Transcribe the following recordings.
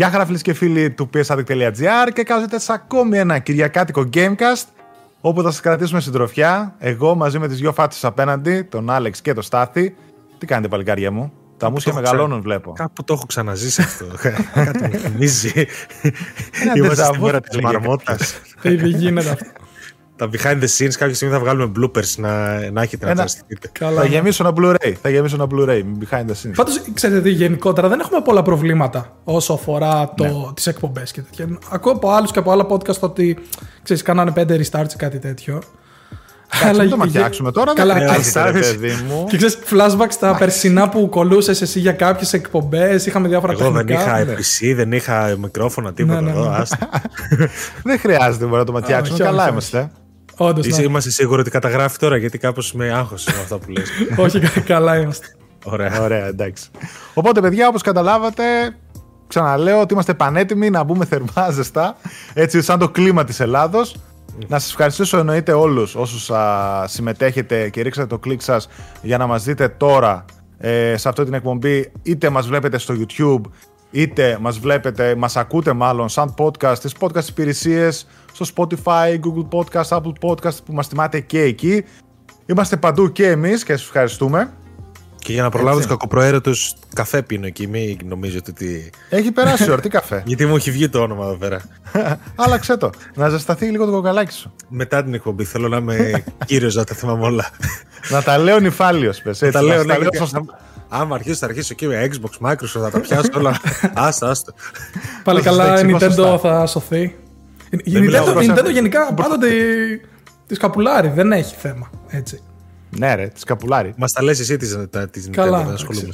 Γεια χαρά φίλες και φίλοι του psaddict.gr και καλώς σε ακόμη ένα κυριακάτικο Gamecast όπου θα σας κρατήσουμε συντροφιά εγώ μαζί με τις δυο φάτσες απέναντι, τον Άλεξ και τον Στάθη. Τι κάνετε παλικάρια μου, τα μουσια μεγαλώνουν βλέπω. Κάπου το έχω ξαναζήσει αυτό. Κάτι μου θυμίζει. Είμαστε στη μέρα της μαρμότας. Δεν γίνεται αυτό; Τα behind the scenes κάποια στιγμή θα βγάλουμε bloopers να, να έχετε να Θα γεμίσω ένα Blu-ray. Θα γεμίσω ένα Blu-ray behind the scenes. Πάντως, ξέρετε τι, γενικότερα δεν έχουμε πολλά προβλήματα όσο αφορά το, ναι. τις εκπομπές και τέτοια. Ακούω από άλλους και από άλλα podcast ότι ξέρεις, κάνανε πέντε restarts ή κάτι τέτοιο. Αλλά το ματιάξουμε τώρα, καλά, δεν χρειάζεται, παιδί μου. Και ξέρεις, flashback στα περσινά που κολούσες εσύ για κάποιες εκπομπές, είχαμε διάφορα Εγώ δεν είχα PC, δεν είχα μικρόφωνα, τίποτα ναι, ναι, ναι. δεν χρειάζεται να το ματιάξουμε, καλά είμαστε. Όντως, Είσαι, Είμαστε σίγουροι ότι καταγράφει τώρα, γιατί κάπως με άγχωσε με αυτά που λες. Όχι, καλά είμαστε. Ωραία. Ωραία, εντάξει. Οπότε, παιδιά, όπως καταλάβατε, ξαναλέω ότι είμαστε πανέτοιμοι να μπούμε θερμά ζεστά, έτσι σαν το κλίμα της Ελλάδος. Να σας ευχαριστήσω εννοείται όλους όσους συμμετέχετε και ρίξατε το κλικ σας για να μας δείτε τώρα ε, σε αυτή την εκπομπή. Είτε μας βλέπετε στο YouTube, είτε μας βλέπετε, μας ακούτε μάλλον σαν podcast, τις podcast υπηρεσίες, στο Spotify, Google Podcast, Apple Podcast που μας θυμάται και εκεί. Είμαστε παντού και εμείς και σας ευχαριστούμε. Και για να προλάβω τους κακοπροαίρετους, καφέ πίνω εκεί. Μην νομίζετε ότι. Έχει περάσει ώρα, τι καφέ. Γιατί μου έχει βγει το όνομα εδώ πέρα. Άλλαξε το. Να ζεσταθεί λίγο το κοκαλάκι σου. Μετά την εκπομπή θέλω να είμαι κύριος, να τα θυμάμαι όλα. να τα λέω νυφάλιος, πες. Να τα λέω, ναι, Άμα αρχίσει, θα αρχίσω εκεί με Xbox, Microsoft, θα τα πιάσω όλα. Άστα, άστα. Πάλι καλά, η Nintendo θα σωθεί. Η Nintendo, γενικά πάντοτε τη σκαπουλάρει, δεν έχει θέμα. Έτσι. Ναι, ρε, τη σκαπουλάρει. Μας τα λες εσύ τη Nintendo, Καλά, δεν ασχολούμαι.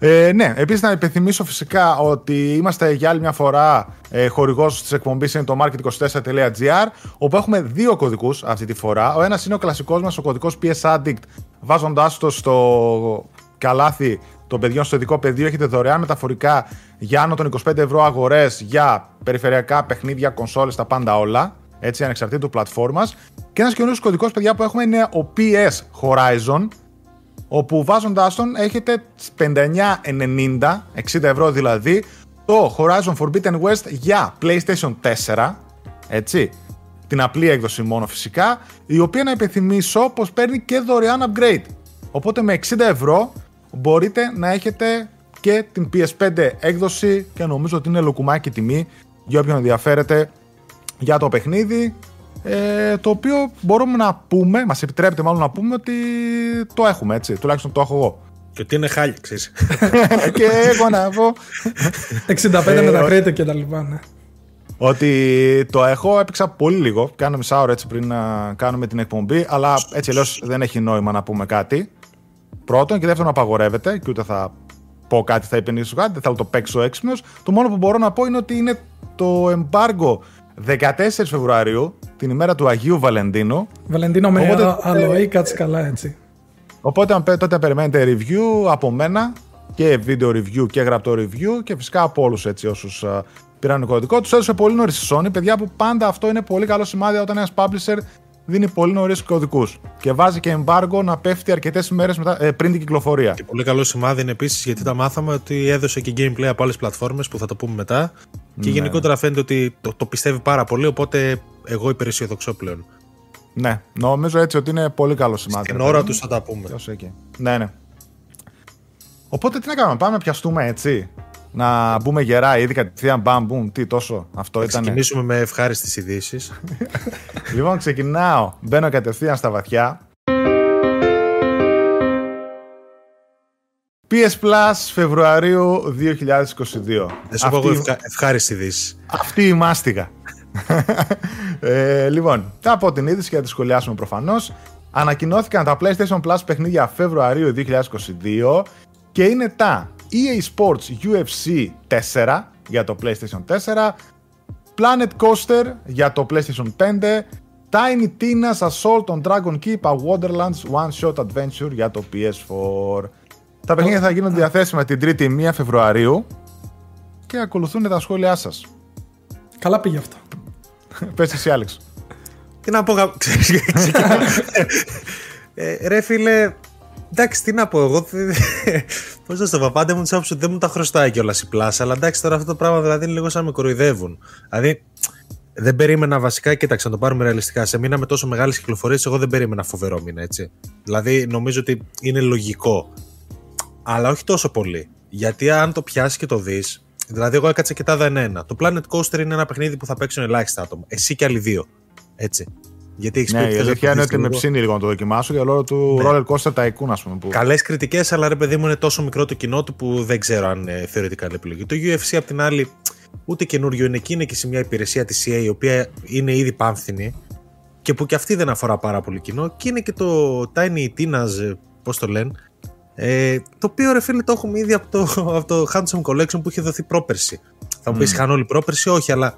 Ε, ναι, επίσης να υπενθυμίσω φυσικά ότι είμαστε για άλλη μια φορά ε, χορηγός της εκπομπής είναι το market24.gr, όπου έχουμε δύο κωδικούς αυτή τη φορά. Ο ένας είναι ο κλασικός μας, ο κωδικός PS Addict, βάζοντάς το στο καλάθι των παιδιών στο ειδικό πεδίο. Έχετε δωρεάν μεταφορικά για άνω των 25 ευρώ αγορές για περιφερειακά παιχνίδια, κονσόλες, τα πάντα όλα. Έτσι, ανεξαρτήτου πλατφόρμας. Και ένας καινούριο κωδικός, παιδιά, που έχουμε είναι ο PS Horizon, όπου βάζοντάς τον έχετε 59,90, 60 ευρώ δηλαδή, το Horizon Forbidden West για PlayStation 4, έτσι, την απλή έκδοση μόνο φυσικά, η οποία να υπενθυμίσω πως παίρνει και δωρεάν upgrade. Οπότε με 60 ευρώ μπορείτε να έχετε και την PS5 έκδοση και νομίζω ότι είναι λοκουμάκι τιμή για όποιον ενδιαφέρεται για το παιχνίδι ε, το οποίο μπορούμε να πούμε, μας επιτρέπεται μάλλον να πούμε ότι το έχουμε έτσι, τουλάχιστον το έχω εγώ. Και ότι είναι χάλια, ξέρεις. και εγώ να πω. 65 με τα credit και τα λοιπά, ναι. Ότι το έχω, έπαιξα πολύ λίγο. Κάνω μισά ώρα έτσι πριν να κάνουμε την εκπομπή. Αλλά έτσι αλλιώς δεν έχει νόημα να πούμε κάτι. Πρώτον και δεύτερον, απαγορεύεται και ούτε θα πω κάτι, θα υπενήσω κάτι, δεν θα το παίξω έξυπνος. Το μόνο που μπορώ να πω είναι ότι είναι το εμπάργκο 14 Φεβρουαρίου, την ημέρα του Αγίου Βαλεντίνου. Βαλεντίνο με Οπότε, αλοή, κάτσε καλά έτσι. Οπότε τότε περιμένετε review από μένα και βίντεο review και γραπτό review και φυσικά από όλους έτσι όσους πήραν το κωδικό. Τους έδωσε πολύ νωρίς η Sony. Παιδιά που πάντα αυτό είναι πολύ καλό σημάδι όταν ένας publisher δίνει πολύ νωρίς κωδικούς. Και βάζει και embargo να πέφτει αρκετές ημέρε ε, πριν την κυκλοφορία. Και πολύ καλό σημάδι είναι επίσης γιατί τα μάθαμε ότι έδωσε και gameplay από άλλες πλατφόρμες που θα το πούμε μετά. Και ναι. γενικότερα φαίνεται ότι το, το πιστεύει πάρα πολύ. Οπότε εγώ υπεραισιοδοξώ πλέον. Ναι, νομίζω έτσι ότι είναι πολύ καλό σημάδι. Στην ώρα τους θα τα πούμε. Ναι, ναι. Οπότε τι να κάνουμε, πάμε να πιαστούμε έτσι να μπούμε γερά ήδη κατευθείαν μπαμ μπουμ, τι τόσο αυτό ήταν. Θα ξεκινήσουμε με ευχάριστες ειδήσεις. λοιπόν, ξεκινάω. Μπαίνω κατευθείαν στα βαθιά. PS Plus Φεβρουαρίου 2022. Δεν σου πω εγώ ευχάριστη ειδήση. Αυτή η μάστιγα. ε, λοιπόν, θα πω την είδηση και θα τη σχολιάσουμε προφανώς. Ανακοινώθηκαν τα PlayStation Plus παιχνίδια Φεβρουαρίου 2022 και είναι τα EA Sports UFC 4 για το PlayStation 4, Planet Coaster για το PlayStation 5, Tiny Tina's Assault on Dragon Keep A Wonderlands One Shot Adventure για το PS4. Τα παιχνίδια θα γίνουν διαθέσιμα την 3η 1 Φεβρουαρίου και ακολουθούν τα σχόλιά σας. Καλά πήγε αυτό. Πες εσύ Άλεξ. Τι να πω, ε, ρε φίλε, εντάξει τι να πω εγώ, Πώς να στο πω, πάντα μου του ότι δεν μου τα χρωστάει κιόλας η πλάσα. Αλλά εντάξει, τώρα αυτό το πράγμα δηλαδή είναι λίγο σαν να με κοροϊδεύουν. Δηλαδή, δεν περίμενα βασικά, κοίταξε να το πάρουμε ρεαλιστικά. Σε μήνα με τόσο μεγάλες κυκλοφορίες, εγώ δεν περίμενα φοβερό μήνα, έτσι. Δηλαδή, νομίζω ότι είναι λογικό. Αλλά όχι τόσο πολύ. Γιατί αν το πιάσεις και το δεις, δηλαδή, εγώ έκατσα και τα ένα. Το Planet Coaster είναι ένα παιχνίδι που θα παίξουν ελάχιστα άτομα. Εσύ και άλλοι δύο. Έτσι. Γιατί έχεις ναι, η αλήθεια είναι ότι με ψήνει λίγο να το δοκιμάσω για λόγω του ναι. Roller Coaster Tycoon, ας πούμε. Που... Καλές κριτικές, αλλά ρε παιδί μου είναι τόσο μικρό το κοινό του που δεν ξέρω αν ε, θεωρητικά είναι επιλογή. Το UFC απ' την άλλη, ούτε καινούριο είναι εκεί, είναι και σε μια υπηρεσία της CA η οποία είναι ήδη πάμφθινη και που και αυτή δεν αφορά πάρα πολύ κοινό. Και είναι και το Tiny Tina's, ε, πώς το λένε, ε, το οποίο ρε φίλε το έχουμε ήδη από το, από το Handsome Collection που είχε δοθεί πρόπερση. Θα μου πεις, είχαν όλοι πρόπερση, όχι, αλλά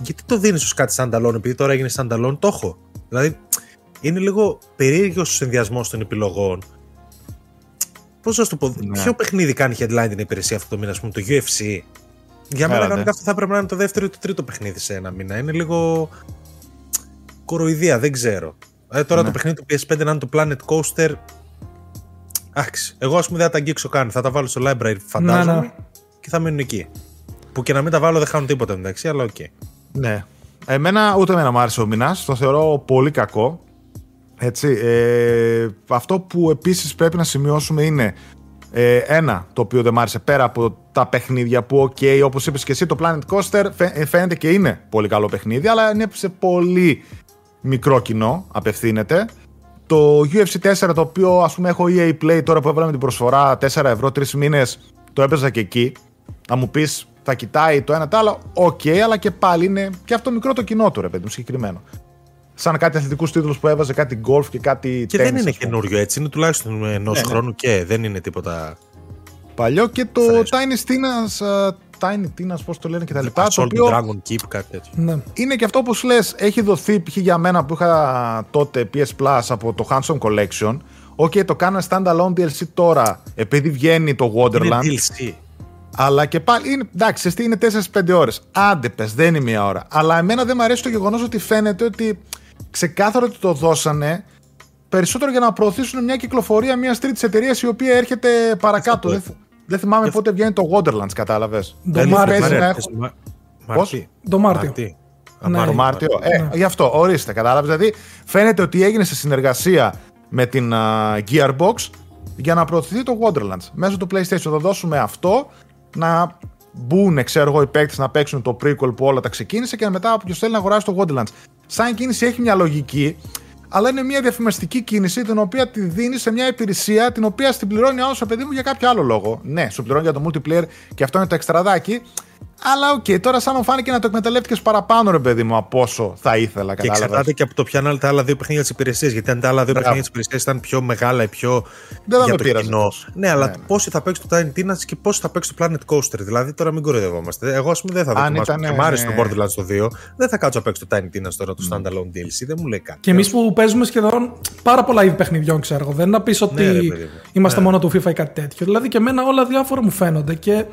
γιατί το δίνεις ως κάτι standalone, επειδή τώρα έγινε standalone, το έχω. Δηλαδή, είναι λίγο περίεργος ο συνδυασμός των επιλογών. Πώς να σου το πω, ναι. ποιο παιχνίδι κάνει headline την υπηρεσία αυτό το μήνα, ας πούμε, το UFC. Για μένα, κανονικά αυτό θα έπρεπε να είναι το δεύτερο ή το τρίτο παιχνίδι σε ένα μήνα. Είναι λίγο. κοροϊδία, δεν ξέρω. Ε, τώρα ναι. το παιχνίδι του PS5 να είναι το Planet Coaster. Εντάξει. Εγώ ας πούμε δεν θα τα αγγίξω καν. Θα τα βάλω στο library, φαντάζομαι. Ναι, ναι. Και θα μείνουν εκεί. Που και να μην τα βάλω δεν χάνουν τίποτα μεταξύ, αλλά ok. Okay. Ναι. Εμένα ούτε εμένα μου άρεσε ο μήνας. Το θεωρώ πολύ κακό. Έτσι, ε, αυτό που επίσης πρέπει να σημειώσουμε είναι ε, ένα το οποίο δεν μ' άρεσε πέρα από τα παιχνίδια που, ok, όπως είπες και εσύ, το Planet Coaster ε, φαίνεται και είναι πολύ καλό παιχνίδι, αλλά είναι σε πολύ μικρό κοινό, απευθύνεται. Το UFC 4, το οποίο ας πούμε έχω EA Play τώρα που βάλαμε την προσφορά 4 ευρώ, 3 μήνες, το έπαιζα και εκεί. Θα μου πεις θα κοιτάει το ένα το άλλο. Ok, okay, αλλά και πάλι είναι και αυτό μικρό το κοινό του, ρε παιδί μου, συγκεκριμένο. Σαν κάτι αθλητικούς τίτλους που έβαζε κάτι γκολφ και κάτι. Και δεν είναι καινούριο έτσι, είναι τουλάχιστον ενός ναι, ναι. χρόνου και δεν είναι τίποτα. Παλιό και το Tiny Tina's, uh, Tiny Tina's, πώς το λένε και τα λοιπά. το οποίο Dragon Keep, κάτι τέτοιο. Ναι. Είναι και αυτό που λες, έχει δοθεί π.χ. για μένα που είχα τότε PS Plus από το Handsome Collection. Ok, okay, το κάναν standalone DLC τώρα επειδή βγαίνει το Wonderland. Είναι DLC. Αλλά και πάλι είναι, εντάξει, εσύ είναι 4-5 ώρες. Άντε πες, δεν είναι μία ώρα. Αλλά εμένα δεν μου αρέσει το γεγονός ότι φαίνεται ότι ξεκάθαρο ότι το δώσανε περισσότερο για να προωθήσουν μια κυκλοφορία μιας τρίτης εταιρείας η οποία έρχεται παρακάτω. Δεν, δεν θυμάμαι πότε βγαίνει το Wonderlands, κατάλαβες. Το Μάρτιο. Πώς; Το Μάρτιο. Ναι. Το Μάρτιο. Ε, ναι. γι' αυτό, ορίστε, κατάλαβες. Δηλαδή φαίνεται ότι έγινε σε συνεργασία με την uh, Gearbox για να προωθηθεί το Wonderlands. Μέσω του PlayStation θα δώσουμε αυτό να μπουν, ξέρω εγώ, οι παίκτες να παίξουν το prequel που όλα τα ξεκίνησε και μετά όποιος θέλει να αγοράσει το Wonderlands. Σαν κίνηση έχει μια λογική, αλλά είναι μια διαφημιστική κίνηση την οποία τη δίνει σε μια υπηρεσία την οποία στην πληρώνει άλλο παιδί μου για κάποιο άλλο λόγο. Ναι, σου πληρώνει για το multiplayer και αυτό είναι το εξτραδάκι, αλλά ok, okay, τώρα σαν μου φάνηκε να το εκμεταλλεύτηκε παραπάνω, ρε παιδί μου, από όσο θα ήθελα. Και εξαρτάται και από το ποιο είναι τα άλλα δύο παιχνίδια της υπηρεσίας. Γιατί αν τα άλλα δύο Μπράβο. παιχνίδια της υπηρεσίας ήταν πιο μεγάλα ή πιο. Δεν θα για με το κοινό. Ναι, αλλά ναι, ναι. πόσοι θα παίξει το Tiny Tina και πόσοι θα παίξει το Planet Coaster. Δηλαδή τώρα μην κοροϊδευόμαστε. Εγώ, ας πούμε, δεν θα δοκιμάσω. Αν ήταν, άρεσε ναι. το Borderlands το 2, δεν θα κάτσω να παίξω το Tiny Tina τώρα το standalone DLC. Δεν μου λέει κάτι. Και εμείς που παίζουμε σχεδόν πάρα πολλά είδη παιχνιδιών, ξέρω εγώ. Δεν να πεις ότι ναι, είμαστε μόνο του FIFA ή κάτι τέτοιο. Δηλαδή και εμένα όλα διάφορα μου φαίνονται και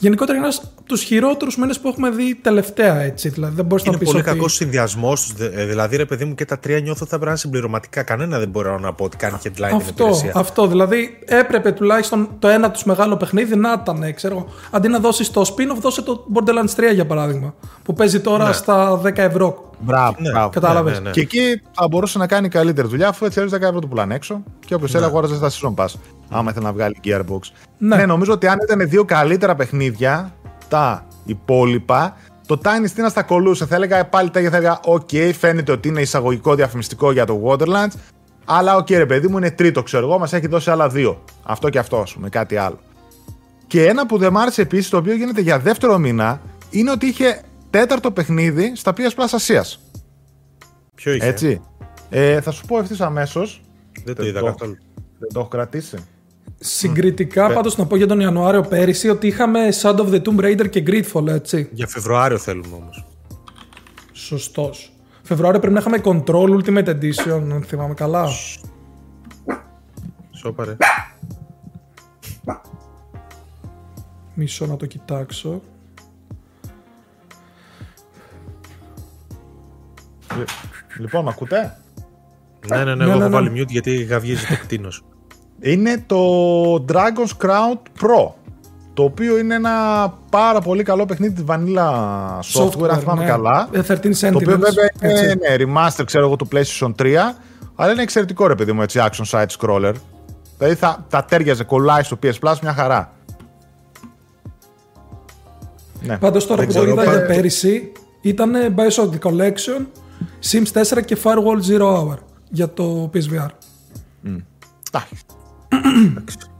Γενικότερα είναι ένας από τους χειρότερους μήνες που έχουμε δει τελευταία. Έτσι. Δηλαδή, δεν μπορείς να πεις. Είναι πολύ ότι... κακός συνδυασμός. Ε, δηλαδή, ρε παιδί μου, και τα τρία νιώθω θα πρέπει να είναι συμπληρωματικά. Κανένα δεν μπορώ να πω ότι κάνει headline αυτό, την υπηρεσία. Αυτό. Δηλαδή, έπρεπε τουλάχιστον το ένα τους μεγάλο παιχνίδι να ήταν. Ξέρω, αντί να δώσεις το spin-off, δώσε το Borderlands 3 για παράδειγμα. Που παίζει τώρα ναι. στα 10 ευρώ. Μπράβο, ναι, Κατάλαβες. Ναι, ναι, ναι, Και εκεί θα μπορούσε να κάνει καλύτερη δουλειά, αφού έτσι αλλιώ 10 ευρώ του πουλάνε έξω. Και όποιος θέλει, αγόραζε στα season pass άμα ήθελε να βγάλει Gearbox. Ναι. ναι, νομίζω ότι αν ήταν δύο καλύτερα παιχνίδια, τα υπόλοιπα, το Tiny Tina θα κολλούσε. Θα έλεγα πάλι τα θα έλεγα: OK, φαίνεται ότι είναι εισαγωγικό διαφημιστικό για το Wonderlands. Αλλά ok, okay, ρε παιδί μου, είναι τρίτο, ξέρω εγώ, μας έχει δώσει άλλα δύο. Αυτό και αυτό, ας πούμε, κάτι άλλο. Και ένα που δεν μ' άρεσε επίσης, το οποίο γίνεται για δεύτερο μήνα, είναι ότι είχε τέταρτο παιχνίδι στα PS Plus Ασία. Ποιο είχε; Έτσι. Ε, θα σου πω ευθύς αμέσως. Δεν το είδα καθόλου. Δεν το έχω κρατήσει. Συγκριτικά, mm. πάντως να πω για τον Ιανουάριο πέρυσι ότι είχαμε Sound of the Tomb Raider και Gridfall, έτσι. Για Φεβρουάριο θέλουμε όμως. Σωστός. Φεβρουάριο πρέπει να είχαμε Control Ultimate Edition, αν θυμάμαι καλά. Σόπαρε. Μισό να το κοιτάξω. Λοιπόν, ακούτε; Ναι, ναι, ναι, εγώ έχω βάλει mute γιατί γαβγίζει το κτίνος. Είναι το Dragon's Crown Pro. Το οποίο είναι ένα πάρα πολύ καλό παιχνίδι της Vanilla Software, αν θυμάμαι ναι. καλά. Ε, 13 Το οποίο Sentinels, βέβαια έτσι. είναι ναι, remaster, ξέρω εγώ, του PlayStation 3. Αλλά είναι εξαιρετικό ρε παιδί μου, έτσι, action side scroller. Δηλαδή θα, θα τέριαζε, κολλάει στο PS Plus μια χαρά. Ναι. Πάντως τώρα Δεν που το ξέρω, είδα πα- για πέρυσι ήταν Bioshock The Collection, Sims 4 και Firewall Zero Hour για το PSVR. Εντάξει.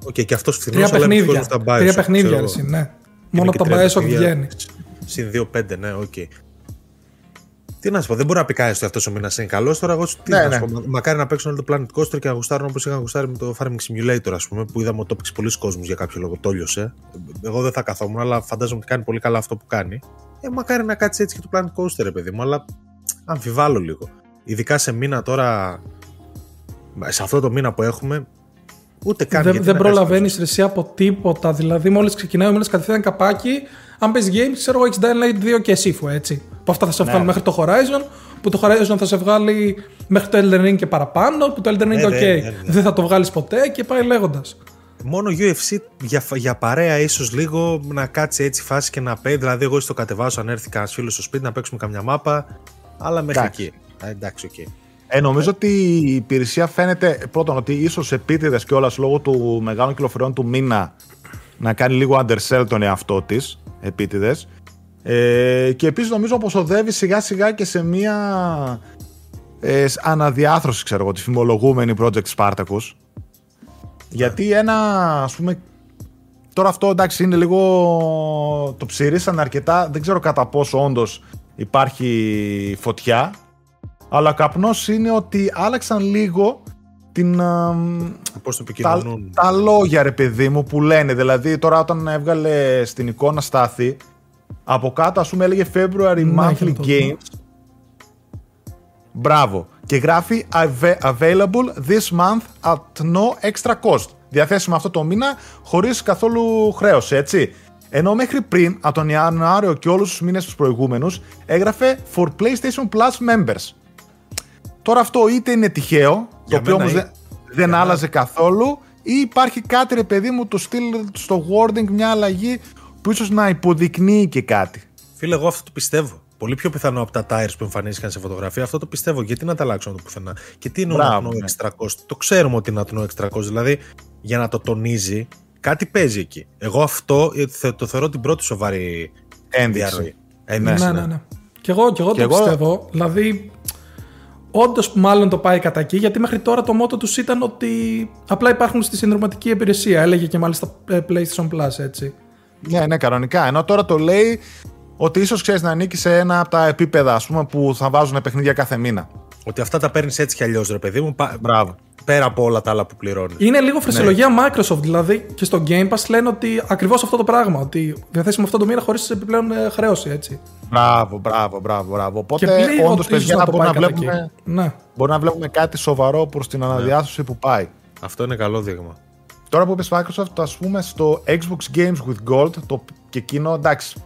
Οκ, και αυτός φθηνός. Τρία παιχνίδια. Τρία παιχνίδια, εσύ, ναι. Μόνο από τα Bioshock βγαίνεις. Συν 2-5, ναι, οκ. Τι να σου πω, δεν μπορεί να πει κανείς ότι αυτός ο μήνας είναι καλός. Τώρα, εγώ τι Ναι, να ναι. σου πω, μα- μακάρι να παίξουν όλο το Planet Coaster και να γουστάρουν όπως είχαν γουστάρει με το Farming Simulator, ας πούμε, που είδαμε ότι το έπαιξε πολλοί κόσμοι για κάποιο λόγο. Το λιώσε. Εγώ δεν θα καθόμουν, αλλά φαντάζομαι ότι κάνει πολύ καλά αυτό που κάνει. Ε, μακάρι να κάτσει έτσι και το Planet Coaster, ρε παιδί μου, αλλά αμφιβάλλω λίγο. Ειδικά σε μήνα τώρα, σε αυτό το μήνα που έχουμε, ούτε καν. Δεν, γιατί δεν να κάνεις προλαβαίνεις εσύ από τίποτα. Δηλαδή, μόλις ξεκινάει ο μήνα κατευθείαν καπάκι, αν παίζει games, ξέρω εγώ, έχεις Dying Light 2 και Sifu, έτσι. Που αυτά θα σε βγάλουν μέχρι το Horizon, που το Horizon θα σε βγάλει μέχρι το Elden Ring και παραπάνω, που το Elden Ring, Ναι, ok, ναι, ναι, ναι. δεν θα το βγάλεις ποτέ και πάει λέγοντας. Μόνο UFC για, για παρέα ίσως λίγο να κάτσει έτσι φάση και να παίζει. Δηλαδή, εγώ στο κατεβάσω αν έρθει κανένας φίλος στο σπίτι να παίξουμε καμιά μάπα. Αλλά μέχρι Εντάξει. εκεί. Α, εντάξει, οκ. Ε, νομίζω ότι η υπηρεσία φαίνεται πρώτον ότι ίσως επίτηδες κιόλας λόγω του μεγάλων κυκλοφοριών του μήνα να κάνει λίγο undersell τον εαυτό της. Επίτηδες. Ε, και επίσης νομίζω πως οδεύει σιγά σιγά και σε μία ε, αναδιάθρωση, ξέρω εγώ, τη φημολογούμενη Project Spartacus. Γιατί ένα, ας πούμε, τώρα αυτό εντάξει είναι λίγο, το ψηρίσαν αρκετά, δεν ξέρω κατά πόσο όντως υπάρχει φωτιά, αλλά ο καπνός είναι ότι άλλαξαν λίγο την, αμ, Πώς το τα, επικοινωνούν. τα λόγια ρε παιδί μου που λένε. Δηλαδή τώρα όταν έβγαλε στην εικόνα στάθη, από κάτω ας πούμε έλεγε February Ναι, Monthly είχε το δω. Games. Μπράβο. Και γράφει "Ava- Available this month at no extra cost. Διαθέσιμο αυτό το μήνα χωρίς καθόλου χρέωση, έτσι. Ενώ μέχρι πριν, από τον Ιανουάριο και όλους τους μήνες τους προηγούμενους, έγραφε For PlayStation Plus Members. Τώρα αυτό είτε είναι τυχαίο, το Για οποίο μένα όμως είναι. δεν, δεν άλλαζε καθόλου, ή υπάρχει κάτι ρε παιδί μου το στυλ στο wording, μια αλλαγή που ίσως να υποδεικνύει και κάτι. Φίλε, εγώ αυτό το πιστεύω. Πολύ πιο πιθανό από τα tires που εμφανίστηκαν σε φωτογραφία. Αυτό το πιστεύω. Γιατί να τα αλλάξουν το πουθενά; Και τι είναι Μπράβο, ο ναι. extra cost. Το ξέρουμε ότι είναι no extra cost. Δηλαδή, για να το τονίζει, κάτι παίζει εκεί. Εγώ αυτό ε, θε- το θεωρώ την πρώτη σοβαρή Ένδειξη. διαρροή. Ένδειξη, Ναι, ναι, ναι. Και εγώ, και εγώ Και το εγώ- πιστεύω. Δηλαδή, όντως μάλλον το πάει κατά εκεί, γιατί μέχρι τώρα το μότο τους ήταν ότι απλά υπάρχουν στη συνδροματική υπηρεσία. Έλεγε και μάλιστα ε, PlayStation Plus, έτσι. Ναι, ναι, κανονικά. Ενώ τώρα το λέει ότι ίσως ξέρεις να ανήκει σε ένα από τα επίπεδα ας πούμε, που θα βάζουν παιχνίδια κάθε μήνα. Ότι αυτά τα παίρνεις έτσι κι αλλιώς, ρε παιδί μου. πα- Μπράβο. Πέρα από όλα τα άλλα που πληρώνεις. Είναι λίγο φρεσιολογία Ναι. Microsoft, δηλαδή και στο Game Pass λένε ότι ακριβώς αυτό το πράγμα. Ότι διαθέσιμο αυτό το μήνα χωρίς επιπλέον ε, χρέωση, έτσι. Μπράβο, μπράβο, μπράβο. μπράβο. Οπότε, πλήρω όντως, ίσως παιδιά, να να το μπορούμε να, πάει κατά βλέπουμε, εκεί. Ναι. μπορούμε να βλέπουμε κάτι σοβαρό προς την αναδιάθρωση που πάει. Αυτό είναι καλό δείγμα. Τώρα που είπες Microsoft, ας πούμε στο Xbox Games with Gold, το, και εκείνο εντάξει,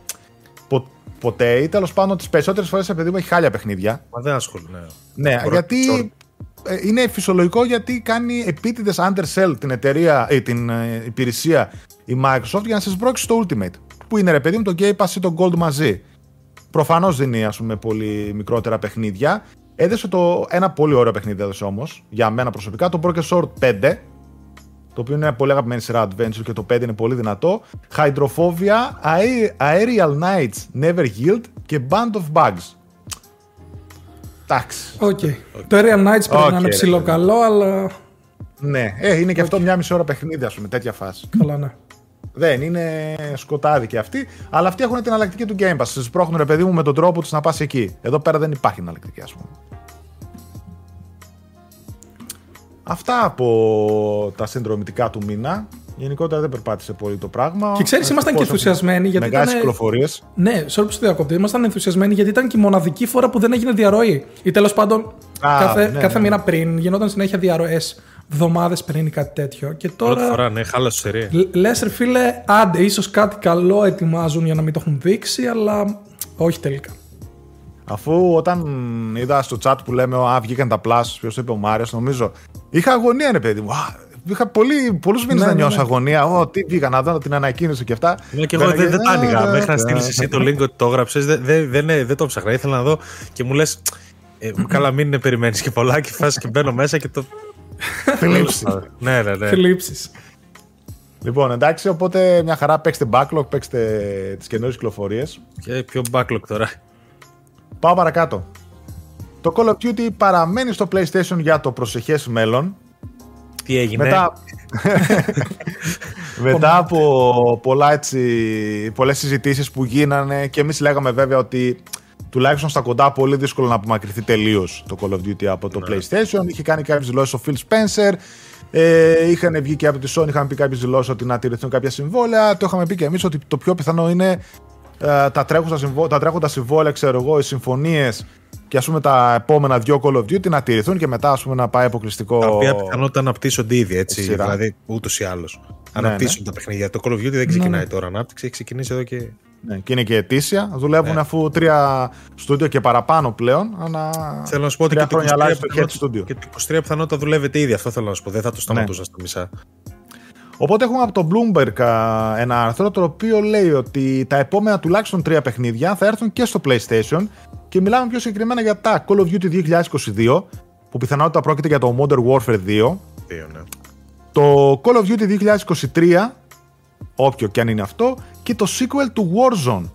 πο, ποτέ ή τέλος πάντων τις περισσότερες φορές επειδή μου έχει χάλια παιχνίδια. Μα δεν ασχολούμαι. Ναι. Ναι, Μπορώ- γιατί ε, είναι φυσιολογικό γιατί κάνει επίτηδες undersell την εταιρεία ή την ε, υπηρεσία η Microsoft για να σας μπρώξει το Ultimate. Που είναι ρε παιδί μου το Game Pass ή το Gold μαζί. Προφανώς δίνει ας πούμε πολύ μικρότερα παιχνίδια. Έδωσε το ένα πολύ ωραίο παιχνίδι έδωσε όμως, για μένα προσωπικά, το Broken Sword 5. Το οποίο είναι μια πολύ αγαπημένη σειρά adventure και το 5 είναι πολύ δυνατό. Hydrophobia, Ae- Aerial_Knight's Never Yield και Band of Bugs. Εντάξει. Οκ. Το Aerial_Knight's πρέπει Οκ, να είναι ρε ψηλό παιδί. καλό, αλλά. Ναι, ε, είναι και αυτό μια μισή ώρα παιχνίδι, ας πούμε, τέτοια φάση. Καλά, ναι. Δεν είναι σκοτάδι και αυτοί, αλλά αυτοί έχουν την εναλλακτική του Game Pass. Σε σπρώχνουν, ρε παιδί μου, με τον τρόπο τους να πας εκεί. Εδώ πέρα δεν υπάρχει εναλλακτική, ας πούμε. Αυτά από τα συνδρομητικά του μήνα. Γενικότερα δεν περπάτησε πολύ το πράγμα. Και ξέρεις, ήμασταν και ενθουσιασμένοι, γιατί Μεγάλες ήτανε- κυκλοφορίες. Ναι, sorry που στο διακόπτω. Ήμασταν ενθουσιασμένοι γιατί ήταν και η μοναδική φορά που δεν έγινε διαρροή. Ή τέλος πάντων, Α, κάθε, ναι, κάθε ναι. μήνα πριν γινόταν συνέχεια διαρροές. Εβδομάδες πριν ή κάτι τέτοιο. Και Πρώτη τώρα. φορά, ναι, χάλασε σερία. Λες, ρε φίλε, άντε, ίσως κάτι καλό ετοιμάζουν για να μην το έχουν δείξει, αλλά όχι τελικά. Αφού όταν είδα στο chat που λέμε Α, βγήκαν τα plus, ποιος το είπε ο Μάριος, νομίζω. Είχα αγωνία, ρε παιδί μου. Α, είχα πολύ, πολλούς μήνες Ναι, να ναι, νιώσω ναι. αγωνία. Ω, τι βγήκα να δω την ανακοίνωση και αυτά. Ναι, και εγώ δεν, δεν τα άνοιγα. Μέχρι να στείλεις εσύ το link ότι το έγραψες, δεν, δεν, δεν, δεν το ψάχνα. Ήθελα να δω και μου λες. Ε, καλά, μην περιμένεις και πολλά και φάση και μπαίνω μέσα και το. Θλίψη. ναι, ναι, ναι. Θλίψεις. Λοιπόν, εντάξει, οπότε μια χαρά παίξτε backlog, παίξτε τις καινούριες κυκλοφορίες. Και πιο backlog τώρα. Πάω παρακάτω. Το Call of Duty παραμένει στο PlayStation για το προσεχές μέλλον. Τι έγινε; Μετά, μετά από πολλά έτσι, πολλές συζητήσεις που γίνανε και εμείς λέγαμε βέβαια ότι τουλάχιστον στα κοντά πολύ δύσκολο να απομακρυνθεί τελείως το Call of Duty από το PlayStation. Είχε κάνει κάποιες δηλώσεις ο Phil Spencer. Ε, είχαν βγει και από τη Sony, είχαν πει κάποιες δηλώσεις ότι να τηρηθούν κάποια συμβόλαια. Το είχαμε πει και εμείς ότι το πιο πιθανό είναι ε, τα, τρέχοντα συμβόλαια, τα τρέχοντα συμβόλαια, ξέρω εγώ, οι συμφωνίες και ας πούμε τα επόμενα δύο Call of Duty να τηρηθούν και μετά ας πούμε να πάει αποκλειστικό... Τα οποία πιθανότητα αναπτύσσονται ήδη έτσι. Σειρά. Δηλαδή ούτως ή άλλως. Ναι, Αναπτύσσουν τα παιχνίδια. Το Call of Duty δεν ξεκινάει τώρα ανάπτυξη, έχει ξεκινήσει εδώ και. Ναι, και είναι και ετήσια. Δουλεύουν Ναι. αφού τρία στούντιο και παραπάνω πλέον. Ανά... Θέλω να σου πω ότι τρία και το, 23 χρόνια αλλάζει το head πιθανότητα, studio. και το 23 πιθανότητα δουλεύεται ήδη. Αυτό θέλω να σου πω. Δεν θα το σταματούσα Ναι. στα μισά. Οπότε έχουμε από το Bloomberg α, ένα άρθρο το οποίο λέει ότι τα επόμενα τουλάχιστον τρία παιχνίδια θα έρθουν και στο PlayStation και μιλάμε πιο συγκεκριμένα για τα Call of Duty 2022 που πιθανότητα πρόκειται για το Modern Warfare 2 Δύο, ναι. το Call of Duty 2023 όποιο και αν είναι αυτό και το sequel του Warzone.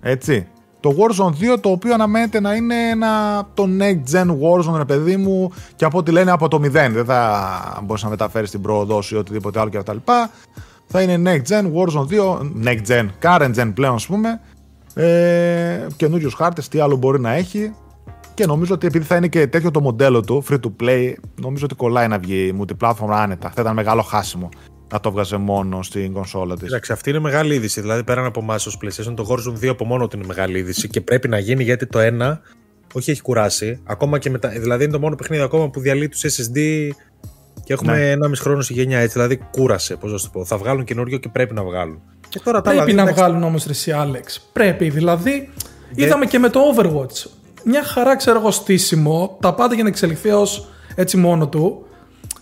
Έτσι. Το Warzone 2 το οποίο αναμένεται να είναι ένα, το next gen Warzone ρε παιδί μου και από ό,τι λένε από το 0 δεν θα μπορείς να μεταφέρεις την πρόοδο σου ή οτιδήποτε άλλο και αυτά τα λοιπά. Θα είναι next gen Warzone 2 next gen, current gen πλέον ας πούμε ε, καινούριους χάρτες τι άλλο μπορεί να έχει και νομίζω ότι επειδή θα είναι και τέτοιο το μοντέλο του, free to play, νομίζω ότι κολλάει να βγει multiplatform άνετα. Θα ήταν μεγάλο χάσιμο να το βγάζε μόνο στην κονσόλα της. Εντάξει, αυτή είναι μεγάλη είδηση. Δηλαδή, πέραν από εμάς ως PlayStation, το Warzone 2 από μόνο του είναι μεγάλη είδηση και πρέπει να γίνει γιατί το ένα όχι έχει κουράσει. Ακόμα και μετά. Δηλαδή, είναι το μόνο παιχνίδι ακόμα που διαλύει τους SSD και έχουμε Ναι. ένα μισό χρόνο στη γενιά έτσι. Δηλαδή, κούρασε. Πώς να σου το πω. Θα βγάλουν καινούριο και πρέπει να βγάλουν. Και τώρα τα άλλα Πρέπει δύο, να εντάξει, βγάλουν όμως εσύ, Άλεξ. Πρέπει. Δηλαδή, είδαμε και με το Overwatch. Μια χαρά, ξέρω εγώ, στήσιμο. Τα πάντα για να εξελιχθεί ως έτσι μόνο του.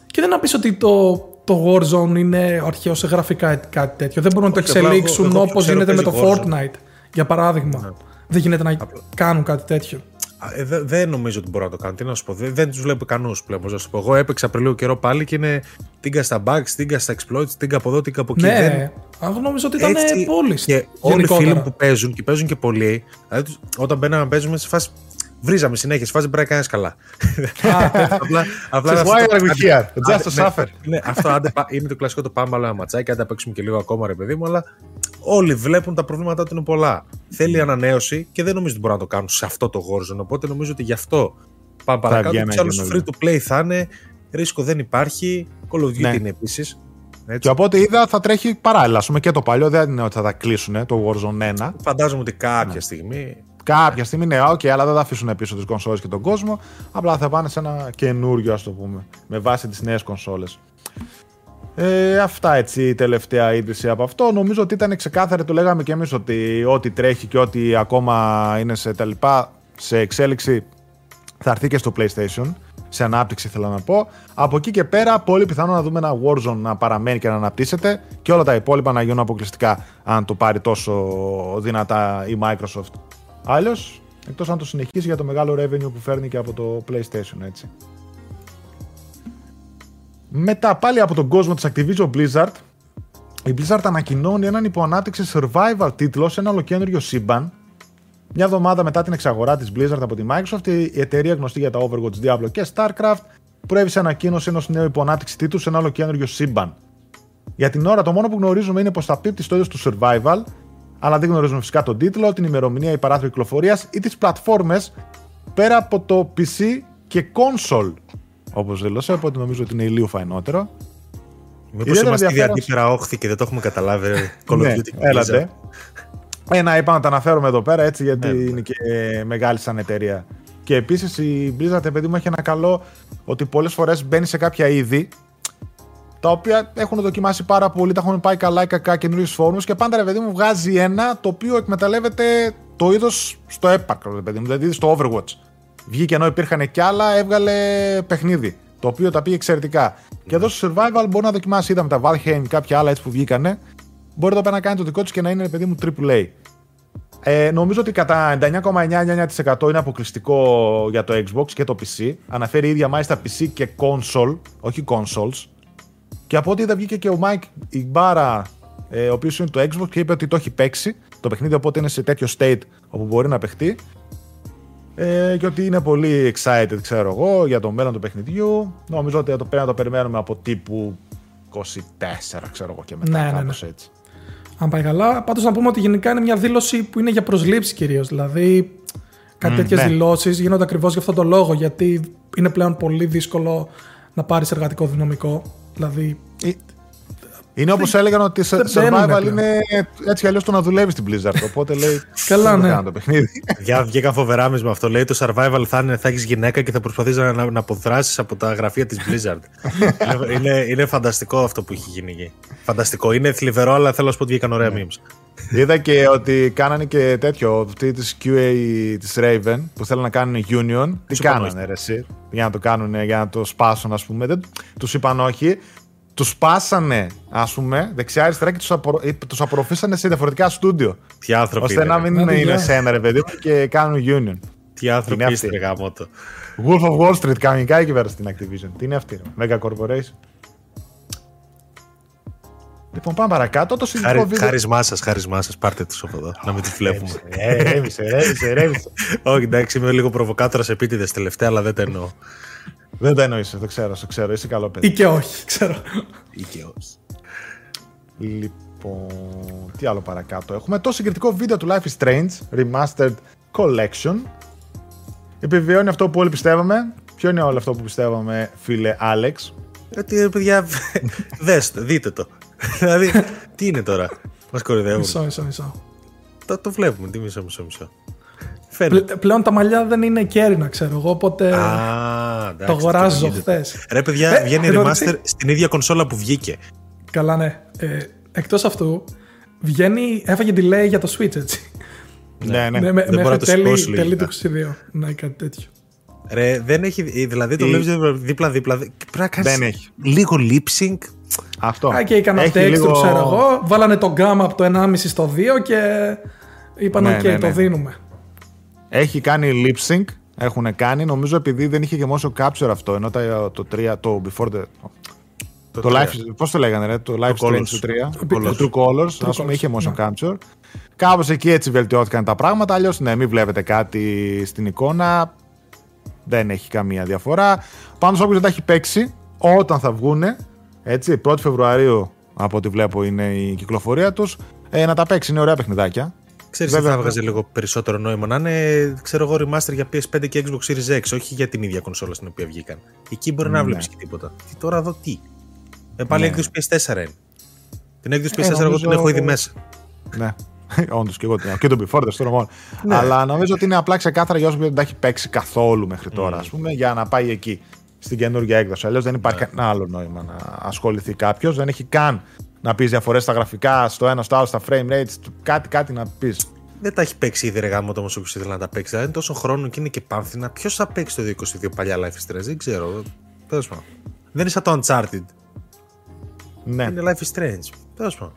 Και δεν να πεις ότι το, το Warzone είναι αρχαίος σε γραφικά ή κάτι τέτοιο. Δεν μπορούν να το Όχι, απλά εγώ- εξελίξουν εγώ όπως ξέρω γίνεται με το παίζει Warzone. Fortnite. Για παράδειγμα. Δεν γίνεται να κάνουν κάτι τέτοιο. Α, ε, δε- δεν νομίζω ότι μπορώ να το κάνω. Τι να σου πω. Δεν, δεν τους βλέπω ικανούς πλέον. Πώς να σου πω. Εγώ έπαιξα πριν λίγο καιρό πάλι και είναι τίγκα στα bugs, τίγκα στα exploits, τίγκα από εδώ, τίγκα από εκεί. Δεν- Ναι, αν νομίζω ότι ήταν Έτσι, πόλης. Και όλοι οι φίλοι μου που παίζουν και παίζουν και πολλοί, δηλαδή τους- όταν μπαίναμε να παίζουμε σε φάση. Βρίζαμε συνέχεια, σε φάση πρέπει να κάνεις καλά. απλά, απλά Says, αυτό "Why το- are we άντε- here? Just άντε- to ναι, suffer." ναι, αυτό άντε πά- είναι το κλασικό το πάμε άλλο ένα ματσάκι, άντε να παίξουμε και λίγο ακόμα ρε παιδί μου, αλλά όλοι βλέπουν τα προβλήματά του είναι πολλά. Θέλει ανανέωση και δεν νομίζω ότι μπορούν να το κάνουν σε αυτό το Warzone. Οπότε νομίζω ότι γι' αυτό πάμε παρακάτω. βγει ένα Τους άλλους καινούριο. free to play θα είναι, ρίσκο δεν υπάρχει. Call of Duty Ναι. είναι επίσης. Και από ό,τι είδα θα τρέχει παράλληλα. Α πούμε και το παλιό δεν είναι ότι θα τα κλείσουν το Warzone 1. Φαντάζομαι ότι κάποια Ναι. στιγμή Κάποια στιγμή ναι, οκ, αλλά δεν θα αφήσουν πίσω τις κονσόλες και τον κόσμο. Απλά θα πάνε σε ένα καινούριο, ας το πούμε, με βάση τις νέες κονσόλες. Ε, αυτά έτσι η τελευταία είδηση από αυτό. Νομίζω ότι ήταν ξεκάθαρο, το λέγαμε και εμείς ότι ό,τι τρέχει και ό,τι ακόμα είναι σε τα λοιπά, σε εξέλιξη θα έρθει και στο PlayStation. Σε ανάπτυξη θέλω να πω. Από εκεί και πέρα, πολύ πιθανό να δούμε ένα Warzone να παραμένει και να αναπτύσσεται και όλα τα υπόλοιπα να γίνουν αποκλειστικά αν το πάρει τόσο δυνατά η Microsoft. Άλλω, εκτός αν το συνεχίσει για το μεγάλο revenue που φέρνει και από το PlayStation, έτσι. Μετά πάλι από τον κόσμο της Activision Blizzard, η Blizzard ανακοινώνει έναν υποανάπτυξη survival τίτλο σε ένα ολοκένουργιο σύμπαν. Μια εβδομάδα μετά την εξαγορά της Blizzard από τη Microsoft, η εταιρεία γνωστή για τα Overwatch, Diablo και StarCraft προέβη σε ανακοίνωση ενός νέου υποανάπτυξη τίτλου σε ένα ολοκένουργιο σύμπαν. Για την ώρα το μόνο που γνωρίζουμε είναι πως θα πίπτει στο είδος του survival, αλλά δεν γνωρίζουμε φυσικά τον τίτλο, την ημερομηνία, η παράθυρο κυκλοφορίας ή τις πλατφόρμες πέρα από το PC και console. Όπως δήλωσε, οπότε νομίζω ότι είναι ηλίου φαϊνότερο. Μήπω Ιδιαίτερα είμαστε ήδη ενδιαφέρον- αντίπερα όχθη και δεν το έχουμε καταλάβει. ρε, Call of Ναι, Duty και έλατε. Blizzard. Ένα είπα να τα αναφέρουμε εδώ πέρα έτσι γιατί Ναι, ναι. είναι και μεγάλη σαν εταιρεία. Και επίσης η Blizzard, παιδί μου, έχει ένα καλό ότι πολλές φορές μπαίνει σε κάποια είδη τα οποία έχουν δοκιμάσει πάρα πολύ, τα έχουν πάει καλά ή κακά καινούριου φόρμου και πάντα ρε παιδί μου βγάζει ένα το οποίο εκμεταλλεύεται το είδος στο έπακρο, ρε παιδί μου, δηλαδή στο Overwatch. Βγήκε ενώ υπήρχαν κι άλλα, έβγαλε παιχνίδι. το οποίο τα πήγε εξαιρετικά. Και εδώ στο survival μπορεί να δοκιμάσει, είδαμε τα Valheim και κάποια άλλα έτσι που βγήκανε. Μπορεί εδώ πέρα να κάνει το δικό τους και να είναι παιδί μου AAA. Ε, νομίζω ότι κατά 99,99% είναι αποκλειστικό για το Xbox και το PC. Αναφέρει η ίδια μάλιστα PC και console, όχι consoles. Και από ό,τι είδα βγήκε και ο Mike Ibarra, ε, ο οποίος είναι το Xbox και είπε ότι το έχει παίξει το παιχνίδι, οπότε είναι σε τέτοιο state όπου μπορεί να παιχτεί. Ε, και ότι είναι πολύ excited, ξέρω εγώ, για το μέλλον του παιχνιδιού. Νομίζω ότι πρέπει να το περιμένουμε από τύπου 24, ξέρω εγώ και μετά. Ναι, ναι, ναι. έτσι. Αν πάει καλά. Πάντως να πούμε ότι γενικά είναι μια δήλωση που είναι για προσλήψεις κυρίως. Δηλαδή, κάτι mm, τέτοιες ναι. δηλώσεις γίνονται ακριβώς για αυτόν τον λόγο. Γιατί είναι πλέον πολύ δύσκολο να πάρεις εργατικό δυναμικό. Δηλαδή. Είναι όπως έλεγαν ότι σε survival είναι έτσι κι αλλιώς το να δουλεύεις στην Blizzard. Οπότε λέει. Καλά, ναι. Το παιχνίδι. Για βγήκαν φοβερά μες αυτό. Λέει το survival θα, θα έχεις γυναίκα και θα προσπαθείς να, να αποδράσεις από τα γραφεία της Blizzard. είναι, είναι, φανταστικό αυτό που έχει γίνει εκεί. Φανταστικό. Είναι θλιβερό, αλλά θέλω να σου πω ότι βγήκαν ωραία ναι. memes. Είδα και ότι κάνανε και τέτοιο. Αυτή της QA της Raven που θέλουν να κάνουν union. Τι κάνανε, ρε, εσύ, για να το κάνουν, για να το σπάσουν, ας πούμε. Τους είπαν όχι τους πάσανε, ας πούμε, δεξιά-αριστερά και τους απο... τους απορροφήσανε σε διαφορετικά στούντιο. Τι άνθρωποι ώστε να μην είναι, είναι σε ένα ρε παιδί και κάνουν union. Τι άνθρωποι είστε, ρε γάμο Wolf of Wall Street, κανονικά εκεί πέρα στην Activision. Τι είναι αυτή, Mega Corporation. Λοιπόν, πάμε παρακάτω. Το Χάρι, βίντεο... Χάρισμά σας, χάρισμά σας. Πάρτε τους από εδώ, να μην τους βλέπουμε. Ρέμισε, ρέμισε, ρέμισε. Όχι, εντάξει, είμαι λίγο προβοκάτορας επίτηδες τελευταία, αλλά δεν το εννοώ. Δεν το εννοείς, το ξέρω, το ξέρω. Είσαι καλό παιδί. Ή και όχι, ξέρω. Ή και όχι. Λοιπόν, τι άλλο παρακάτω. Έχουμε το συγκριτικό βίντεο του Life is Strange Remastered Collection. Επιβεβαιώνει αυτό που όλοι πιστεύαμε. Ποιο είναι όλο αυτό που πιστεύαμε, φίλε Άλεξ; Ότι παιδιά, δέστε, δείτε το. δηλαδή, τι είναι τώρα; Μας κορυδεύουν. Μισό, μισό, μισό. Το, το βλέπουμε, τι μισό, μισό, μισό. Πλέον τα μαλλιά δεν είναι κέρινα, ξέρω εγώ, οπότε Α, το αγοράζω χθες. Ρε παιδιά, ε, βγαίνει remaster στην ίδια κονσόλα που βγήκε. Καλά, ναι. Ε, εκτός αυτού, βγαίνει, έφαγε delay για το Switch, έτσι. Ναι, ναι. ναι δεν μπορεί να το τέλει, τέλει του 22. Ναι, κάτι τέτοιο. Ρε, δεν έχει. Δηλαδή το βλέπεις δίπλα-δίπλα. Πρέπει να κάνεις. Δεν έχει. Λίγο lip sync. Αυτό. Α, και έκανα texture, λίγο... ξέρω εγώ. Βάλανε το gamma από το 1,5 στο 2 και είπαν: ναι, OK, ναι, ναι. το δίνουμε. Έχει κάνει lip sync. Έχουν κάνει. Νομίζω επειδή δεν είχε και motion capture αυτό. Ενώ το, το 3, το before the. Το, το life, πώς το λέγανε, ρε, το Life Strange του 3, το True Colors, ας πούμε, είχε motion ναι. capture. Κάπως εκεί έτσι βελτιώθηκαν τα πράγματα. Αλλιώς, ναι, μην βλέπετε κάτι στην εικόνα. Δεν έχει καμία διαφορά. Πάντω, όποιο δεν τα έχει παίξει, όταν θα βγούνε, έτσι, 1η Φεβρουαρίου, από ό,τι βλέπω είναι η κυκλοφορία τους, ε, να τα παίξει. Είναι ωραία παιχνιδάκια. Ξέρεις τι θα έβγαζε λίγο περισσότερο νόημα να είναι, ξέρω εγώ, remaster για PS5 και Xbox Series X, όχι για την ίδια κονσόλα στην οποία βγήκαν. Εκεί μπορεί να ναι. βλέπεις και τίποτα. Και τώρα εδώ τι; Ε, πάλι ναι. έκδοση PS4 είναι. Την έκδοση PS4 ες, εγώ την έχω ήδη μέσα. Ναι. Όντως και εγώ την Και τον Before τώρα μόνο. Ναι. Αλλά νομίζω ότι είναι απλά ξεκάθαρα για όσου δεν τα έχει παίξει καθόλου μέχρι τώρα, mm. ας πούμε, για να πάει εκεί στην καινούργια έκδοση. Αλλιώς δεν υπάρχει yeah. κανένα άλλο νόημα να ασχοληθεί κάποιος. Δεν έχει καν να πεις διαφορές στα γραφικά, στο ένα, στο άλλο, στα frame rates, κάτι, κάτι να πεις. Δεν τα έχει παίξει ήδη ρε γάμο όμω όποιο ήθελε να τα παίξει. Δηλαδή είναι τόσο χρόνο και είναι και πάνθυνα. Ποιος θα παίξει το 22 παλιά Life is Strange, δεν ξέρω. Τέλος πάντων. Δεν είναι σαν το Uncharted. Ναι. Είναι Life is Strange. Τέλος πάντων.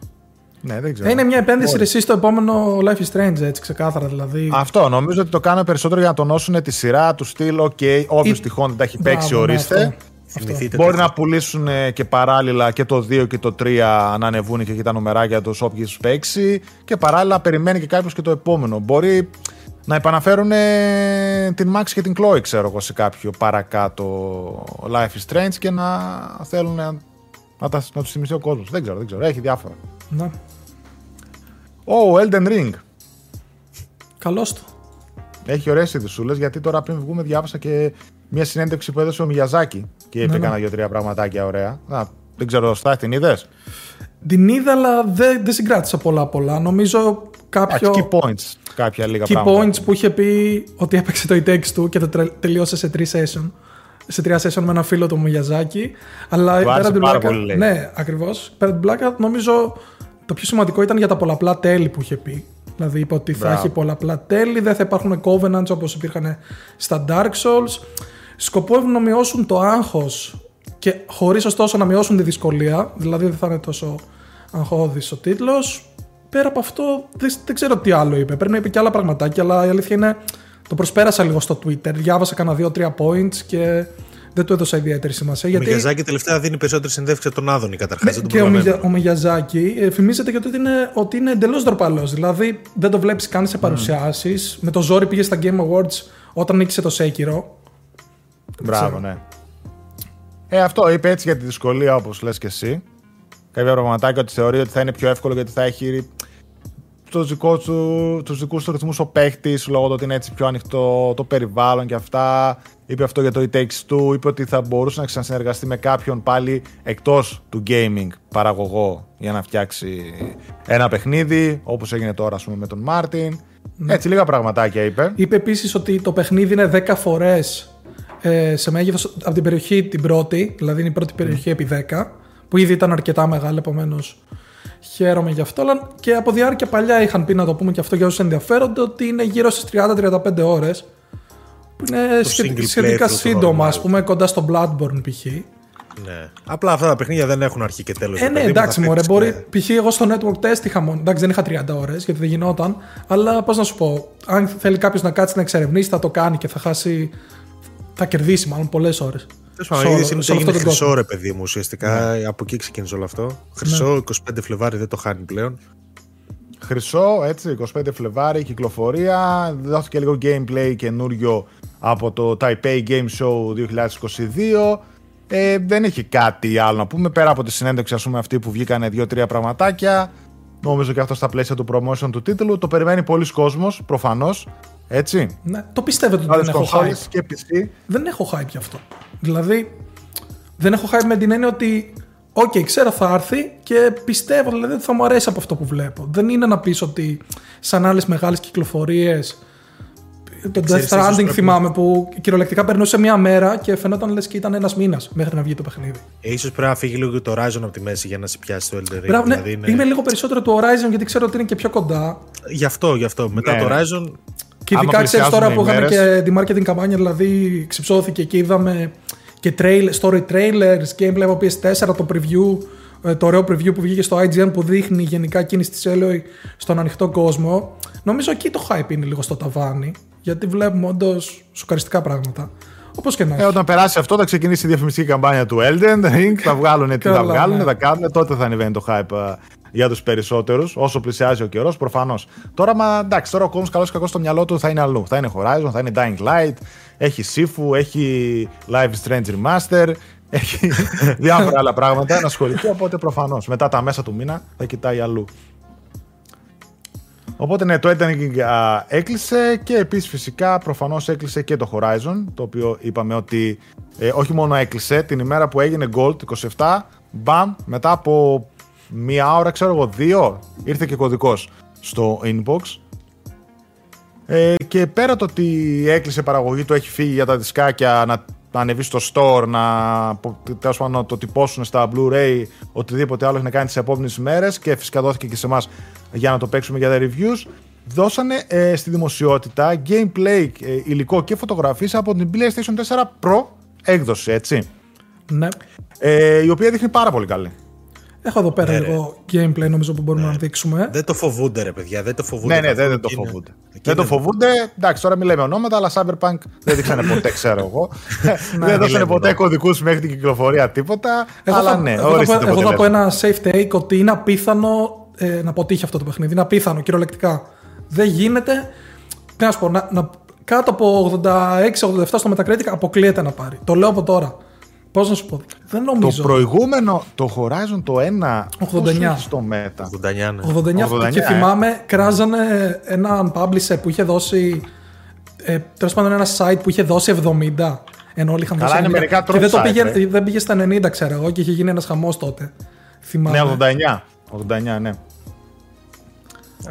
Ναι, δεν ξέρω. Είναι μια επένδυση εσύ στο επόμενο Life is Strange, έτσι ξεκάθαρα δηλαδή. Αυτό νομίζω ότι το κάνουν περισσότερο για να τονώσουν τη σειρά τους στυλ. Ok, okay, όποιο τυχόν δεν τα έχει παίξει, ορίστε. Μπορεί να πουλήσουν ε, και παράλληλα και το 2 και το 3 να ανεβούν και εκεί τα νουμεράκια του όποιοι του παίξει. Και παράλληλα περιμένει και κάποιος και το επόμενο. Μπορεί να επαναφέρουν την Max και την Chloe, ξέρω εγώ, σε κάποιο παρακάτω Life is Strange και να θέλουν να, να, να τους θυμηθεί ο κόσμος. Δεν ξέρω, δεν ξέρω. Έχει διάφορα. Ναι. Oh, Elden Ring. Καλώς το. Έχει ωραίες ειδησούλε γιατί τώρα πριν βγούμε διάβασα και μια συνέντευξη που έδωσε ο Μιαζάκη και είπε ναι, ναι. δύο-τρία πραγματάκια ωραία. Να, δεν ξέρω, Στάθη, την είδες; Την είδα, αλλά δεν, δεν συγκράτησα πολλά πολλά. Νομίζω κάποιο. key points, κάποια λίγα key πράγματα. points που είχε πει ότι έπαιξε το e του και το τελείωσε σε τρεις session. Σε τρία session με ένα φίλο του Μιαζάκη. Αλλά πέρα από την πλάκα. Ναι, ακριβώς. Πέρα την πλάκα, νομίζω το πιο σημαντικό ήταν για τα πολλαπλά τέλη που είχε πει. Δηλαδή είπε ότι θα έχει πολλαπλά τέλη, δεν θα υπάρχουν covenants όπως υπήρχαν στα Dark Souls. Σκοπεύουν να μειώσουν το άγχος και χωρίς ωστόσο να μειώσουν τη δυσκολία, δηλαδή δεν θα είναι τόσο αγχώδης ο τίτλος. Πέρα από αυτό δεν, δεν ξέρω τι άλλο είπε, πρέπει να είπε και άλλα πραγματάκια, αλλά η αλήθεια είναι το προσπέρασα λίγο στο Twitter, διάβασα κανένα δύο-τρία points και δεν του έδωσα ιδιαίτερη σημασία. Ο γιατί... Μιγιαζάκη τελευταία δίνει περισσότερη συνδεύξη από τον Άδωνη καταρχάς. Ναι, και ο, Μιγια... ο Μιγιαζάκη ε, φημίζεται γιατί είναι, ότι είναι εντελώς ντροπαλός. Δηλαδή δεν το βλέπεις καν σε παρουσιάσεις. Mm. Με το ζόρι πήγε στα Game Awards όταν νίκησε το Σέκυρο. Μπράβο, ναι. Ε, αυτό είπε έτσι για τη δυσκολία όπως λες και εσύ. Κάποια πραγματάκια ότι θεωρεί ότι θα είναι πιο εύκολο γιατί θα έχει τους δικούς του, τους δικούς τους ρυθμούς ο παίχτης λόγω του ότι είναι έτσι πιο ανοιχτό το περιβάλλον και αυτά. Είπε αυτό για το e Takes Two, είπε ότι θα μπορούσε να ξανασυνεργαστεί με κάποιον πάλι εκτός του gaming παραγωγό για να φτιάξει ένα παιχνίδι, όπως έγινε τώρα πούμε, με τον Μάρτιν. Ναι. Έτσι λίγα πραγματάκια είπε. Είπε επίσης ότι το παιχνίδι είναι 10 φορές ε, σε μέγεθος από την περιοχή την πρώτη, δηλαδή είναι η πρώτη περιοχή επί 10, που ήδη ήταν αρκετά μεγάλη, επομένως Χαίρομαι γι' αυτό. Αλλά και από διάρκεια παλιά είχαν πει να το πούμε και αυτό για όσους ενδιαφέρονται ότι είναι γύρω στις 30-35 ώρες. Που είναι σχετικά σύντομα, ας πούμε, κοντά στο Bloodborne π.χ. Ναι. Απλά αυτά τα παιχνίδια δεν έχουν αρχή και τέλος. Ε, ναι, εντάξει, μωρέ. Μπορεί. Π.χ. εγώ στο network test είχα μόνο. Εντάξει, δεν είχα 30 ώρες γιατί δεν γινόταν. Αλλά πώς να σου πω, αν θέλει κάποιος να κάτσει να εξερευνήσει, θα το κάνει και θα χάσει. Θα κερδίσει μάλλον πολλές ώρες. Τέλος πάντων, είναι ότι έγινε χρυσό ρε παιδί μου ουσιαστικά. Ναι. Από εκεί ξεκίνησε όλο αυτό. Χρυσό, ναι. 25 Φλεβάρι δεν το χάνει πλέον. Χρυσό, έτσι, 25 Φλεβάρι, κυκλοφορία. Δόθηκε λίγο gameplay καινούριο από το Taipei Game Show 2022. Ε, δεν έχει κάτι άλλο να πούμε πέρα από τη συνέντευξη ας πούμε αυτή που βγήκανε δύο-τρία πραγματάκια. Νομίζω και αυτό στα πλαίσια του promotion του τίτλου. Το περιμένει πολλοί κόσμος, προφανώς. Έτσι. Ναι, το πιστεύω ότι δεν έχω hype. Και PC. Δεν έχω hype γι' αυτό. Δηλαδή, δεν έχω hype με την έννοια ότι Ok, okay, ξέρω θα έρθει και πιστεύω δηλαδή ότι θα μου αρέσει από αυτό που βλέπω. Δεν είναι να πεις ότι σαν άλλες μεγάλες κυκλοφορίες. Το Death Stranding θυμάμαι που κυριολεκτικά περνούσε μία μέρα και φαινόταν λες και ήταν ένας μήνας μέχρι να βγει το παιχνίδι. Ε, ίσως πρέπει να φύγει λίγο το Horizon από τη μέση για να σε πιάσει το Elden Ring. Μπράβο, ναι, δηλαδή είναι... Είμαι λίγο περισσότερο του Horizon γιατί ξέρω ότι είναι και πιο κοντά. Γι' αυτό, γι' αυτό. Μετά ναι. το Horizon. Και ειδικά ξέρεις τώρα που είχαμε και τη marketing καμπάνια, δηλαδή ξυψώθηκε και είδαμε και trailer, story trailers, gameplay από PS4, το preview, ε, το ωραίο preview που βγήκε στο IGN που δείχνει γενικά κίνηση της Eloy στον ανοιχτό κόσμο. Νομίζω εκεί το hype είναι λίγο στο ταβάνι, γιατί βλέπουμε όντως σοκαριστικά πράγματα. Όπως και να ε, έχει. Ε, όταν περάσει αυτό, θα ξεκινήσει η διαφημιστική καμπάνια του Elden Ring. θα βγάλουν τι θα βγάλουν, ναι. θα κάνουν. Τότε θα ανεβαίνει το hype ε, για τους περισσότερους, όσο πλησιάζει ο καιρός, προφανώς. Τώρα, μα, εντάξει, τώρα ο κόσμος καλός κακός στο μυαλό του θα είναι αλλού. Θα είναι Horizon, θα είναι Dying Light, έχει Sifu, έχει Live Strange Remaster, έχει διάφορα άλλα πράγματα να ασχοληθεί. Οπότε προφανώς μετά τα μέσα του μήνα θα κοιτάει αλλού. Οπότε ναι, το Elden έκλεισε και επίσης φυσικά προφανώς έκλεισε και το Horizon, το οποίο είπαμε ότι ε, όχι μόνο έκλεισε, την ημέρα που έγινε Gold 27, μπαμ, μετά από μία ώρα, ξέρω εγώ, δύο, ήρθε και κωδικός στο inbox. Ε, και πέρα το ότι έκλεισε παραγωγή του, έχει φύγει για τα δισκάκια να ανεβεί στο store, να, τέλος πάντων, να το τυπώσουν στα Blu-ray, οτιδήποτε άλλο έχει να κάνει τις επόμενες μέρες και φυσικά δόθηκε και σε εμάς για να το παίξουμε για τα reviews. Δώσανε ε, στη δημοσιότητα gameplay, ε, υλικό και φωτογραφίες από την PlayStation 4 Pro έκδοση, έτσι. Ναι. Ε, η οποία δείχνει πάρα πολύ καλή. Έχω εδώ πέρα ναι, λίγο gameplay νομίζω που μπορούμε ναι. να δείξουμε. Δεν το φοβούνται, ρε παιδιά. Δεν το φοβούνται. Ναι, ναι, δεν, δεν το φοβούνται. Δεν το φοβούνται. Εντάξει, τώρα μιλάμε ονόματα, αλλά Cyberpunk δεν δείξανε ποτέ, ξέρω εγώ. Ναι, δεν δώσανε ποτέ κωδικούς μέχρι την κυκλοφορία τίποτα. Εγώ αλλά ναι, εγώ θα πω ένα safe take ότι είναι απίθανο ε, να αποτύχει αυτό το παιχνίδι. Είναι απίθανο, κυριολεκτικά. Δεν γίνεται. Τι να σου πω, να, να, κάτω από 86-87 στο Metacritic αποκλείεται να πάρει. Το λέω από τώρα. Πώς να σου πω, δεν νομίζω. Το προηγούμενο, το Horizon το 1, 89. στο Meta; 89, ναι. 89, 89 και ε. θυμάμαι, κράζανε έναν publisher που είχε δώσει. Ε, Τέλος πάντων, ένα site που είχε δώσει 70. Ενώ όλοι είχαν δώσει. είναι μερικά και δεν, το πήγε, δεν πήγε στα 90, ξέρω εγώ, και είχε γίνει ένας χαμός τότε. Θυμάμαι. Ναι, 89. 89, ναι.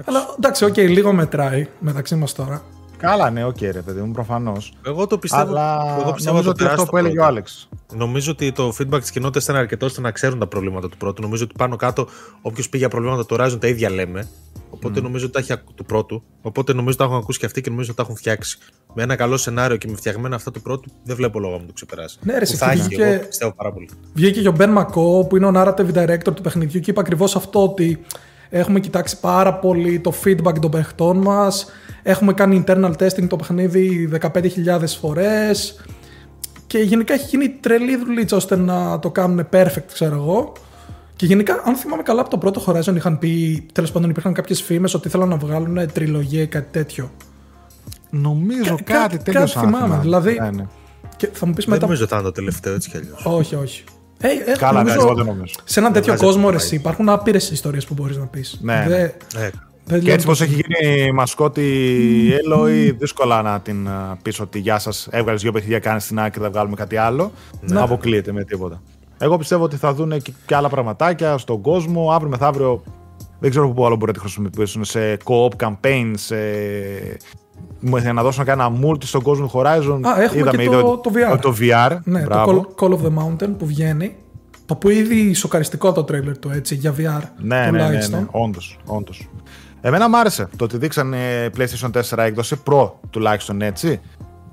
Αλλά εντάξει, ok, okay, λίγο μετράει μεταξύ μας τώρα. Καλά, ναι, ok, okay, ρε παιδί μου, προφανώς. Εγώ το πιστεύω. Αλλά εγώ πιστεύω νομίζω ότι αυτό που έλεγε ο Άλεξ. Νομίζω ότι το feedback της κοινότητας ήταν αρκετό ώστε να ξέρουν τα προβλήματα του πρώτου. Νομίζω ότι πάνω κάτω, όποιος πήγε για προβλήματα του Horizon τα ίδια λέμε. Οπότε νομίζω ότι τα έχει του πρώτου. Οπότε νομίζω ότι τα έχουν ακούσει και αυτοί και νομίζω ότι τα έχουν φτιάξει. Με ένα καλό σενάριο και με φτιαγμένα αυτά του πρώτου, δεν βλέπω λόγο να το ξεπεράσει. Ναι, ρε, θα έχει, και... εγώ πιστεύω πάρα πολύ. Βγήκε και ο Ben McCaw, που είναι ο narrative director του παιχνιδιού και είπε ακριβώς αυτό ότι έχουμε κοιτάξει πάρα πολύ το feedback των παιχτών μας. Έχουμε κάνει internal testing το παιχνίδι 15.000 φορές. Και γενικά έχει γίνει τρελή δουλίτσα ώστε να το κάνουν perfect, ξέρω εγώ. Και γενικά, αν θυμάμαι καλά, από το πρώτο Horizon είχαν πει, τέλος πάντων υπήρχαν κάποιες φήμες ότι ήθελαν να βγάλουν τριλογία ή κάτι τέτοιο. Νομίζω Κα, κάτι τέτοιο. Κάτι θυμάμαι. Δηλαδή. Ναι, ναι. Και θα μου πεις δεν μετά... νομίζω ότι θα είναι το τελευταίο έτσι κι αλλιώς. Όχι, όχι. Ε, ε, Καλά, ναι, νομίζω, δεν νομίζω. Σε έναν τέτοιο κόσμο, ρε, υπάρχουν άπειρες ιστορίες που μπορείς να πεις. Ναι. Δε, ναι. Δε και έτσι πώ έχει γίνει η μασκότη η Έλοη, δύσκολα να την πει ότι γεια σας, έβγαλες δύο παιχνίδια, κάνεις την άκρη, θα βγάλουμε κάτι άλλο. Ναι. Αποκλείεται με τίποτα. Εγώ πιστεύω ότι θα δουν και, άλλα πραγματάκια στον κόσμο. Αύριο μεθαύριο δεν ξέρω πού άλλο μπορεί να τη χρησιμοποιήσουν σε co-op campaigns, σε... για να δώσουν ένα multi στον κόσμο του Horizon. Α, έχουμε Είδαμε, και το, το, VR. Το VR. Ναι, το Call, Call, of the Mountain που βγαίνει. Το που ήδη σοκαριστικό το trailer του έτσι για VR. Ναι, ναι, ναι, ναι, όντως, όντως. Εμένα μου άρεσε το ότι δείξανε PlayStation 4 έκδοση Pro τουλάχιστον έτσι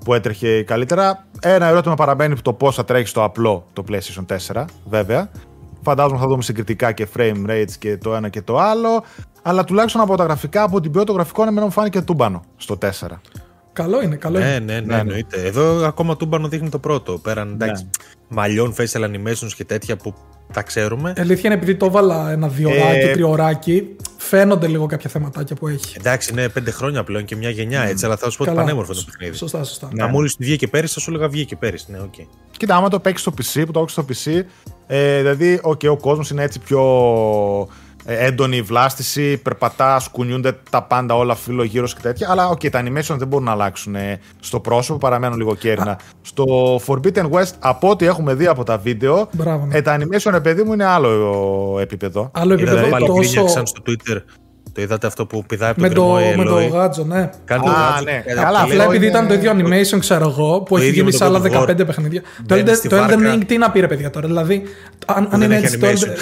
που έτρεχε καλύτερα. Ένα ερώτημα παραμένει το πώς θα τρέχει στο απλό το PlayStation 4, βέβαια. Φαντάζομαι θα δούμε συγκριτικά και frame rates και το ένα και το άλλο. Αλλά τουλάχιστον από τα γραφικά, από την ποιότητα των γραφικών, εμένα μου φάνηκε τούμπανο στο 4. Καλό είναι, καλό ναι, είναι. Ναι, ναι, ναι, εννοείται. Εδώ ακόμα τούμπανο δείχνει το πρώτο. Πέραν εντάξει, ναι. μαλλιών, facial animations και τέτοια που τα ξέρουμε. Η αλήθεια είναι επειδή το έβαλα ένα διωράκι, ε... τριωράκι, φαίνονται λίγο κάποια θεματάκια που έχει. Εντάξει, είναι πέντε χρόνια πλέον και μια γενιά έτσι, αλλά θα σου πω ότι πανέμορφο το παιχνίδι. Σωστά, σωστά. Να ναι. μόλις βγήκε πέρυσι, θα σου έλεγα βγήκε πέρυσι. Ναι, okay. Κοίτα, άμα το παίξεις στο PC, που το έχει στο PC, ε, δηλαδή okay, ο κόσμος είναι έτσι πιο ε, έντονη βλάστηση, περπατάς, κουνιούνται τα πάντα όλα τριγύρω και τέτοια. Αλλά οκ, okay, τα animation δεν μπορούν να αλλάξουν ε, στο πρόσωπο, παραμένουν λίγο κέρινα. Στο Forbidden West, από ό,τι έχουμε δει από τα βίντεο, Μπράβο, ε, τα animation, επειδή μου είναι άλλο επίπεδο. Άλλο επίπεδο. Δηλαδή, τόσο... στο Twitter το είδατε αυτό που πηδάει από με το, με το γάτζο, ναι. Κάνει το γάτζο. Ναι. Καλά, απλά επειδή ήταν το ίδιο animation, ξέρω εγώ, που έχει γίνει σε άλλα 15 παιχνίδια. Το Elden Ring τι να πει, ρε παιδιά τώρα. Δηλαδή, αν είναι έτσι,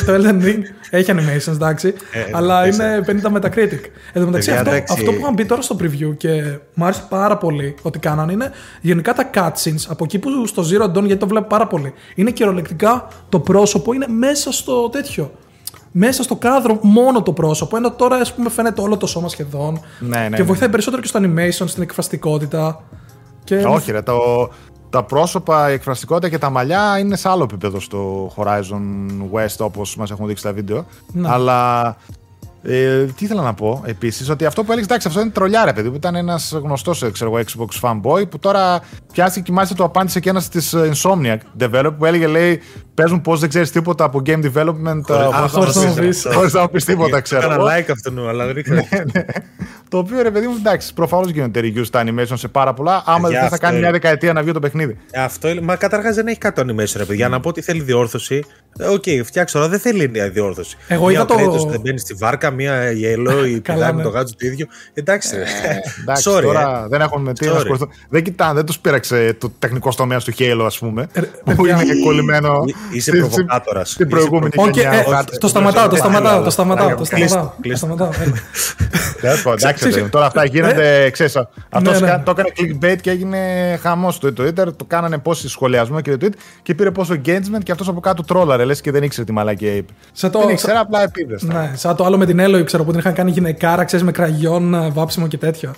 το Elden Ring έχει animations, εντάξει. Ε, αλλά είναι 50 Metacritic. Εν τω μεταξύ, αυτό που είχαν πει τώρα στο preview και μου άρεσε πάρα πολύ ότι κάνανε είναι γενικά τα cutscenes από εκεί που στο Zero Dawn, γιατί το βλέπω πάρα πολύ. Είναι κυριολεκτικά το πρόσωπο είναι μέσα στο τέτοιο μέσα στο κάδρο μόνο το πρόσωπο. Ενώ τώρα ας πούμε, φαίνεται όλο το σώμα σχεδόν. Ναι, ναι, και ναι. βοηθάει περισσότερο και στο animation, στην εκφραστικότητα. Και... Όχι, ρε, το, τα πρόσωπα, η εκφραστικότητα και τα μαλλιά είναι σε άλλο επίπεδο στο Horizon West όπως μας έχουν δείξει τα βίντεο. Ναι. Αλλά ε, τι ήθελα να πω επίσης, ότι αυτό που έλεγες, εντάξει, αυτό είναι τρολιάρα, παιδί που ήταν ένας γνωστός Xbox fanboy που τώρα πιάστηκε και μάλιστα το απάντησε και ένας της ε, Insomniac developer που έλεγε, λέει, παίζουν πώς δεν ξέρεις τίποτα από game development. Χωρί να μου πεις τίποτα, ξέρω. Κάνα like αυτόν, αλλά δεν ήξερα. Ναι, ναι. Το οποίο ρε παιδί μου, εντάξει, προφανώς γίνονται reviews στα animation σε πάρα πολλά. Άμα δεν θα κάνει μια δεκαετία να βγει το παιχνίδι. Αυτό, μα καταρχάς δεν έχει κάτι animation, ρε παιδί. Για να πω ότι θέλει διόρθωση. Ε, οκ, φτιάξω, αλλά δεν θέλει μια διόρθωση. Εγώ είδα το. Δεν μπαίνει στη βάρκα, μια γελό ή πηδάει με το γάτζο το ίδιο. Εντάξει. Εντάξει, τώρα δεν έχουν με τι να Δεν κοιτάνε, δεν τους πείραξε το τεχνικό τομέα του Halo, ας πούμε. Που είναι κολλημένο. Είσαι προβοκάτορας. Στην προηγούμενη γενιά. Το σταματάω, το σταματάω. Το σταματάω. Εντάξει, τώρα αυτά γίνονται. Αυτός το έκανε clickbait και έγινε χαμός στο Twitter. Το κάνανε πόσοι σχολιασμό και το tweet και πήρε πόσο engagement και αυτός από κάτω τρόλαρε. Λες και δεν ήξερε τι μαλακία είπε. Δεν ήξερα, απλά επίδε. Ναι, σαν το άλλο με την Έλοη, ξέρω που την είχαν κάνει γυναικάρα, ξέρεις με κραγιόν, βάψιμο και τέτοιο.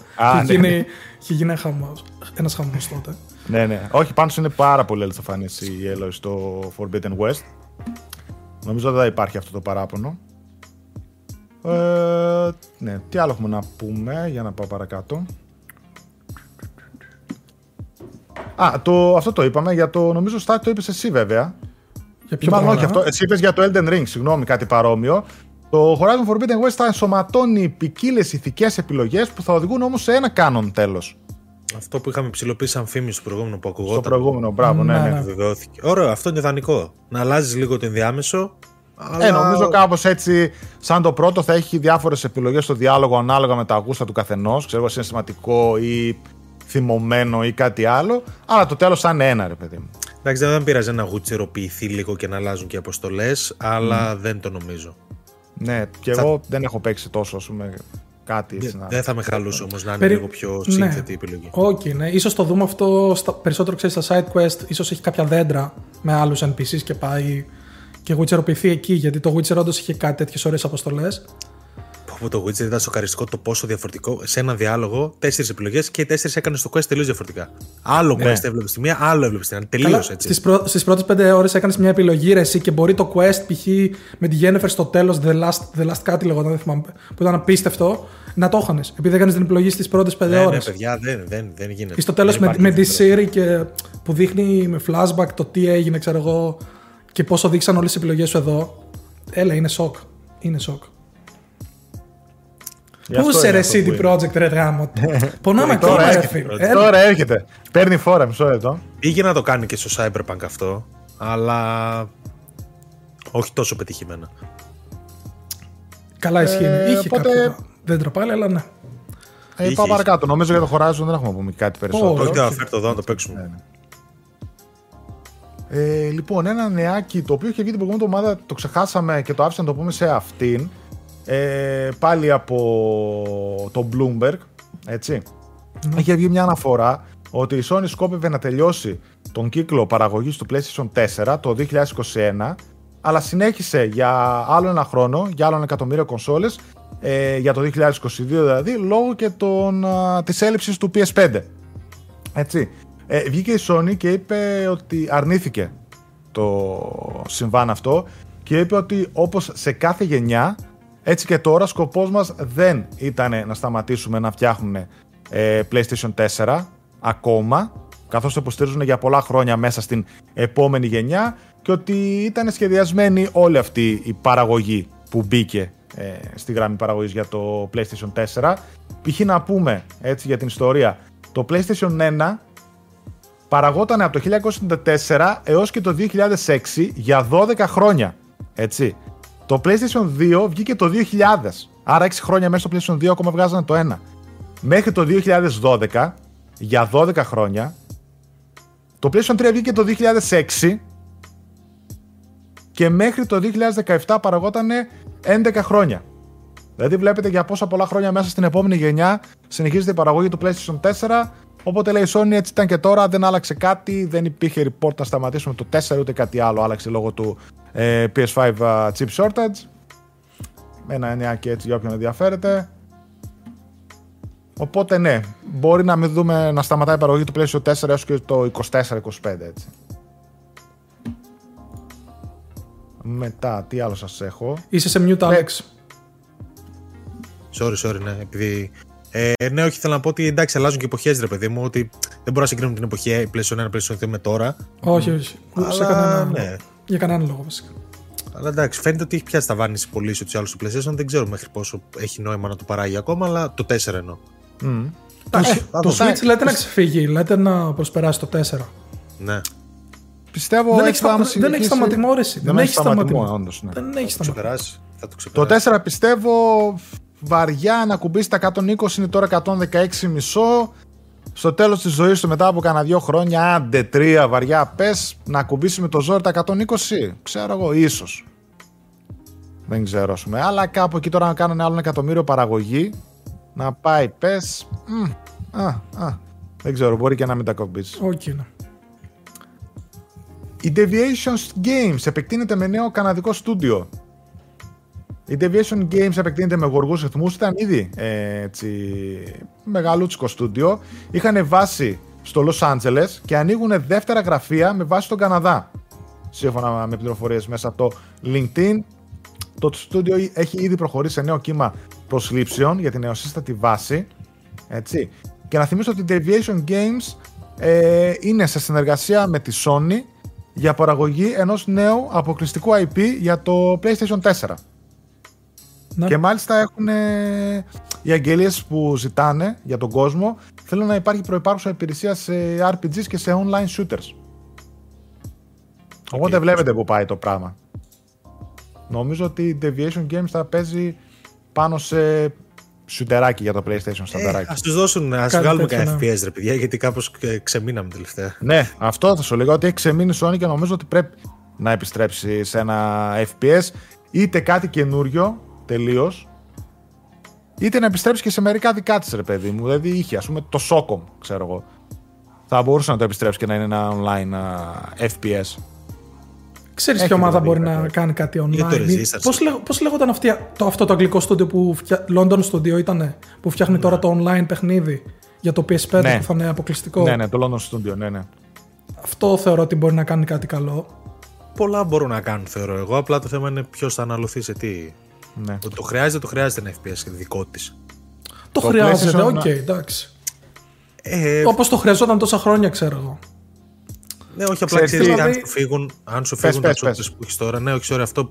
Είχε γίνει χαμό. Ένας χαμός τότε. Ναι, ναι. Όχι, πάνω είναι πάρα πολύ αληθοφανής η Έλοη στο Forbidden West. Νομίζω δεν θα υπάρχει αυτό το παράπονο. Ε, ναι, τι άλλο έχουμε να πούμε για να πάω παρακάτω. Α, το, αυτό το είπαμε για το. Νομίζω Στάτη το είπες εσύ βέβαια. Για ποιο Μάλλον όχι αυτό. Εσύ είπες για το Elden Ring, συγγνώμη, κάτι παρόμοιο. Το Horizon Forbidden West θα ενσωματώνει ποικίλες ηθικές επιλογές που θα οδηγούν όμως σε ένα κάνον τέλος. Αυτό που είχαμε ψηλοποιήσει σαν φήμη στο προηγούμενο που ακουγόταν. Στο προηγούμενο, μπράβο, ναι, ναι. ναι. Ωραίο, αυτό είναι ιδανικό. Να αλλάζεις λίγο το ενδιάμεσο αλλά... Ε, νομίζω κάπως έτσι, σαν το πρώτο, θα έχει διάφορες επιλογές στο διάλογο ανάλογα με τα γούστα του καθενός. Ξέρω εγώ, συναισθηματικό ή θυμωμένο ή κάτι άλλο. Αλλά το τέλος θα είναι ένα, ρε παιδί μου. Εντάξει, δεν πειράζει να γουτσεροποιηθεί λίγο και να αλλάζουν και αποστολές, αλλά δεν το νομίζω. Ναι, και εγώ δεν έχω παίξει τόσο, ας πούμε. Κάτι έτσι Δεν να... δεν θα με χαλούσε όμως να είναι Περι- λίγο πιο Ναι. σύνθετη η επιλογή. Όχι, ναι. Ίσως το δούμε αυτό στα, περισσότερο ξέρεις, στα side quest. Ίσως έχει κάποια δέντρα με άλλους NPCs και πάει και γουιτσεροποιηθεί εκεί. Γιατί το Witcher όντως είχε κάτι τέτοιες ωραίες αποστολές. Από το Witcher ήταν σοκαριστικό το πόσο διαφορετικό. Σε ένα διάλογο, τέσσερις επιλογές και οι τέσσερις έκανες το quest τελείως διαφορετικά. Άλλο Ναι. quest έβλεπες στη μία, άλλο έβλεπες στην άλλη. Τελείως έτσι. Στις, πρω... στις πρώτες πέντε ώρες έκανες μια επιλογή ρε, εσύ και μπορεί το quest π.χ. με τη Yennefer στο τέλος The Last, the last κάτι λεγόταν, δεν θυμάμαι, που ήταν απίστευτο, να το είχανες. Επειδή έκανες την επιλογή στις πρώτες πέντε Ναι, ναι, ώρες. παιδιά, δεν, δεν, δεν γίνεται. Ή στο τέλος Δεν με, υπάρχει με τη διαφορά. Siri και που δείχνει με flashback το τι έγινε, ξέρω εγώ, και πόσο δείξαν όλες τις επιλογές σου εδώ. Έλα, είναι σοκ. Είναι σοκ. Γι' Πού αυτό είσαι είναι ρε αυτό που CD είναι. Projekt ρε γάμο; Πονάμε Τώρα ακόμα ρε έρχεται, φίλε. ρε. Έλα. Τώρα έρχεται. Παίρνει φόρα, μισό λεπτό. Πήγε να το κάνει και στο Cyberpunk αυτό, αλλά όχι τόσο πετυχημένα. Καλά ισχύει. Ε, Είχε οπότε- κάποια δέντρα πάλι, αλλά ναι. Ε, Είχε, πάω είχε. παρακάτω. Νομίζω για το Horizon δεν έχουμε να πούμε κάτι περισσότερο. Όχι, Όχι, όχι. θα φέρει το εδώ να το παίξουμε. Ε, λοιπόν, ένα νεάκι το οποίο είχε βγει την προηγούμενη εβδομάδα, το ξεχάσαμε και το άφησα να το πούμε σε αυτήν. Ε, πάλι από το Bloomberg, έτσι. Είχε βγει μια αναφορά ότι η Sony σκόπευε να τελειώσει τον κύκλο παραγωγής του PlayStation 4 το 2021, αλλά συνέχισε για άλλο ένα χρόνο, για άλλο ένα εκατομμύριο κονσόλες, ε, για το 2022 δηλαδή, λόγω και των, α, της έλλειψης του PS5. Έτσι. Ε, βγήκε η Sony και είπε ότι αρνήθηκε το συμβάν αυτό και είπε ότι όπως σε κάθε γενιά, έτσι και τώρα σκοπός μας δεν ήταν να σταματήσουμε να φτιάχνουν ε, PlayStation 4 ακόμα, καθώς το υποστηρίζουν για πολλά χρόνια μέσα στην επόμενη γενιά και ότι ήταν σχεδιασμένη όλη αυτή η παραγωγή που μπήκε ε, στη γραμμή παραγωγής για το PlayStation 4. Π.χ. να πούμε έτσι για την ιστορία, το PlayStation 1 παραγόταν από το 1994 έως και το 2006 για 12 χρόνια. Έτσι. Το PlayStation 2 βγήκε το 2000. Άρα 6 χρόνια μέσα στο PlayStation 2 ακόμα βγάζανε το 1. Μέχρι το 2012, για 12 χρόνια, το PlayStation 3 βγήκε το 2006 και μέχρι το 2017 παραγότανε 11 χρόνια. Δηλαδή βλέπετε για πόσα πολλά χρόνια μέσα στην επόμενη γενιά συνεχίζεται η παραγωγή του PlayStation 4. Οπότε λέει η Sony έτσι ήταν και τώρα, δεν άλλαξε κάτι, δεν υπήρχε report να σταματήσουμε το 4 ούτε κάτι άλλο άλλαξε λόγω του ε, PS5 uh, chip shortage. Ένα εννιάκι έτσι για όποιον ενδιαφέρεται. Οπότε ναι, μπορεί να μην δούμε να σταματάει η παραγωγή του PlayStation 4 έως και το 24-25 έτσι. Μετά, τι άλλο σας έχω. Είσαι σε mute, Ναι. Alex. Sorry, sorry, ναι. Επειδή... Ε, ναι, όχι, θέλω να πω ότι εντάξει, αλλάζουν και εποχές, ρε παιδί μου. Ότι δεν μπορώ να συγκρίνουμε την εποχή ε, PlayStation 1, PlayStation 2 με τώρα. Όχι, όχι. Σε Αλλά, κανένα, ναι. Για κανέναν λόγο βασικά. Αλλά εντάξει, φαίνεται ότι έχει πιάσει τα βάνη πολύ σε του άλλου του PlayStation. Δεν ξέρω μέχρι πόσο έχει νόημα να το παράγει ακόμα, αλλά το 4 εννοώ. Μμ. Το, Ε, το το- Switch λέτε να ξεφύγει, λέτε να προσπεράσει το 4. Ναι. Πιστεύω δεν, έτσι έχει, σταμα- πάμε δεν έχει συνεχίσει- σταματημό όρεση. Δεν έχει σταματημό, όντως, ναι. Δεν έχει Το σταματημό. ξεπεράσει. Θα το Το ξεπεράσει. 4 πιστεύω βαριά να κουμπίσει τα 120 είναι τώρα 116 μισό. Στο τέλος της ζωής του μετά από κανένα δύο χρόνια, άντε τρία βαριά πες, να κουμπίσει με το ζόρι τα 120. Ξέρω εγώ, ίσως. Δεν ξέρω, ας πούμε. Αλλά κάπου εκεί τώρα να κάνουν άλλο ένα εκατομμύριο παραγωγή, να πάει πες, μ, α, α, δεν ξέρω, μπορεί και να μην τα κομπήσεις. Όχι, ναι. Η Deviation Games επεκτείνεται με νέο καναδικό στούντιο. Η Deviation Games επεκτείνεται με γοργούς ρυθμούς, ήταν ήδη ε, έτσι, μεγαλούτσικο στούντιο. Είχαν βάση στο Los Angeles και ανοίγουν δεύτερα γραφεία με βάση στον Καναδά. Σύμφωνα με πληροφορίες μέσα από το LinkedIn. Το στούντιο έχει ήδη προχωρήσει σε νέο κύμα προσλήψεων για την νεοσύστατη βάση. Έτσι. Και να θυμίσω ότι η Deviation Games ε, είναι σε συνεργασία με τη Sony για παραγωγή ενός νέου αποκλειστικού IP για το PlayStation 4. Ναι. Και μάλιστα έχουν ε, οι αγγελίες που ζητάνε για τον κόσμο θέλουν να υπάρχει προϋπάρχουσα υπηρεσία σε RPGs και σε online shooters. Οπότε βλέπετε που πάει το πράγμα. Νομίζω ότι η Deviation Games θα παίζει πάνω σε σουτεράκι για το PlayStation στανταράκι. Α τους δώσουν, ας Κάτι βγάλουμε τέτοιο, κανένα ναι. FPS, ρε παιδιά, γιατί κάπως ξεμείναμε τελευταία. Ναι, αυτό θα σου λέγα ότι έχει ξεμείνει η Sony και νομίζω ότι πρέπει να επιστρέψει σε ένα FPS είτε κάτι καινούριο τελείως, είτε να επιστρέψει και σε μερικά δικά της, ρε παιδί μου. Δηλαδή είχε, ας πούμε, το Socom, ξέρω εγώ. Θα μπορούσε να το επιστρέψει και να είναι ένα online FPS. Ξέρεις ποια ομάδα μπορεί να κάνει κάτι online. Πώς πώς λέγονταν αυτή, το, αυτό το αγγλικό στούντιο που. London Studio ήταν που φτιάχνει ναι. τώρα το online παιχνίδι για το PS5 ναι. που θα είναι αποκλειστικό; Ναι, ναι, το London Studio, ναι, ναι. Αυτό θεωρώ ότι μπορεί να κάνει κάτι καλό. Πολλά μπορούν να κάνουν, θεωρώ εγώ. Απλά το θέμα είναι ποιος θα αναλωθεί σε τι. Ναι. Το, το χρειάζεται, το χρειάζεται ένα FPS δικό της. Το, το χρειάζεται, οκ, okay, εντάξει. Ε, Όπως το χρειαζόταν τόσα χρόνια, ξέρω εγώ. Ναι, όχι απλά ξέρεις δηλαδή... αν σου φύγουν, αν σου φύγουν πες, τα που έχεις τώρα. Ναι, όχι, sorry, αυτό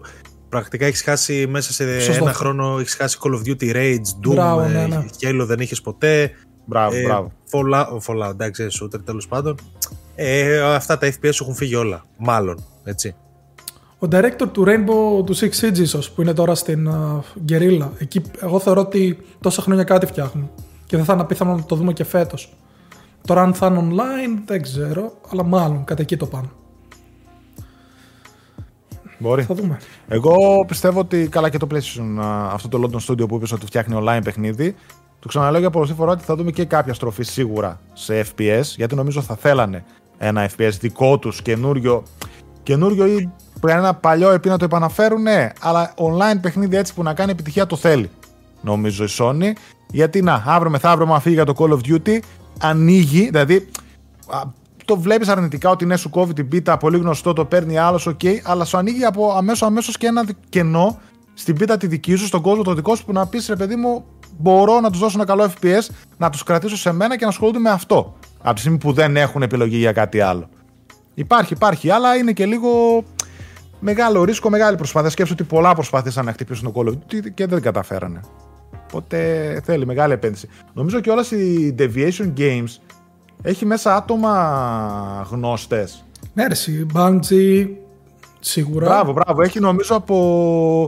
πρακτικά έχεις χάσει μέσα σε Σωστό. ένα χρόνο. Έχεις χάσει Call of Duty Rage, Doom, μπράβο, ναι, ναι. Halo δεν είχες ποτέ. Μπράβο, ε, μπράβο. Fallout, Fallout εντάξει, shooter τέλος πάντων. Ε, αυτά τα FPS έχουν φύγει όλα. Μάλλον, έτσι. Ο director του Rainbow του Six Siege ίσως, που είναι τώρα στην uh, Guerrilla. Εκεί εγώ θεωρώ ότι τόσα χρόνια κάτι φτιάχνουν. Και δεν θα είναι απίθανο να το δούμε και φέτος. Τώρα αν θα είναι online δεν ξέρω, αλλά μάλλον κατά εκεί το πάνε. Μπορεί. Θα δούμε. Εγώ πιστεύω ότι καλά και το PlayStation, αυτό το London Studio που είπες ότι φτιάχνει online παιχνίδι, το ξαναλέω για πολλή φορά ότι θα δούμε και κάποια στροφή σίγουρα σε FPS, γιατί νομίζω θα θέλανε ένα FPS δικό τους καινούριο, καινούριο ή ένα παλιό IP να το επαναφέρουν, ναι, αλλά online παιχνίδι έτσι που να κάνει επιτυχία το θέλει. Νομίζω η Sony. Γιατί να, αύριο μεθαύριο, μα φύγει για το Call of Duty, ανοίγει, δηλαδή το βλέπεις αρνητικά ότι ναι, σου κόβει την πίτα, πολύ γνωστό, το παίρνει άλλος, οκ, okay, αλλά σου ανοίγει από αμέσως αμέσως και ένα κενό στην πίτα τη δική σου, στον κόσμο το δικό σου, που να πεις ρε παιδί μου, μπορώ να τους δώσω ένα καλό FPS, να τους κρατήσω σε μένα και να ασχολούνται με αυτό. Από τη στιγμή που δεν έχουν επιλογή για κάτι άλλο. Υπάρχει, υπάρχει, αλλά είναι και λίγο μεγάλο ρίσκο, μεγάλη προσπάθεια. Σκέψω ότι πολλά προσπάθησαν να χτυπήσουν το Call of Duty και δεν καταφέρανε. Οπότε θέλει μεγάλη επένδυση. Νομίζω και όλα η Deviation Games έχει μέσα άτομα γνώστες. Ναι, ρε, Bungie, σίγουρα. Μπράβο, μπράβο. Έχει νομίζω από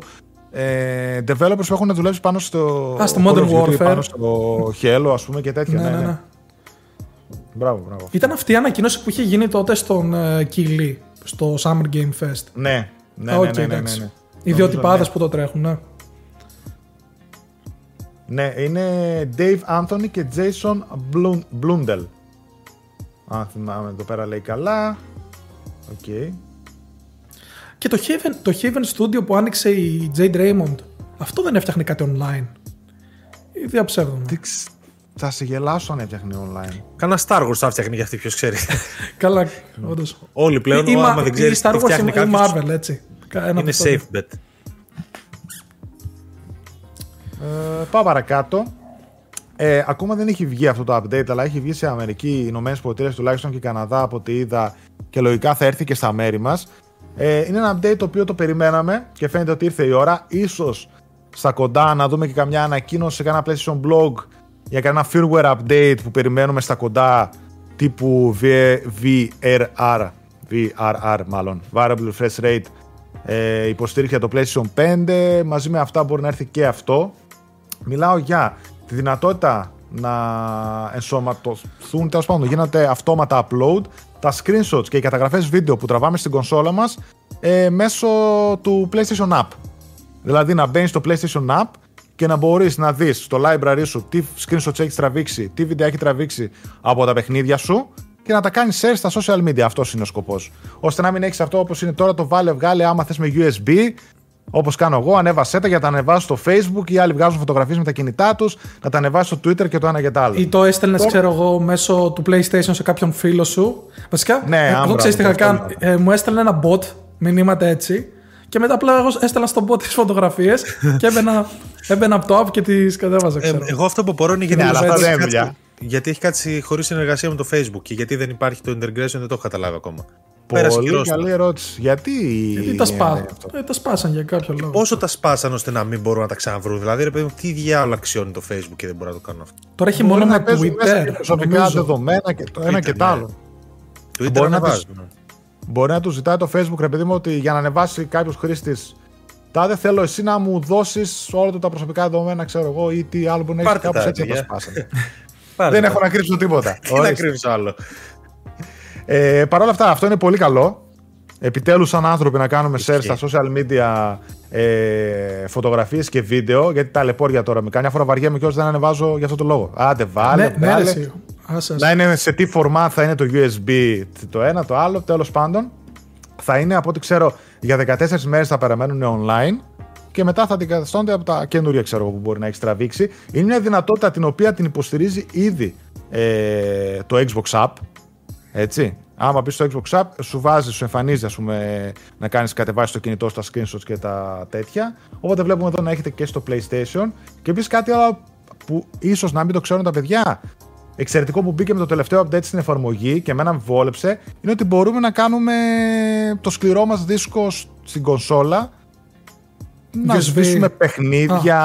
ε, developers που έχουν δουλέψει πάνω στο. Α, στο Modern Warfare. Πάνω στο Halo, ας πούμε και τέτοια. ναι, ναι, ναι. Ναι. Μπράβο, μπράβο. Ήταν αυτή η ανακοίνωση που είχε γίνει τότε στον uh, στο Summer Game Fest. Ναι, ναι, okay, ναι, ναι, ναι, ναι, ναι. Οι δύο τυπάδες ναι. που το τρέχουν, ναι. Ναι, είναι Dave Anthony και Jason Blundell. Αν θυμάμαι εδώ πέρα λέει καλά. Οκ. Okay. Και το Heaven, το Heaven Studio που άνοιξε η Jade Raymond, αυτό δεν έφτιαχνε κάτι online. Ή διαψεύδομαι. Θα σε γελάσω αν έφτιαχνε online. Κάνα Star Wars θα έφτιαχνε για αυτή, ποιος ξέρει. Καλά, όντως. Όλοι πλέον, ή, άμα δεν ξέρεις. Star Wars ή Marvel, έτσι. είναι safe bet. Ε, πάω παρακάτω. Ε, ακόμα δεν έχει βγει αυτό το update, αλλά έχει βγει σε Αμερική, Ηνωμένες Πολιτείες τουλάχιστον και Καναδά από ό,τι είδα και λογικά θα έρθει και στα μέρη μας. Ε, είναι ένα update το οποίο το περιμέναμε και φαίνεται ότι ήρθε η ώρα. Ίσως στα κοντά να δούμε και καμιά ανακοίνωση σε κανένα PlayStation blog για κανένα firmware update που περιμένουμε στα κοντά τύπου VRR, VRR μάλλον, Variable Refresh Rate ε, υποστήριξη για το PlayStation 5. Μαζί με αυτά μπορεί να έρθει και αυτό. Μιλάω για τη δυνατότητα να ενσωματωθούν, τέλος πάντων, γίνεται αυτόματα upload τα screenshots και οι καταγραφές βίντεο που τραβάμε στην κονσόλα μας ε, μέσω του PlayStation App. Δηλαδή να μπαίνεις στο PlayStation App και να μπορείς να δεις στο library σου τι screenshots έχεις τραβήξει, τι βίντεο έχει τραβήξει από τα παιχνίδια σου και να τα κάνεις share στα social media. Αυτός είναι ο σκοπός. Ώστε να μην έχεις αυτό όπως είναι τώρα το βάλε, βγάλε άμα θες με USB. Όπως κάνω εγώ, ανέβασέ τα για να τα ανεβάσω στο Facebook. Οι άλλοι βγάζουν φωτογραφίες με τα κινητά τους, να τα ανεβάσεις στο Twitter και το ένα για το άλλο. Ή το έστελνες, το... ξέρω εγώ, μέσω του PlayStation σε κάποιον φίλο σου. Βασικά, ναι, ε, εγώ ξέρει τι είχα κάνει. Ε, μου έστελνε ένα bot μηνύματα έτσι. Και μετά απλά εγώ έστελνα στον bot τις φωτογραφίες και έμπαινα, έμπαινα από το app και τις κατέβαζα. Ε, εγώ αυτό που απορώ είναι γιατί. Ναι, αλλά δεν δουλειά γιατί έχει κάτι χωρίς συνεργασία με το Facebook και γιατί δεν υπάρχει το integration, δεν το έχω καταλάβει ακόμα. Πολύ καλή ερώτηση. Γιατί, γιατί τα, σπά... ε, τα σπάσαν για κάποιο λόγο. Πόσο τα σπάσαν ώστε να μην μπορούν να τα ξαναβρούν. Δηλαδή, ρε παιδί μου, τι διάλογο αξιώνει το Facebook και δεν μπορεί να το κάνουν αυτό. Τώρα έχει μόνο με Twitter. Προσωπικά δεδομένα και το ένα και το άλλο. Twitter μπορεί να, τους, μπορεί να του ζητάει το Facebook, ρε παιδί μου, ότι για να ανεβάσει κάποιος χρήστης Τάδε θέλω εσύ να μου δώσεις όλα τα προσωπικά δεδομένα, ξέρω εγώ, ή τι άλλο που να έχει κάπως έτσι να τα σπάσανε. Δεν έχω να κρύψω τίποτα. Τι να κρύψω άλλο. Ε, Παρ' όλα αυτά, αυτό είναι πολύ καλό. Επιτέλους, σαν άνθρωποι, να κάνουμε share στα social media ε, φωτογραφίες και βίντεο. Γιατί ταλαιπώρια τώρα με κάνει. φορά βαριέμαι και όσοι δεν ανεβάζω για αυτό το λόγο. Άντε, βάλε. Ναι, ναι βάλε. Ναι, να είναι σε τι format θα είναι το USB το ένα, το άλλο. Τέλος πάντων, θα είναι από ό,τι ξέρω για 14 μέρες θα παραμένουν online και μετά θα αντικαταστώνται από τα καινούργια ξέρω που μπορεί να έχεις τραβήξει. Είναι μια δυνατότητα την οποία την υποστηρίζει ήδη ε, το Xbox App. Έτσι. Άμα πεις στο Xbox App, σου βάζει, σου εμφανίζει ας πούμε, να κάνεις κατεβάσεις το κινητό στα screenshots και τα τέτοια. Οπότε βλέπουμε εδώ να έχετε και στο PlayStation. Και επίση κάτι άλλο που ίσως να μην το ξέρουν τα παιδιά. Εξαιρετικό που μπήκε με το τελευταίο update στην εφαρμογή και εμένα με βόλεψε είναι ότι μπορούμε να κάνουμε το σκληρό μας δίσκο στην κονσόλα να σβήσουμε παιχνίδια.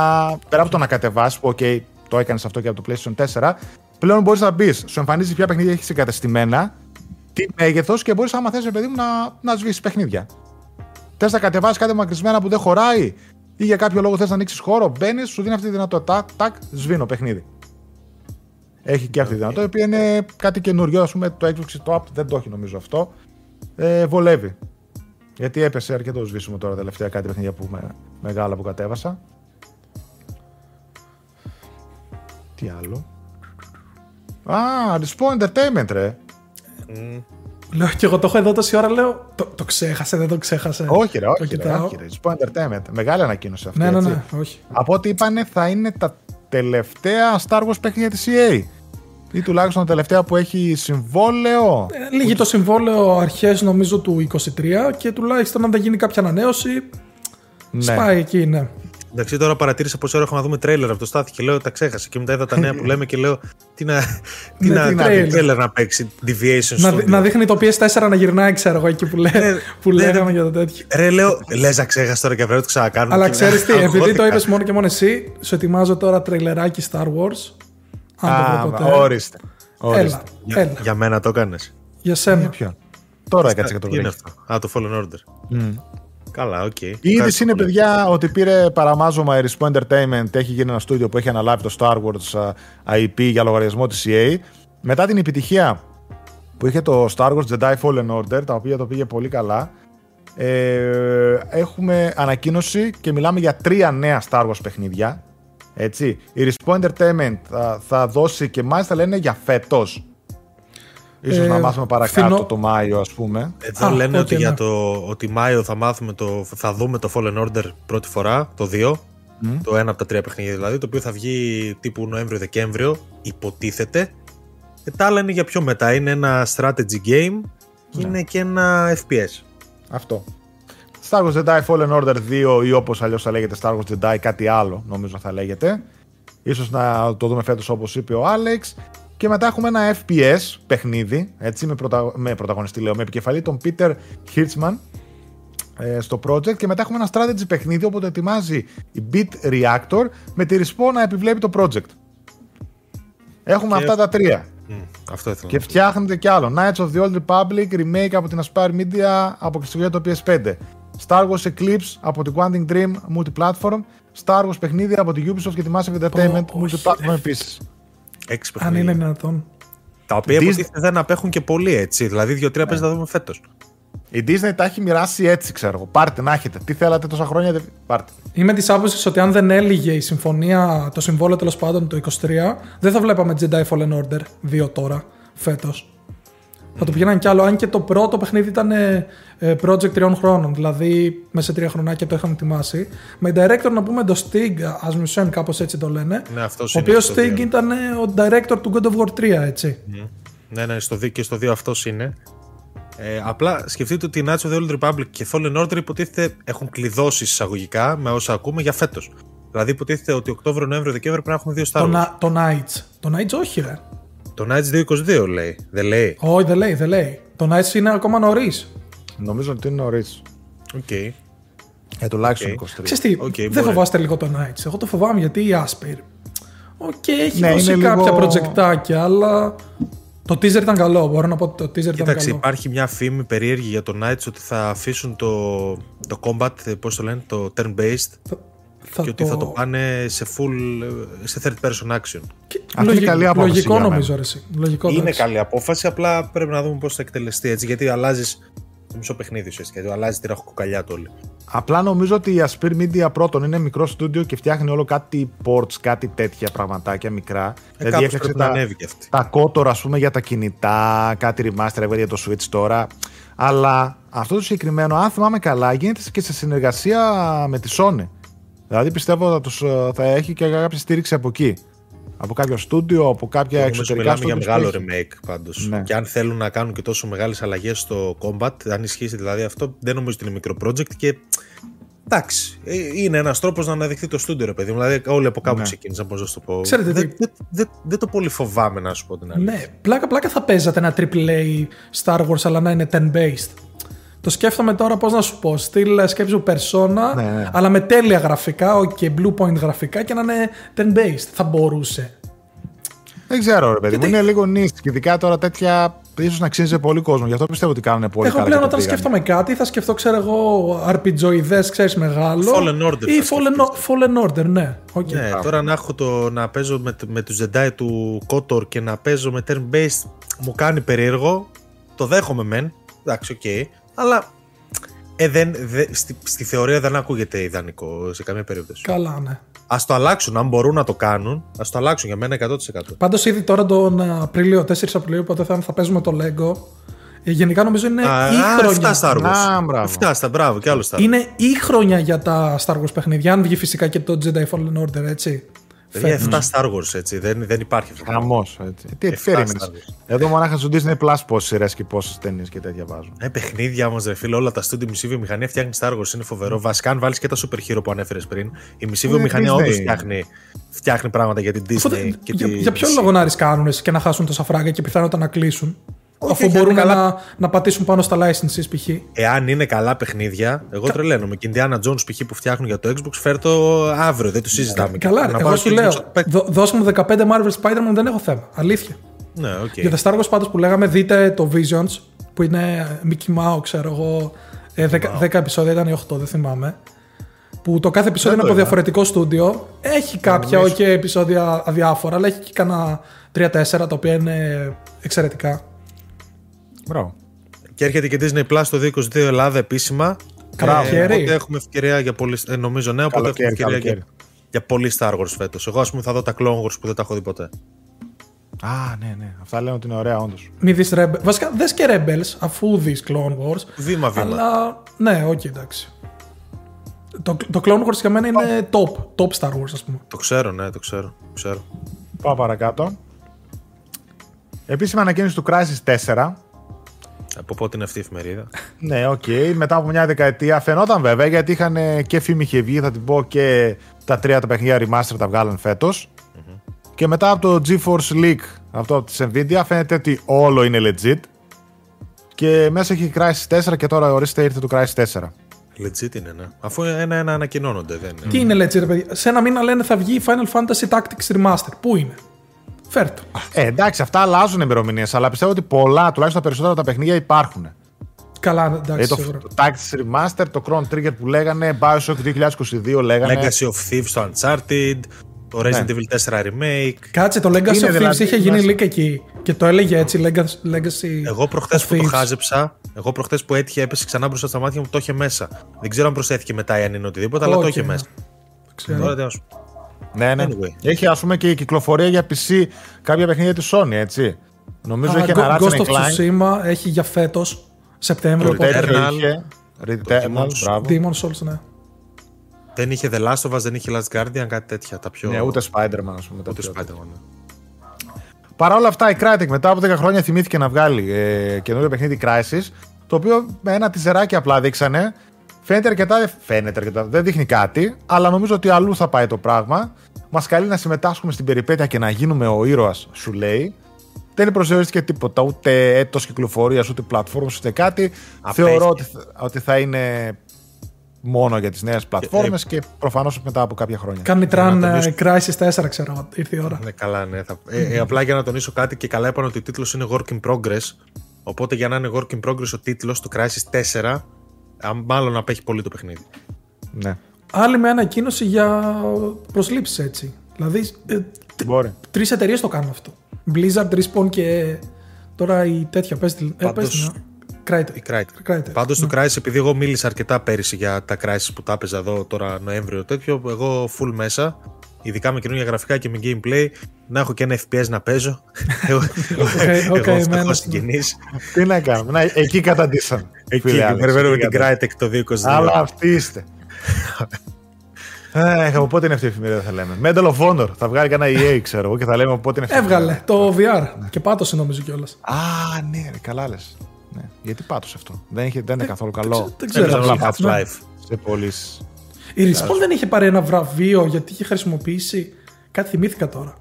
Πέρα από το να κατεβάσεις, που OK, το έκανες αυτό και από το PlayStation 4, πλέον μπορείς να μπεις, σου εμφανίζει ποια παιχνίδια έχεις εγκατεστημένα, τι μέγεθος και μπορείς, άμα θες, παιδί μου, να, να σβήσεις παιχνίδια. Θες να κατεβάσεις κάτι μακρισμένα που δεν χωράει ή για κάποιο λόγο θες να ανοίξεις χώρο, μπαίνεις, σου δίνει αυτή τη δυνατότητα. Τάκ, τάκ, σβήνω παιχνίδι. Έχει και αυτή τη δυνατότητα, η οποία είναι κάτι καινούριο. Α πούμε, το Xbox το App δεν το έχει νομίζω αυτό. Ε, βολεύει. Γιατί έπεσε αρκετός σβήσιμο τώρα τελευταία κάτι παιχνίδια που με, μεγάλα που κατέβασα. Τι άλλο; Α, Respawn Entertainment, ρε. Mm. Λέω και εγώ το έχω εδώ τόση ώρα, λέω. Το, το ξέχασε, δεν το ξέχασε. Όχι, ρε, όχι. Ρε, όχι ρε. Respawn Entertainment. Μεγάλη ανακοίνωση αυτή. Ναι, ναι, ναι, όχι. Από ό,τι είπανε, θα είναι τα τελευταία Star Wars παιχνίδια της EA ή τουλάχιστον τα τελευταία που έχει συμβόλαιο. Ε, λίγη το συμβόλαιο αρχές νομίζω του 23 και τουλάχιστον αν δεν γίνει κάποια ανανέωση. Ναι. Σπάει εκεί, ναι. Εντάξει, τώρα παρατήρησα πόση ώρα έχω να δούμε τρέιλερ από το Στάθη και λέω τα ξέχασα. Και μετά είδα τα νέα που λέμε και λέω τι να, τι ναι, να, τρέιλερ να παίξει. Deviation να, να δείχνει το PS4 να γυρνάει, ξέρω εγώ, εκεί που, λέ, ναι, που ναι, λέγαμε για το τέτοιο. Ρε, λέω, λες να ξέχασα τώρα και πρέπει να το ξανακάνουμε. Αλλά ξέρεις τι, επειδή το είπες μόνο και μόνο εσύ, σου ετοιμάζω τώρα τρέιλεράκι Star Wars αν το Ορίστε. Έλα, για, έλα. για μένα το έκανες. Για σένα. Ποιον; Τώρα έκατσε και το βρήκα. Είναι αυτό; Α, το Fallen Order. Mm. Καλά, οκ. Okay. Η είδηση είναι, παιδιά, ότι πήρε παραμάζωμα η Respawn Entertainment. Έχει γίνει ένα στούντιο που έχει αναλάβει το Star Wars IP για λογαριασμό της EA. Μετά την επιτυχία που είχε το Star Wars Jedi Fallen Order, τα οποία το πήγε πολύ καλά, ε, έχουμε ανακοίνωση και μιλάμε για τρία νέα Star Wars παιχνίδια. Έτσι. Η Respawn Entertainment θα, θα δώσει και μάλιστα λένε για φέτος. Ίσως ε, να μάθουμε παρακάτω το Μάιο ας πούμε. Εδώ λένε ότι, για ναι. το, ότι Μάιο θα, μάθουμε το, θα δούμε το Fallen Order πρώτη φορά, το 2. Το ένα από τα τρία παιχνίδια δηλαδή, το οποίο θα βγει τύπου Νοέμβριο-Δεκέμβριο, υποτίθεται. Και τα άλλα είναι για πιο μετά. Είναι ένα strategy game και ναι. είναι και ένα FPS. Αυτό. Star Wars Jedi Fallen Order 2 ή όπως αλλιώς θα λέγεται Star Wars Jedi κάτι άλλο νομίζω θα λέγεται. Ίσως να το δούμε φέτος όπως είπε ο Άλεξ. Και μετά έχουμε ένα FPS παιχνίδι, έτσι, με, πρωτα... με πρωταγωνιστή λέω, με επικεφαλή τον Peter Hirschman ε, στο project και μετά έχουμε ένα strategy παιχνίδι όπου το ετοιμάζει η Beat Reactor με τη Respawn να επιβλέπει το project. Έχουμε αυτά τα τρία. Mm, αυτό ήθελα. Και φτιάχνετε κι άλλο. Knights of the Old Republic, remake από την Aspire Media από το PS5. Star Wars Eclipse από την Quantum Dream Multiplatform, Star Wars παιχνίδι από την Ubisoft και τη Massive Entertainment oh, Multiplatform επίσης. Έξι Αν είναι δυνατόν. Τα οποία Disney... δεν απέχουν και πολύ έτσι. Δηλαδή, δύο-τρία yeah. να δούμε φέτος. Η Disney τα έχει μοιράσει έτσι, ξέρω εγώ. Πάρτε να έχετε. Τι θέλατε τόσα χρόνια, πάρτε. Είμαι της άποψης ότι αν δεν έλυγε η συμφωνία, το συμβόλαιο τέλος πάντων το 23, δεν θα βλέπαμε Jedi Fallen Order 2 τώρα, φέτος. Θα το πηγαίναν κι άλλο. Αν και το πρώτο παιχνίδι ήταν ε, ε, project τριών χρόνων, δηλαδή μέσα σε τρία χρονάκια το είχαν ετοιμάσει. Με director να πούμε το Stig, Asmussen, κάπως έτσι το λένε. Ναι, αυτός ο οποίος Stig ήταν ε, ο director του God of War 3, έτσι. Ναι, ναι, στο 2 και στο 2 αυτός είναι. Ε, απλά σκεφτείτε ότι οι Knights of the Old Republic και Fallen Order υποτίθεται έχουν κλειδώσει εισαγωγικά με όσα ακούμε για φέτος. Δηλαδή υποτίθεται ότι Οκτώβριο, Νοέμβριο, Δεκέμβριο πρέπει να έχουμε δύο Star Wars. Το, το Knights. Το Knights όχι, ρε. Το Knights 2022 λέει. Δεν λέει. Όχι, δεν λέει, δεν λέει. Το Knights είναι ακόμα νωρίς. Νομίζω ότι είναι νωρίς. Οκ. Okay. Ε, τουλάχιστον okay. 23. Ξέρεις τι, okay, δεν φοβάστε λίγο το Knights. Εγώ το φοβάμαι γιατί η Aspyr. Οκ, okay, έχει ναι, δώσει κάποια λίγο... project-άκια, αλλά το teaser ήταν καλό. Μπορώ να πω ότι το teaser Κοίταξε, ήταν καλό. υπάρχει μια φήμη περίεργη για το Knights ότι θα αφήσουν το, το combat, πώς το λένε, το turn-based θα και το... ότι θα το πάνε σε full, σε third person action. Και... Αυτή είναι καλή απόφαση. Λογικό νομίζω, αρέσει. Λογικό, είναι καλή απόφαση, απλά πρέπει να δούμε πώς θα εκτελεστεί έτσι. Γιατί αλλάζεις μισό παιχνίδι ουσιαστικά. Το αλλάζεις τη ραχοκοκαλιά του όλοι. Απλά νομίζω ότι η Aspyr Media πρώτον είναι μικρό στούντιο και φτιάχνει όλο κάτι ports, κάτι τέτοια πραγματάκια μικρά. Ε, δηλαδή έφτιαξε τα, αυτή. τα κότορα, ας πούμε, για τα κινητά, κάτι remaster έβγαλε για το Switch τώρα. Αλλά αυτό το συγκεκριμένο, αν θυμάμαι καλά, γίνεται και σε συνεργασία με τη Sony. Δηλαδή πιστεύω θα, τους, θα έχει και κάποια στήριξη από εκεί. Από κάποιο στούντιο, από κάποια Εγώ εξωτερικά στούντιο. για μεγάλο remake πάντως. Ναι. Και αν θέλουν να κάνουν και τόσο μεγάλες αλλαγές στο combat, αν ισχύσει δηλαδή αυτό, δεν νομίζω ότι είναι μικρό project και Εντάξει, ε, είναι ένας τρόπος να αναδειχθεί το στούντιο, ρε παιδί μου. Δηλαδή, όλοι από κάπου ναι. ξεκίνησαν, πώς να το πω. Ξέρετε, δεν, δεν, δεν, δεν, το πολύ φοβάμαι να σου πω την αλήθεια. Ναι, πλάκα-πλάκα θα παίζατε ένα AAA Star Wars, αλλά να είναι 10-based. Το σκέφτομαι τώρα πώς να σου πω. Στυλ σκέψου persona, ναι, ναι. αλλά με τέλεια γραφικά, και okay, blue point γραφικά και να είναι 10-based. Θα μπορούσε. Δεν ξέρω, ρε παιδί μου. Είναι λίγο νύστη. Ειδικά τώρα τέτοια ίσως να αξίζει πολύ κόσμο. Γι' αυτό πιστεύω ότι κάνουν πολύ Εγώ πλέον όταν σκέφτομαι κάτι, θα σκεφτώ, ξέρω εγώ, RPGoidέ, ξέρεις μεγάλο. Fallen Order. Ή Fallen, Fallen Order, ναι. Okay. Ναι, τώρα να έχω το να παίζω με, με τους Jedi του KOTOR και να παίζω με turn based μου κάνει περίεργο. Το δέχομαι μεν. Εντάξει, οκ. Okay, αλλά ε, δεν, δε, στη, στη, θεωρία δεν ακούγεται ιδανικό σε καμία περίπτωση. Καλά, ναι. Ας το αλλάξουν, αν μπορούν να το κάνουν, ας το αλλάξουν για μένα 100%. Πάντως, ήδη τώρα τον Απρίλιο, 4 Απριλίου, πότε θα, θα παίζουμε το Lego. Ε, γενικά νομίζω είναι η χρονιά. Αυτά Star Wars. μπράβο, και άλλο Star Wars. Είναι η χρονιά για τα Star Wars παιχνίδια. Αν βγει φυσικά και το Jedi Fallen Order, έτσι. Δηλαδή 7 Star Wars έτσι. Δεν, δεν υπάρχει αυτό. Χαμός. Τι περίμενες; Εδώ μονάχα στο Disney Plus πόσες σειρές και πόσες ταινίες και τέτοια βάζουν. Ε, παιχνίδια όμως, ρε φίλε, όλα τα στούντι μισή βιομηχανία φτιάχνει Star Wars. Είναι φοβερό. Βασικά, αν βάλεις και τα super hero που ανέφερες πριν, η μισή βιομηχανία όντως φτιάχνει, φτιάχνει πράγματα για την Disney. και για, για ποιο λόγο να ρισκάρουν και να χάσουν τόσα φράγκα και πιθανότατα να κλείσουν; Αφού μπορούν καλά... να, να πατήσουν πάνω στα licenses π.χ. Εάν είναι καλά παιχνίδια, εγώ Κα... τρελαίνομαι. Και Indiana Jones π.χ. που φτιάχνουν για το Xbox, φέρ το αύριο, δεν το συζητάμε. Καλά, ρε, εγώ σου λέω. Δώ, δώσ' μου 15 Marvel Spider-Man, δεν έχω θέμα. Αλήθεια. Ναι, okay. Για τα Star Wars πάντως που λέγαμε, δείτε το Visions, που είναι Mickey Mouse, ξέρω εγώ. 10, ε, 10 επεισόδια ήταν 8, δεν θυμάμαι. Που το κάθε επεισόδιο είναι από διαφορετικό στούντιο. Έχει κάποια, όχι επεισόδια αδιάφορα, αλλά έχει και κανένα 3-4 τα οποία είναι εξαιρετικά. Μπράβο. Και έρχεται και Disney Plus το 2022 Ελλάδα επίσημα. Μπράβο. Ε, οπότε έχουμε ευκαιρία για πολύ. Ε, νομίζω ναι, οπότε έχουμε ευκαιρία για, για πολύ Star Wars φέτος. Εγώ ας πούμε θα δω τα Clone Wars που δεν τα έχω δει ποτέ. Α, ναι, ναι. Αυτά λένε ότι είναι ωραία, όντως. Μη δεις Rebels. Βασικά δες και Rebels αφού δεις Clone Wars. Βήμα-βήμα. Αλλά ναι, όχι, okay, εντάξει. Το, το Clone Wars για μένα είναι top. Top Star Wars, ας πούμε. Το ξέρω, ναι, το ξέρω. ξέρω. Πάω παρακάτω. Επίσημα ανακοίνωση του Crysis 4 από πότε είναι αυτή η εφημερίδα. ναι, οκ. Okay. Μετά από μια δεκαετία φαινόταν βέβαια γιατί είχαν και φήμη είχε βγει, θα την πω και τα τρία τα παιχνίδια remaster τα βγάλαν φέτος. Mm-hmm. Και μετά από το GeForce leak, αυτό από της Nvidia, φαίνεται ότι όλο είναι legit. Και μέσα έχει Crysis 4 και τώρα ορίστε ήρθε το Crysis 4. Legit είναι, ναι. Αφού ένα-ένα ανακοινώνονται. Δεν είναι. Τι είναι legit, παιδιά; Σε ένα μήνα λένε θα βγει Final Fantasy Tactics Remaster. Πού είναι; Φέρτο. Ε, εντάξει, αυτά αλλάζουν ημερομηνίες, αλλά πιστεύω ότι πολλά, τουλάχιστον τα περισσότερα τα παιχνίδια υπάρχουν. Καλά, εντάξει. Ε, το, το Tactics Remaster, το Chrono Trigger που λέγανε, Bioshock 2022 λέγανε. Legacy of Thieves το Uncharted, το Resident ναι. Evil 4 Remake. Κάτσε, το Legacy of Thieves δηλαδή, είχε γίνει leak εκεί και το έλεγε έτσι Legacy. Εγώ προχθές που το χάζεψα, εγώ προχθές που έτυχε έπεσε ξανά μπροστά στα μάτια μου, το είχε μέσα. Δεν ξέρω αν προσθέθηκε μετά ή αν είναι οτιδήποτε, αλλά το είχε μέσα. Ξέρω. Τώρα, ναι, ναι. Anyway. Έχει ας πούμε και η κυκλοφορία για PC κάποια παιχνίδια της Sony, έτσι. Νομίζω έχει ένα Ratchet Ghost of Tsushima έχει για φέτος Σεπτέμβριο. Returnal. Returnal, μπράβο. Demon Souls, ναι. Δεν είχε The Last of Us, δεν είχε Last Guardian, κάτι τέτοια. Τα πιο... Ναι, ούτε Spider-Man, ας πούμε. Ούτε Spider-Man. Ναι. Παρ' όλα αυτά, η Crytek μετά από 10 χρόνια θυμήθηκε να βγάλει ε, καινούριο παιχνίδι Crisis, το οποίο με ένα τυζεράκι απλά δείξανε Φαίνεται αρκετά, φαίνεται αρκετά, δεν δείχνει κάτι, αλλά νομίζω ότι αλλού θα πάει το πράγμα. Μας καλεί να συμμετάσχουμε στην περιπέτεια και να γίνουμε ο ήρωας, σου λέει. Δεν προσδιορίστηκε τίποτα, ούτε έτος κυκλοφορίας, ούτε πλατφόρμας, ούτε κάτι. Θεωρώ ότι, ότι θα είναι μόνο για τις νέες πλατφόρμες και, και προφανώς μετά από κάποια χρόνια. Κάνει τραν τονίσω... Crisis 4, ξέρω, ήρθε η ώρα. Ναι, καλά, ναι. Θα... Ε, ε, απλά για να τονίσω κάτι και καλά είπαν ότι ο τίτλος είναι Work in Progress. Οπότε για να είναι Work in Progress ο τίτλος του Crisis 4 μάλλον απέχει πολύ το παιχνίδι. Ναι. Άλλη με ανακοίνωση για προσλήψεις έτσι. Δηλαδή, ε, τρεις εταιρείες το κάνουν αυτό. Blizzard, Respawn και τώρα η τέτοια. Πες, ε, Πάντως, πες, Crytek. Η Crytek. Crytek. Πάντως Ναι. το Crysis, επειδή εγώ μίλησα αρκετά πέρυσι για τα Crysis που τα έπαιζα εδώ τώρα Νοέμβριο τέτοιο, εγώ full μέσα. Ειδικά με καινούργια γραφικά και με gameplay, να έχω και ένα FPS να παίζω. εγώ οκ, εγώ εμένα φτωχός ναι. συγγενής. Τι να κάνουμε. Να, εκεί καταντήσαν. Εκεί Φίλε και Άλεξ, περιμένουμε εκεί την καταντήσαν. Crytek το 2022. Αλλά αυτοί είστε. Ε, από πότε είναι αυτή η εφημερίδα θα λέμε. Medal of Honor. Θα βγάλει κανένα EA, ξέρω εγώ, και θα λέμε από πότε είναι αυτή. η Έβγαλε εφημερίδα. το VR και πάτωσε νομίζω κιόλας. Α, ναι, ρε, καλά λες. Ναι. Γιατί πάτωσε αυτό. Δεν, είχε, δεν είναι καθόλου καλό. Δεν ξέρω. Έπαιζαν όλα Ναι. Half-Life. Σε πωλήσει. Η Respawn δεν είχε πάρει ένα βραβείο γιατί είχε χρησιμοποιήσει. Κάτι θυμήθηκα τώρα.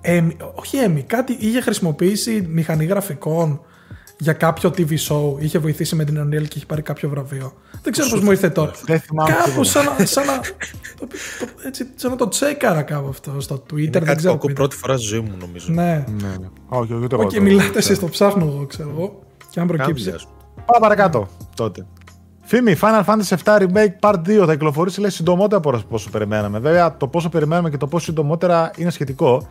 Emmy, όχι Emmy, κάτι είχε χρησιμοποιήσει μηχανή γραφικών για κάποιο TV show. Είχε βοηθήσει με την Unreal και είχε πάρει κάποιο βραβείο. Δεν ξέρω πώς μου ήρθε τώρα. Δεν θυμάμαι Κάπου τίποτα. σαν να, σαν, να, το, το, έτσι, σαν να το τσέκαρα κάπου αυτό στο Twitter. Είναι δεν κάτι που ξέρω. ακούω πού πρώτη φορά στη ζωή μου νομίζω. ήταν. Ναι. Ναι, ναι. Όχι, όχι, ούτε εγώ. Οκ, το- μιλάτε το- εσείς, το ψάχνω εγώ, ξέρω εγώ. Και αν Κάντε προκύψει. δουλειά σου. Πάμε παρακάτω τότε. Φήμη, Final Fantasy VII Remake Part 2 θα κυκλοφορήσει λέει συντομότερα από όσο περιμέναμε. Βέβαια, το πόσο περιμένουμε και το πόσο συντομότερα είναι σχετικό.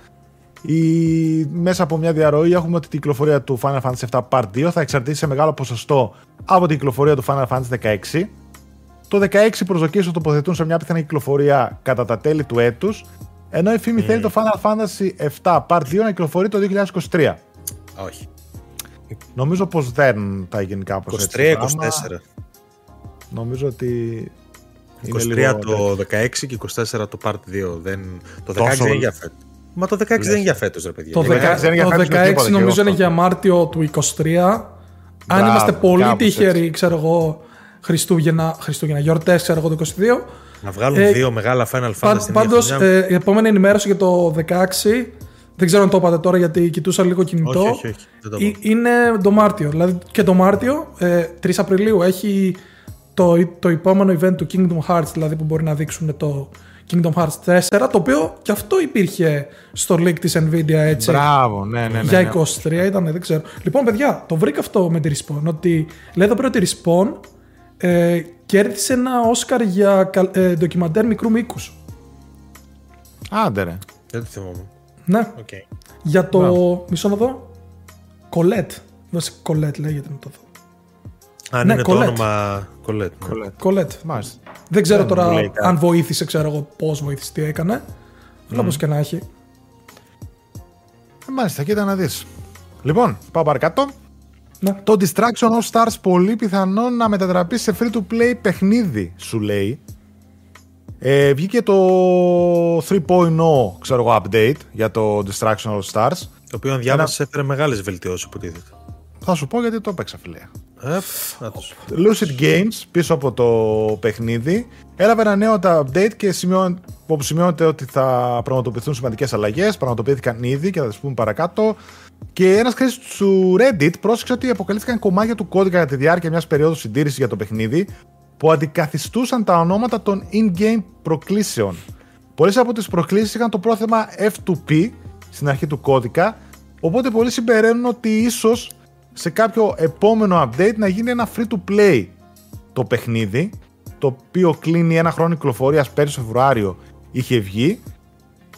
Η... Μέσα από μια διαρροή έχουμε ότι η κυκλοφορία του Final Fantasy VII Part 2 θα εξαρτήσει σε μεγάλο ποσοστό από την κυκλοφορία του Final Fantasy 16. Το 16 προσδοκίες το τοποθετούν σε μια πιθανή κυκλοφορία κατά τα τέλη του έτους, ενώ η φήμη θέλει το Final Fantasy VII Part 2 να κυκλοφορεί το 2023. Όχι. Νομίζω πως δεν θα γίνει κάπως έτσι. το πράγμα. 23-24. Νομίζω ότι. 23 είναι λίγο- το 16 και 24 το Part 2. Δεν... Το 16 Τόσο- δεν είναι για φέτος. Μα το 16 δεν είναι για φέτος, ρε παιδιά. Το, Το 16 δεκα- δεν είναι για το φέτος με 16 τίποτα, και νομίζω εγώ είναι αυτό. για Μάρτιο του 23. Αν Μπράβο, είμαστε πολύ κάπως τυχεροί, έτσι. ξέρω εγώ, Χριστούγεννα, Χριστούγεννα γιορτές, ξέρω εγώ, το 22. Να βγάλουν Ε, δύο μεγάλα Final Fantasy Πα, στην πάντως, ίδια χρονιά. ε, η επόμενη ενημέρωση για το 16, δεν ξέρω αν το είπατε τώρα γιατί κοιτούσα λίγο κινητό. Όχι, όχι, όχι. Δεν το Ε, είπα. είναι το Μάρτιο. Δηλαδή και το Μάρτιο, ε, 3 Απριλίου, έχει το, το επόμενο event του Kingdom Hearts, δηλαδή που μπορεί να δείξουν το Kingdom Hearts 4, το οποίο και αυτό υπήρχε στο leak της Nvidia έτσι. Μπράβο, ναι, ναι, ναι. για ναι. 23 ήταν, δεν ξέρω. Λοιπόν, παιδιά, το βρήκα αυτό με τη Respawn. Ότι λέει εδώ πέρα ότι η Respawn ε, κέρδισε ένα Όσκαρ για καλ- ε, ντοκιμαντέρ μικρού μήκους. Άντε ρε. Δεν το θυμόμαι. Ναι, Οκ. για το. Μπράβο. Μισό να δω. Κολέτ. Βασικά Κολέτ λέγεται να το δω. Αν Ναι, είναι το Colette. όνομα Colette. ναι. Κολλέ. Κολέτ. Μάλιστα. Δεν ξέρω Δεν τώρα μου λέει κάτι. αν βοήθησε, ξέρω εγώ πώς βοήθησε, τι έκανε. Αλλά όπως και να έχει. Ε, Μάλιστα, κοίτα να δεις. Λοιπόν, πάω παρακάτω. Ναι. Το Destruction AllStars πολύ πιθανόν να μετατραπεί σε free to play παιχνίδι, σου λέει. Ε, βγήκε το 3.0 ξέρω εγώ update για το Distraction All Stars. Το οποίο αν διάβασες έφερε μεγάλες βελτιώσεις υποτίθεται. Θα σου πω γιατί το έπαιξα φιλέ. Ε, πφ, να τους. Lucid Games πίσω από το παιχνίδι έλαβε ένα νέο update και σημειώ, όπου σημειώνεται ότι θα πραγματοποιηθούν σημαντικές αλλαγές, πραγματοποιήθηκαν ήδη και θα τις πούμε παρακάτω. Και ένας χρήστη του Reddit πρόσεξε ότι αποκαλύφθηκαν κομμάτια του κώδικα κατά τη διάρκεια μιας περίοδου συντήρησης για το παιχνίδι που αντικαθιστούσαν τα ονόματα των in-game προκλήσεων. Πολλές από τις προκλήσεις είχαν το πρόθεμα F2P στην αρχή του κώδικα, οπότε πολλοί συμπεραίνουν ότι ίσως σε κάποιο επόμενο update να γίνει ένα free-to-play το παιχνίδι, το οποίο κλείνει ένα χρόνο κυκλοφορίας πέρυσι το Φεβρουάριο είχε βγει,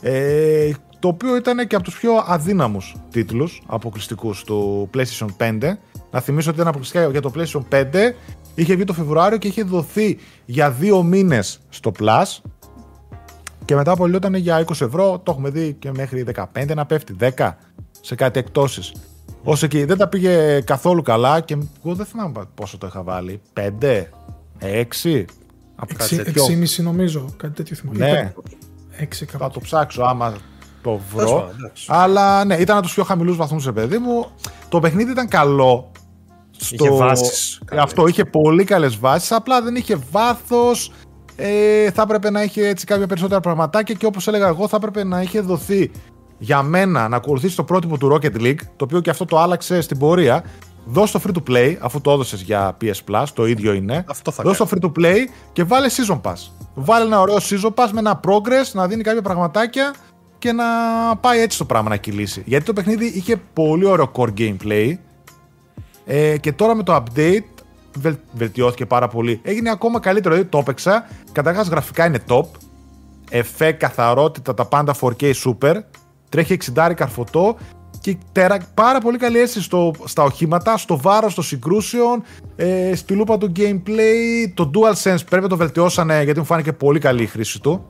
ε, το οποίο ήταν και από τους πιο αδύναμους τίτλους αποκλειστικούς του PlayStation 5. Να θυμίσω ότι ήταν αποκλειστικά για το PlayStation 5, είχε βγει το Φεβρουάριο και είχε δοθεί για δύο μήνες στο Plus και μετά απολύτωταν για 20 ευρώ, το έχουμε δει και μέχρι 15 να πέφτει, 10 σε κάτι εκτόσεις. Όσο και δεν τα πήγε καθόλου καλά και εγώ δεν θυμάμαι πόσο το είχα βάλει, 5, 6, από κάτι τέτοιο. 6,5 νομίζω. Κάτι τέτοιο θυμάμαι. Ναι. 6 Θα κάπου. το ψάξω άμα το Τέλος βρω. πάντων, εντάξει. Αλλά ναι, ήταν από τους πιο χαμηλούς βαθμούς, ρε παιδί μου. Το παιχνίδι ήταν καλό. Είχε βάσεις καλές. Αυτό είχε πολύ καλές βάσεις. Απλά δεν είχε βάθος. Ε, θα έπρεπε να είχε έτσι κάποια περισσότερα πραγματάκια και όπως έλεγα εγώ, θα έπρεπε να είχε δοθεί για μένα να ακολουθήσει το πρότυπο του Rocket League, το οποίο και αυτό το άλλαξε στην πορεία. Δώσ' το free to play, αφού το έδωσες για PS Plus, το ίδιο είναι. Αυτό θα Δώσ' το free to play και βάλε season pass. Βάλε ένα ωραίο season pass με ένα progress, να δίνει κάποια πραγματάκια και να πάει έτσι το πράγμα να κυλήσει. Γιατί το παιχνίδι είχε πολύ ωραίο core gameplay ε, και τώρα με το update βελ, βελτιώθηκε πάρα πολύ. Έγινε ακόμα καλύτερο, δηλαδή το έπαιξα. Καταρχάς γραφικά είναι top. Εφέ, καθαρότητα, τα πάντα 4K super. Τρέχει 60 καρφωτό και τερα, πάρα πολύ καλή αίσθηση στο, στα οχήματα, στο βάρος των συγκρούσεων, ε, στη λούπα του gameplay, το DualSense πρέπει να το βελτιώσανε γιατί μου φάνηκε πολύ καλή η χρήση του.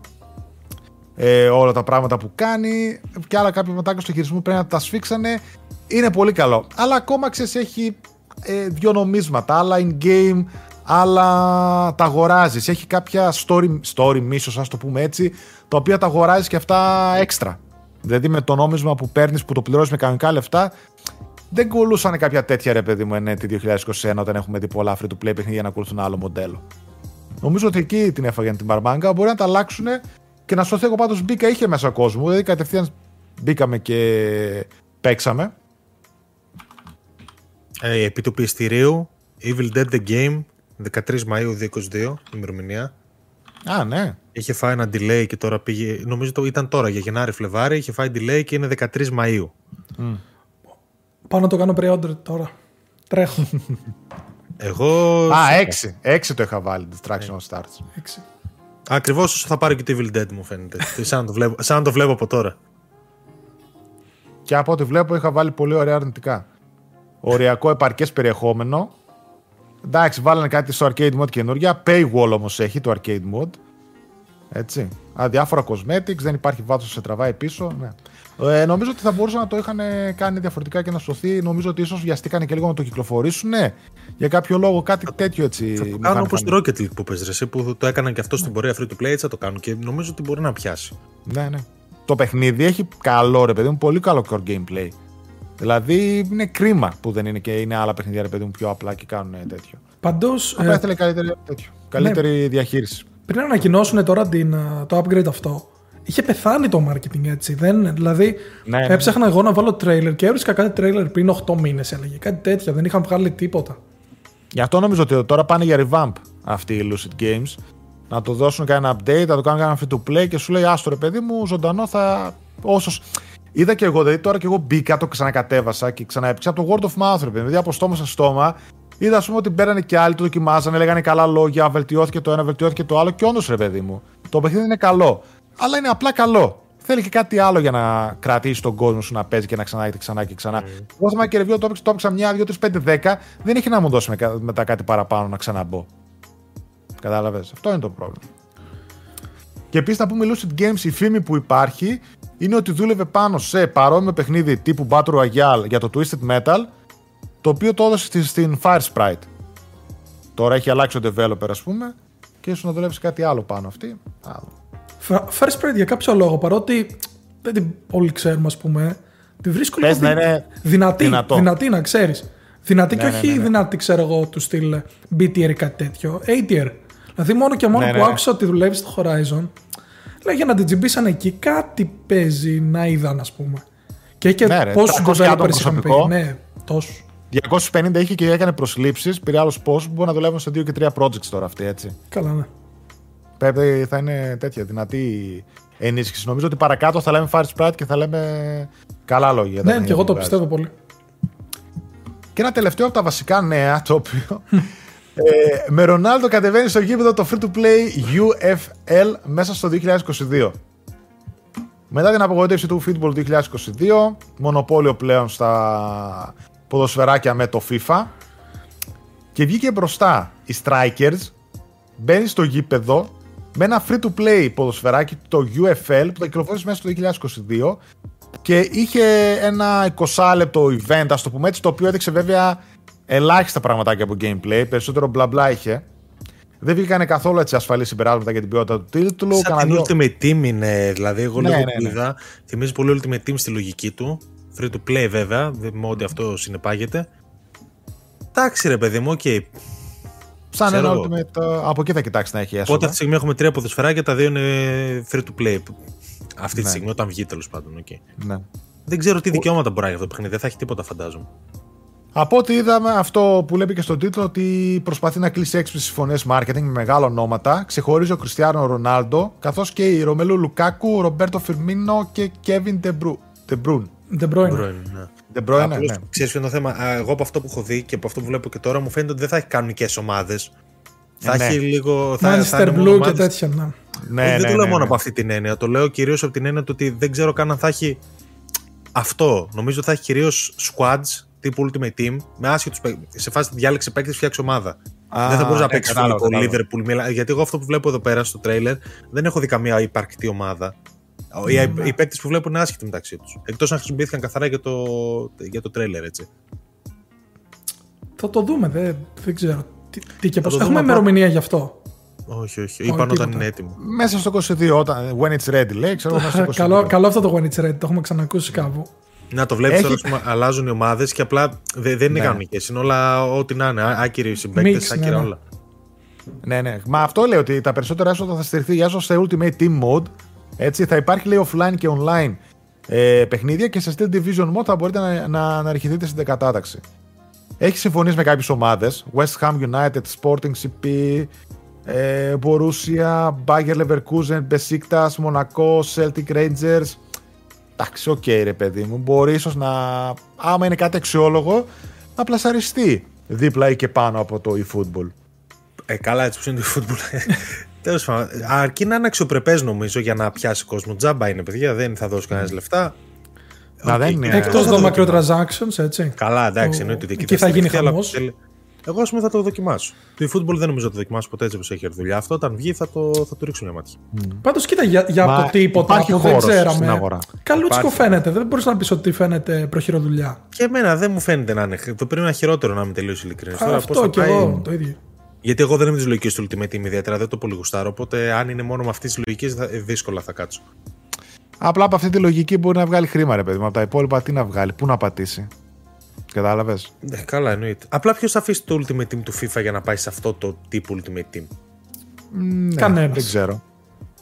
Ε, όλα τα πράγματα που κάνει και άλλα κάποια μετάκια στο χειρισμό πρέπει να τα σφίξανε. Είναι πολύ καλό. Αλλά ακόμα ξέρεις έχει ε, δύο νομίσματα, άλλα in-game, άλλα τα αγοράζεις. Έχει κάποια story, story μίσος, ας το πούμε έτσι, τα οποία τα αγοράζεις και αυτά έξτρα. Δηλαδή με το νόμισμα που παίρνεις, που το πληρώνει με κανονικά λεφτά, δεν κολούσαν κάποια τέτοια ρε παιδί μου ενέτη 2021 όταν έχουμε δει πολλά free to play παιχνίδια για να ακολουθούν άλλο μοντέλο. Νομίζω ότι εκεί την έφαγαν την μπαρμάγκα. Μπορεί να τα αλλάξουν και να σωθεί. Εγώ πάντως μπήκα, είχε μέσα κόσμο. Δηλαδή κατευθείαν μπήκαμε και παίξαμε. Ε, επί του πιστηρίου Evil Dead The Game 13 Μαΐου 2022 ημερομηνία. Α, ναι. Είχε φάει ένα delay και τώρα πήγε. Νομίζω το ήταν τώρα για Γενάρη-Φλεβάρι. Είχε φάει delay και είναι 13 Μαΐου. Mm. Πάω να το κάνω pre-order τώρα. Τρέχω. Εγώ. Α, 6. 6 το είχα βάλει. Distraction of Stars. 6. Ακριβώς όσο θα πάρει και το Evil Dead μου φαίνεται. σαν, να το βλέπω, σαν να το βλέπω από τώρα. Και από ό,τι βλέπω είχα βάλει πολύ ωραία αρνητικά. Οριακό επαρκές περιεχόμενο Εντάξει, βάλανε κάτι στο arcade mode καινούργια. Paywall όμως έχει το arcade mode. Έτσι. Αδιάφορα cosmetics, δεν υπάρχει βάθος σε τραβάει πίσω. Ναι. Ε, νομίζω ότι θα μπορούσαν να το είχαν κάνει διαφορετικά και να σωθεί. Νομίζω ότι ίσως βιαστήκαν και λίγο να το κυκλοφορήσουν. Ναι. Για κάποιο λόγο κάτι τέτοιο έτσι. Θα το κάνουν όπως το Rocket League που πες ρε, που το έκαναν και αυτό στην πορεία free to play, έτσι θα το κάνουν και νομίζω ότι μπορεί να πιάσει. Ναι, ναι. Το παιχνίδι έχει καλό ρε παιδί μου, πολύ καλό core gameplay. Δηλαδή είναι κρίμα που δεν είναι και είναι άλλα παιχνίδια ρε παιδί μου πιο απλά και κάνουν τέτοιο. Παντώ. ε, ήθελε καλύτερη, τέτοιο, καλύτερη ναι, διαχείριση. Πριν ανακοινώσουν τώρα την, το upgrade αυτό, είχε πεθάνει το marketing έτσι. Δεν, δηλαδή, ναι, ναι. έψαχνα εγώ να βάλω trailer και έβρισκα κάτι trailer πριν 8 μήνες, έλεγε. Κάτι τέτοια. Δεν είχαν βγάλει τίποτα. Γι' αυτό νομίζω ότι τώρα πάνε για revamp αυτοί οι Lucid Games. Να το δώσουν κανένα update, να το κάνουν κανένα free to play και σου λέει Άστο ρε παιδί μου, ζωντανό θα. Όσο Είδα και εγώ, δηλαδή τώρα και εγώ μπήκα, το ξανακατέβασα και ξαναέπαιξα από το word of mouth, δηλαδή από στόμα σε στόμα. Είδα, ας πούμε, ότι μπαίνανε και άλλοι, το δοκιμάζανε, λέγανε καλά λόγια, βελτιώθηκε το ένα, βελτιώθηκε το άλλο. Και όντως, ρε παιδί μου, το παιχνίδι είναι καλό. Αλλά είναι απλά καλό. Θέλει και κάτι άλλο για να κρατήσει τον κόσμο σου να παίζει και να ξανά και ξανά και ξανά. Mm. Εγώ θυμάμαι και review, το έπαιξα μια, δύο, τρεις, πέντε, δέκα. Δεν έχει να μου δώσει μετά κάτι παραπάνω να ξαναμπω. Κατάλαβες. Αυτό είναι το πρόβλημα. Και επίσης να πούμε Lucid Games, η φήμη που υπάρχει είναι ότι δούλευε πάνω σε παρόμοιο παιχνίδι τύπου Battle Royale για το Twisted Metal, το οποίο το έδωσε στην Fire Sprite. Τώρα έχει αλλάξει ο developer, ας πούμε, και ίσως να δουλεύει κάτι άλλο πάνω αυτή. Fire Sprite για κάποιο λόγο, παρότι δεν την πολύ ξέρουμε, ας πούμε, τη βρίσκω λίγο να είναι δυνατή, δυνατό. δυνατή, να ξέρεις. Δυνατή ναι, και ναι, όχι ναι, ναι, δυνατή, ξέρω εγώ, του στυλ B-tier ή κάτι τέτοιο. A-tier. Δηλαδή, μόνο και μόνο ναι, που ναι. άκουσα ότι δουλεύει στο Horizon, Λέει για να την τσιμπήσαν εκεί, κάτι παίζει να είδαν, ας πούμε. Και έχει και ναι, πόσους developers είχαν πει. Ναι, τόσο. 250 είχε και έκανε προσλήψεις. Πήρε άλλους πόσους που μπορεί να δουλεύουν σε 2 και 3 projects τώρα αυτή, έτσι. Καλά, ναι. Πρέπει, θα είναι τέτοια δυνατή ενίσχυση. Νομίζω ότι παρακάτω θα λέμε Fire Sprite και θα λέμε καλά λόγια. Ναι, και εγώ το πιστεύω πολύ. Και ένα τελευταίο από τα βασικά νέα, το οποίο ε, με Ρονάλντο κατεβαίνει στο γήπεδο το free to play UFL μέσα στο 2022. Μετά την απογοήτευση του Football 2022, μονοπόλιο πλέον στα ποδοσφαιράκια με το FIFA και βγήκε μπροστά οι Strikers, μπαίνει στο γήπεδο με ένα free to play ποδοσφαιράκι, το UFL, που θα κυκλοφορήσει μέσα στο 2022 και είχε ένα 20 λεπτό event, ας το πούμε έτσι, το οποίο έδειξε βέβαια ελάχιστα πραγματάκια από gameplay, περισσότερο μπλα μπλα είχε. Δεν βγήκαν καθόλου έτσι ασφαλή συμπεράσματα για την ποιότητα του τίτλου. Σαν την Ultimate Team είναι, δηλαδή εγώ ναι, λίγο ναι, ναι. είδα, θυμίζει πολύ Ultimate Team στη λογική του. Free to play βέβαια, με ό,τι αυτό συνεπάγεται. Εντάξει ρε παιδί μου, OK. Okay. Σαν ένα Ultimate, ε, από εκεί θα κοιτάξει να έχει έσοδα. Οπότε αυτή τη στιγμή έχουμε τρία ποδοσφαιράκια, τα δύο είναι free to play. Αυτή τη ναι. στιγμή, όταν βγει τέλος πάντων. Okay. Ναι. Δεν ξέρω τι δικαιώματα μπορεί να έχει αυτό το παιχνίδι, δεν θα έχει τίποτα φαντάζομαι. Από ό,τι είδαμε, αυτό που λέει και στον τίτλο, ότι προσπαθεί να κλείσει έξι συμφωνίες marketing με μεγάλα ονόματα. Ξεχωρίζει ο Κριστιανό Ρονάλντο, καθώς και οι Ρομελού Λουκάκου, Ρομπέρτο Φιρμίνο και Κέβιν Ντεμπρούν. Ντεμπρόιν. Ντεμπρόιν, ναι. Ξέρεις ποιο είναι το θέμα. Εγώ από αυτό που έχω δει και από αυτό που βλέπω και τώρα μου φαίνεται ότι δεν θα έχει κανονικές ομάδες. Θα ναι. έχει λίγο. Θα, Manchester Blue και τέτοια. Ναι. Ναι, δεν ναι, το λέω ναι, μόνο ναι. από αυτή την έννοια. Το λέω κυρίως από την έννοια του ότι δεν ξέρω καν αν θα έχει Αυτό νομίζω θα έχει κυρίως squads τύπου Ultimate Team με άσχετους Σε φάση διάλεξε παίκτες, φτιάξε ομάδα. Α, δεν θα μπορούσε να παίξει ε, το Liverpool. Γιατί εγώ αυτό που βλέπω εδώ πέρα στο τρέιλερ δεν έχω δει καμία υπαρκτή ομάδα. Mm. Οι, οι παίκτες που βλέπουν είναι άσχετοι μεταξύ τους. Εκτός αν χρησιμοποιήθηκαν καθαρά για το, για το τρέιλερ, έτσι. Θα το δούμε, δεν, δεν ξέρω. Τι, τι και πώς. Έχουμε ημερομηνία γι' αυτό. Όχι, όχι. Είπαν όταν είναι έτοιμο. Μέσα στο 22, όταν, when it's ready, λέει. Ξέρω, μέσα στο καλό, καλό αυτό το when it's ready, το έχουμε ξανακούσει κάπου. Να το βλέπεις τώρα, πούμε, αλλάζουν οι ομάδες και απλά δεν, δεν είναι ναι. κανονικέ. Είναι όλα ό,τι να είναι. Άκυροι συμπαίκτες, άκυρα ναι, ναι. όλα. Ναι, ναι. Μα αυτό λέει ότι τα περισσότερα έσοδα θα στηριχθεί για σε Ultimate Team Mode. Έτσι, θα υπάρχει λέει offline και online ε, παιχνίδια και σε Steel Division Mode θα μπορείτε να, να, να ανελιχθείτε στην κατάταξη. Έχει συμφωνήσει με κάποιες ομάδες. West Ham United, Sporting CP, ε, Borussia, Bayer Leverkusen, Besiktas, Monaco, Celtic Rangers. Εντάξει, OK, okay, ρε παιδί μου. Μπορεί ίσως να, άμα είναι κάτι αξιόλογο, να πλασαριστεί δίπλα ή και πάνω από το eFootball. Ε, καλά, έτσι που είναι το eFootball. Τέλος πάντων, αρκεί να είναι αξιοπρεπές νομίζω για να πιάσει κόσμο. Τζάμπα είναι, παιδιά, δεν θα δώσει κανένας λεφτά. Να, δεν είναι. Εκτός των microtransactions, έτσι. Καλά, εντάξει, εννοείται ότι εκεί θα γίνει χαμός. Εγώ, ας πούμε, θα το δοκιμάσω. Το eFootball δεν νομίζω να το δοκιμάσω ποτέ έτσι όπως έχει δουλειά. Αυτό όταν βγει θα το, θα το ρίξω μια μάτια. Mm. Πάντως, κοίτα για, για Μα, το τίποτα που δεν ξέραμε. Καλούτσικο φαίνεται. Δεν μπορείς να πεις ότι φαίνεται προχειροδουλειά. Και εμένα δεν μου φαίνεται να είναι. Το πρέπει να χειρότερο να είμαι τελείως ειλικρινής. Αυτό και εγώ το ίδιο. Γιατί εγώ δεν είμαι της λογικής του Ultimate Team ιδιαίτερα, δεν το πολύ γουστάρω. Οπότε αν είναι μόνο με αυτής της λογικής, δύσκολα θα κάτσω. Απλά από αυτή τη λογική μπορεί να βγάλει χρήμα, ρε παιδί μου. Από τα υπόλοιπα τι να βγάλει, πού να πατήσει. Κατάλαβες; Ναι, καλά, εννοείται. Απλά ποιος θα αφήσει το Ultimate Team του FIFA για να πάει σε αυτό το τύπο Ultimate Team; Ναι, Κανένας. Δεν ξέρω.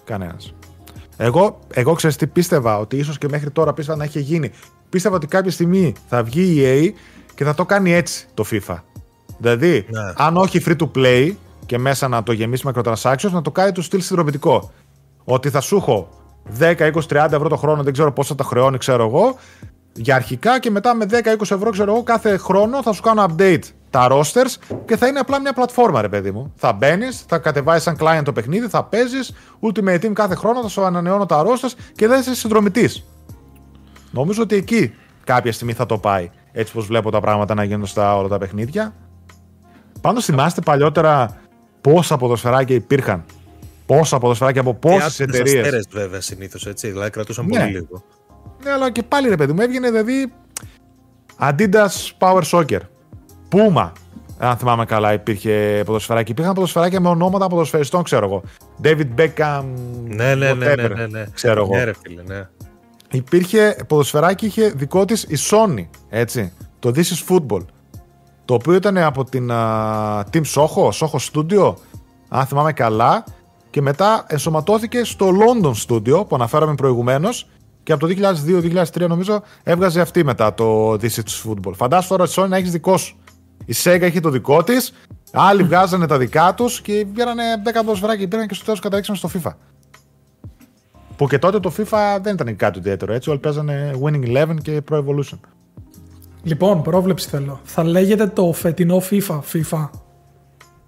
Κανένας. Εγώ, εγώ ξέρω τι πίστευα ότι ίσως και μέχρι τώρα πίστευα να έχει γίνει. Πίστευα ότι κάποια στιγμή θα βγει η EA και θα το κάνει έτσι το FIFA. Δηλαδή, ναι. αν όχι free to play και μέσα να το γεμίσει microtransactions, να το κάνει το στυλ συνδρομητικό. Ότι θα σου έχω 10, 20, 30 ευρώ το χρόνο, δεν ξέρω πώ θα τα χρεώνει, ξέρω εγώ, για αρχικά και μετά με 10-20 ευρώ, ξέρω εγώ, κάθε χρόνο θα σου κάνω update τα rosters και θα είναι απλά μια πλατφόρμα, ρε παιδί μου. Θα μπαίνεις, θα κατεβάζει σαν client το παιχνίδι, θα παίζεις, Ultimate Team κάθε χρόνο, θα σου ανανεώνω τα rosters και δεν είσαι συνδρομητής. Νομίζω ότι εκεί κάποια στιγμή θα το πάει. Έτσι πως βλέπω τα πράγματα να γίνουν στα όλα τα παιχνίδια. Πάντως θυμάστε παλιότερα πόσα ποδοσφαιράκια υπήρχαν. Πόσα ποδοσφαιράκια από πόσες εταιρείες. βέβαια συνήθως έτσι, δηλαδή κρατούσαν ναι. πολύ λίγο. Ναι, αλλά και πάλι ρε παιδί μου, έβγαινε δηλαδή Adidas Power Soccer. Puma, αν θυμάμαι καλά, υπήρχε ποδοσφαιράκι. Υπήρχαν ποδοσφαιράκια με ονόματα ποδοσφαιριστών, ξέρω εγώ. David Beckham. Ναι, ναι, ναι, ναι, ναι, ναι. Ξέρω εγώ. Ναι, ρε φίλε, ναι. Υπήρχε ποδοσφαιράκι, είχε δικό της η Sony, έτσι. Το This is Football. Το οποίο ήταν από την uh, Team Soho, Soho Studio, αν θυμάμαι καλά. Και μετά ενσωματώθηκε στο London Studio που αναφέραμε προηγουμένως και από το 2002-2003 νομίζω έβγαζε αυτή μετά το This is Football. Φαντάσου τώρα Sony να έχει δικό σου. Η Sega έχει το δικό της, άλλοι βγάζανε τα δικά τους και βγαίνανε 10 ποδοσφαιράκια και πήραν και στο τέλος καταλήξαμε στο FIFA. Που και τότε το FIFA δεν ήταν κάτι ιδιαίτερο έτσι, όλοι παίζανε Winning Eleven και Pro Evolution. Λοιπόν, πρόβλεψη θέλω. Θα λέγεται το φετινό FIFA, FIFA.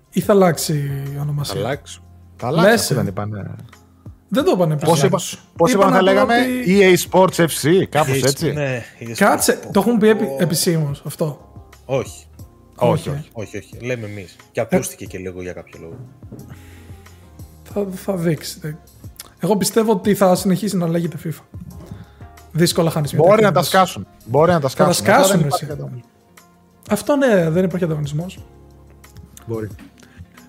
Ή θα αλλάξει η ονομασία; Θα αλλάξει. Θα αλλάξει, δεν είπανε. Δεν το είπανε Πώς είπα, πώς είπα θα λέγαμε; ότι... EA Sports FC, κάπως έτσι. Ναι, Κάτσε, το έχουν πει επι, επισήμω αυτό. Όχι. Όχι, όχι. όχι, όχι. Λέμε εμείς. Και ακούστηκε και λίγο για κάποιο λόγο. Θα, θα δείξει. Εγώ πιστεύω ότι θα συνεχίσει να λέγεται FIFA. Δύσκολα χάνεις μια Μπορεί να τα σκάσουν. Μπορεί να τα σκάσουν. Θα τα σκάσουν. Αυτό ναι, δεν υπάρχει ανταγωνισμός. Μπορεί.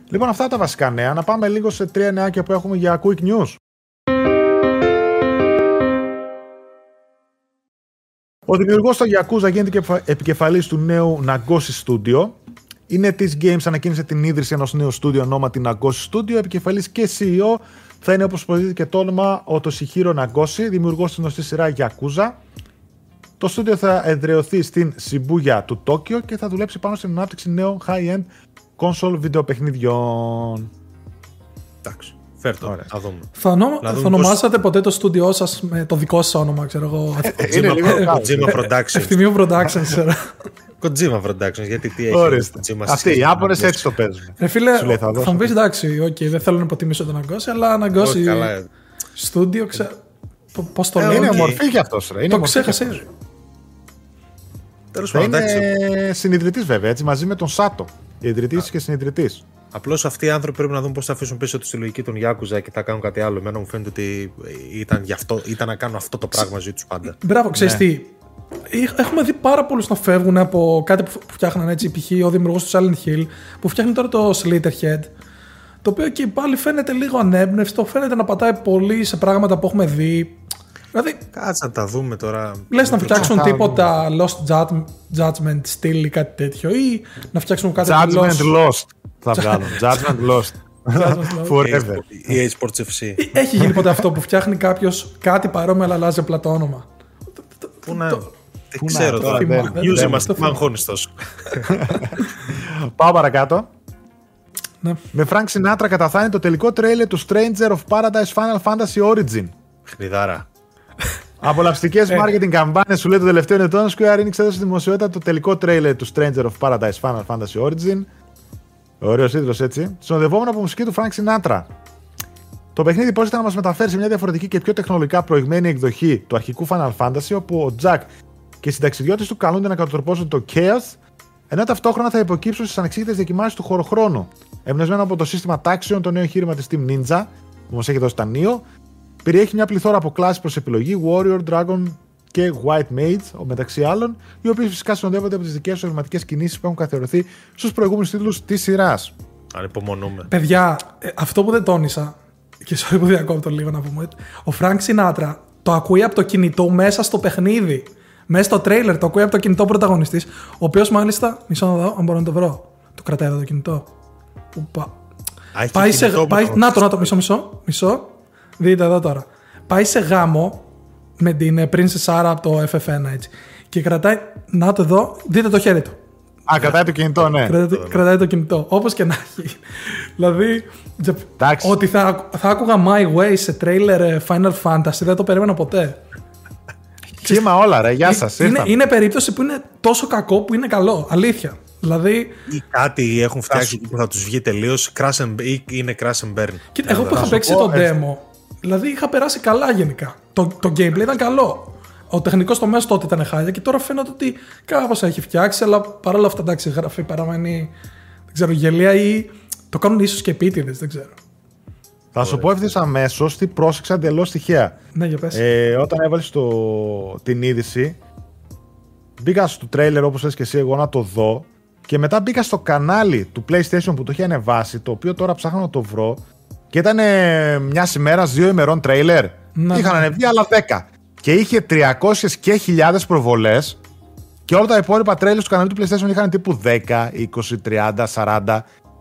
Λοιπόν, αυτά τα βασικά νέα. Να πάμε λίγο σε τρία νεάκια που έχουμε για quick news. Ο δημιουργός του Yakuza γίνεται επικεφαλής του νέου Nagoshi Studio. Είναι τη Games ανακοίνησε την ίδρυση ενός νέου στούντιο ονόματι Nagoshi Studio. Επικεφαλής και CEO θα είναι όπως προηγείται και το όνομα ο Τοσιχύρο Nagoshi, δημιουργός της γνωστής σειράς Yakuza. Το στούντιο θα εδραιωθεί στην Shibuya του Τόκιο και θα δουλέψει πάνω στην ανάπτυξη νέων high-end console βιντεοπαιχνιδιών. Εντάξει. Φέρτο, Ωραία. θα δούμε. Θα, ονο... θα ονομάσατε ποτέ το στούντιό σας με το δικό σας όνομα, ξέρω εγώ. Ε, ε, είναι λίγο Kojima Productions. Ευθυμίου Productions, ξέρω. Kojima Productions, γιατί τι έχει. Ορίστε. Αυτοί οι Ιάπωνε έτσι το παίζουν. Ε, φίλε, θα, θα μου πεις εντάξει, okay, δεν θέλω να υποτιμήσω τον Αγκώση, αλλά Αγκώση. Στούντιο, ξέρω. Πώς το λέει. Είναι ομορφή κι αυτός, ρε. Το ξέχασες. Τέλος πάντων. Είναι συνειδητής βέβαια, έτσι, μαζί με τον Σάτο. Ιδρυτής και συνειδητής. Απλώς αυτοί οι άνθρωποι πρέπει να δουν πώς θα αφήσουν πίσω τη συλλογική των Γιάκουζα και θα κάνουν κάτι άλλο. Εμένα μου φαίνεται ότι ήταν, γι αυτό, ήταν να κάνουν αυτό το πράγμα ζωή τους πάντα. Μπράβο, ξέρεις ναι. τι. Έχουμε δει πάρα πολλούς να φεύγουν από κάτι που φτιάχναν έτσι. Π.χ. ο δημιουργός του Silent Hill που φτιάχνει τώρα το Slitterhead. Το οποίο και πάλι φαίνεται λίγο ανέμπνευστο, φαίνεται να πατάει πολύ σε πράγματα που έχουμε δει. Δηλαδή, Κάτσε να τα δούμε τώρα. Λες να φτιάξουν τίποτα Lost Judgment στυλ ή κάτι τέτοιο, ή να φτιάξουν κάτι Judgment Lost θα βγάλουν. Judgment Lost. Forever. EA Sports FC. Έχει γίνει ποτέ αυτό που φτιάχνει κάποιος κάτι παρόμοιο αλλά αλλάζει απλά το όνομα. Πού να. Δεν ξέρω τώρα. News είμαστε. Μ' αγχώνεις τόσο. Πάω παρακάτω. Ναι. Με Frank Sinatra καταφάνει το τελικό τρέιλερ του Stranger of Paradise Final Fantasy Origin. Χνιδάρα. Απολαυστικές ε. marketing καμπάνε σου λέει το τελευταίο ετών. Square Enix έδωσε δημοσιότητα το τελικό τρέιλερ του Stranger of Paradise Final Fantasy Origin. Ωραίος τίτλο έτσι. Συνοδευόμενο από μουσική του Frank Sinatra. Το παιχνίδι πρόκειται να μας μεταφέρει σε μια διαφορετική και πιο τεχνολογικά προηγμένη εκδοχή του αρχικού Final Fantasy, όπου ο Jack και οι συνταξιδιώτες του καλούνται να κατατροπώσουν το Chaos, ενώ ταυτόχρονα θα υποκύψουν στις ανεξήγητες δοκιμάσει του χωροχρόνου. Εμπνευσμένο από το σύστημα τάξεων, το νέο εγχείρημα της Team Ninja, που μας έχει δώσει τα Neo, περιέχει μια πληθώρα από κλάσει προς επιλογή, Warrior, Dragon και White Mage, μεταξύ άλλων, οι οποίε φυσικά συνοδεύονται από τις δικές τους ορματικέ κινήσεις που έχουν καθιερωθεί στους προηγούμενους τίτλους της σειράς. Ανυπομονούμε. Παιδιά, ε, αυτό που δεν τόνισα, και sorry που διακόπτω λίγο να πούμε, ο Frank Sinatra το ακούει από το κινητό μέσα στο παιχνίδι. Μέσα στο τρέιλερ το ακούει από το κινητό πρωταγωνιστής, ο οποίος μάλιστα. Μισό να δω, αν μπορώ να το βρω. Το κρατάει εδώ το κινητό. Ουπα. πάει σε. Πάει, να το, να το, μισό, μισό. Μισό. Δείτε εδώ τώρα. Πάει σε γάμο με την ε, Princess Sarah από το FF1 έτσι. Και κρατάει. Να το εδώ, δείτε το χέρι του. Α, κρατάει το κινητό, ναι. Κρατάει, κρατάει το κινητό. Όπως και να έχει. δηλαδή. Ότι θα, θα άκουγα My Way σε τρέιλερ ε, Final Fantasy δεν το περίμενα ποτέ. Κύμα όλα, ρε. Γεια σας. Είναι, είναι περίπτωση που είναι τόσο κακό που είναι καλό. Αλήθεια. Δηλαδή. ή κάτι έχουν φτιάξει που θα τους βγει τελείως. ή είναι crash and burn. Κοίτα, εγώ που είχα παίξει το demo, δηλαδή είχα περάσει καλά γενικά. Το, το gameplay ήταν καλό. Ο τεχνικός τομέας τότε ήταν χάλια και τώρα φαίνεται ότι κάπως έχει φτιάξει, αλλά παρόλα αυτά εντάξει, η γραφή παραμένει δεν ξέρω, γελία ή το κάνουν ίσως και επίτηδες, δεν ξέρω. Θα σου πω ευθύς αμέσως τι πρόσεξα εντελώς τυχαία. Ναι, για πες. Ε, όταν έβαλες την είδηση, μπήκα στο τρέιλερ όπως θε και εσύ, εγώ να το δω. Και μετά μπήκα στο κανάλι του PlayStation που το είχε ανεβάσει, το οποίο τώρα ψάχνω να το βρω. Και ήταν μιας ημέρας, δύο ημερών τρέιλερ. Ναι, Είχαν ναι. ανεβεί άλλα 10. Και είχε 300 και χιλιάδες προβολές. Και όλα τα υπόλοιπα τρέιλερ του καναλιού του PlayStation είχαν τύπου 10, 20, 30, 40.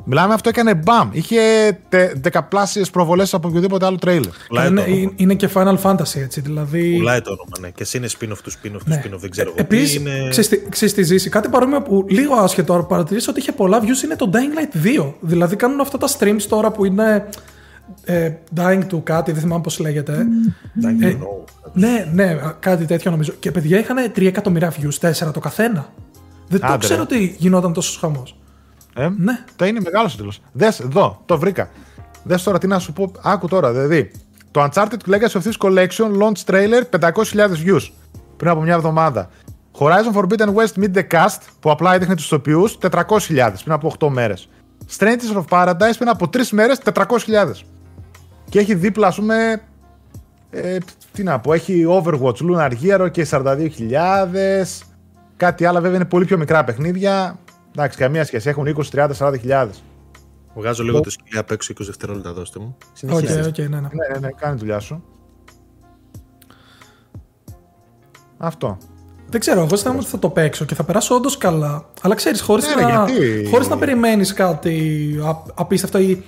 Μιλάμε αυτό έκανε μπαμ. Είχε δεκαπλάσιες προβολές από οποιοδήποτε άλλο τρέιλερ. Είναι, είναι και Final Fantasy έτσι. Δηλαδή... Πουλάει το όνομα, ναι. Και εσύ είναι spin-off του spin-off του ναι. spin-off, δεν ξέρω. Επίσης, είναι... ξέρεις τι ζήσει; Κάτι παρόμοιο που λίγο άσχετο παρατηρήσω ότι είχε πολλά views είναι το Dying Light 2. Δηλαδή κάνουν αυτά τα streams τώρα που είναι. Ε, dying to κάτι, δεν θυμάμαι πώς λέγεται. Dying ε, ναι, ναι, κάτι τέτοιο νομίζω. Και παιδιά είχαν 3 εκατομμύρια views, 4 το καθένα. Δεν το ξέρω ότι γινόταν τόσος χαμός. Ε, ναι. Τα είναι μεγάλος ο τίτλος. Δες εδώ, το βρήκα. Δες τώρα τι να σου πω. Άκου τώρα, δηλαδή. Το Uncharted Legacy of Thieves Collection launch trailer 500.000 views πριν από μια εβδομάδα. Horizon Forbidden West Meet the Cast που απλά έδειχνε τους τοπιούς 400.000 πριν από 8 μέρες. Strangers of Paradise πριν από 3 μέρες 400.000. Και έχει δίπλα, ας πούμε. Ε, τι να πω, έχει Overwatch, Lunar Hero και 42.000. Κάτι άλλο βέβαια είναι πολύ πιο μικρά παιχνίδια. Εντάξει, καμία σχέση. Έχουν 20, 30, 40 χιλιάδες. Βγάζω λίγο το σκυλιά απ' έξω 20 δευτερόλεπτα, δώστε μου. OK, okay, okay, ναι, ναι. ναι, ναι, ναι, κάνει δουλειά σου. Αυτό. Δεν ξέρω, εγώ αισθάνομαι ότι θα το παίξω και θα περάσω όντως καλά. Αλλά ξέρεις, χωρίς ναι, να, χωρίς να περιμένεις κάτι απίστευτο ή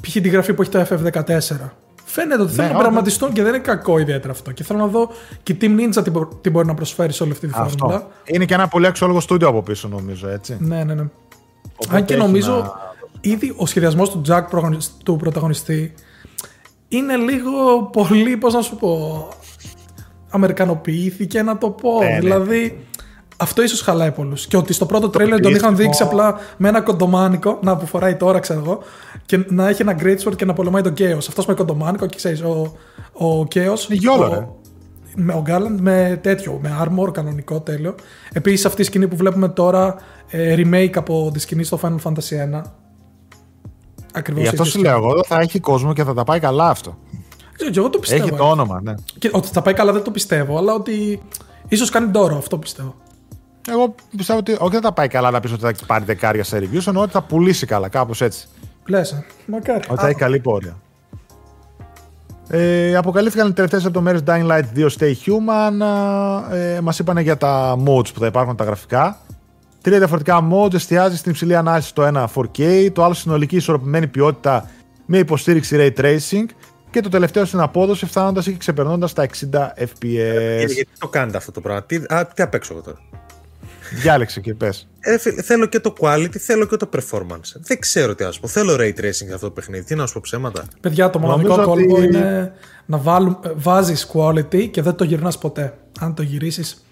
π.χ. τη γραφή που έχει το FF14. Φαίνεται ότι ναι, θέλουν να πειραματιστούν και δεν είναι κακό ιδιαίτερα αυτό. Και θέλω να δω και η Team Ninja τι μπορεί να προσφέρει σε όλη αυτή τη φόρμουλα. Είναι και ένα πολύ αξιόλογο στούντιο από πίσω, νομίζω, έτσι. Ναι, ναι, ναι. Αν και νομίζω να... ήδη ο σχεδιασμός του Jack του πρωταγωνιστή είναι λίγο πολύ, πώς να σου πω. Αμερικανοποιήθηκε να το πω. Ναι, ναι. δηλαδή, αυτό ίσως χαλάει πολλούς. Και ότι στο πρώτο τρέλερ τον είχαν δείξει απλά με ένα κοντομάνικο, να που φοράει τώρα, ξέρω εγώ, και να έχει ένα great sword και να πολεμάει τον Chaos. Αυτός με κοντομάνικο και ξέρεις, ο, ο Chaos. Είναι γιόλο, ρε. με ο Γκάλαντ με τέτοιο, με armor κανονικό τέλειο. Επίσης αυτή η σκηνή που βλέπουμε τώρα, ε, remake από τη σκηνή στο Final Fantasy 1. Ακριβώς. Γι' αυτό σου λέω εγώ, θα έχει κόσμο και θα τα πάει καλά αυτό. Ξέρω, και εγώ το πιστεύω. Έχει το όνομα, ναι. Και ότι θα πάει καλά δεν το πιστεύω, αλλά ότι ίσως κάνει τώρα, αυτό πιστεύω. Εγώ πιστεύω ότι όχι δεν θα πάει καλά να πεις ότι θα πάρει δεκάρια σε reviews, ενώ ότι θα πουλήσει καλά, κάπως έτσι. Πλέσα. Μακάρι. Ότι θα έχει καλή πόρια. Ε, αποκαλύφθηκαν οι τελευταίες λεπτομέρειες Dying Light 2 Stay Human. Ε, Μας είπαν για τα modes που θα υπάρχουν τα γραφικά. Τρία διαφορετικά modes εστιάζει στην υψηλή ανάλυση το ένα 4K, το άλλο συνολική ισορροπημένη ποιότητα με υποστήριξη ray tracing και το τελευταίο στην απόδοση φτάνοντας και ξεπερνώντας τα 60 FPS. Ε, γιατί το κάνετε αυτό το πράγμα, τι, α, τι απέξω εγώ τώρα. Διάλεξε και πες. Ε, θέλω και το quality, θέλω και το performance. Δεν ξέρω τι να σου πω. Θέλω ray tracing σε αυτό το παιχνίδι. Τι να σου πω ψέματα. Παιδιά, το μοναδικό κόλπο ότι... είναι να βάζεις quality και δεν το γυρνάς ποτέ. Αν το γυρίσεις,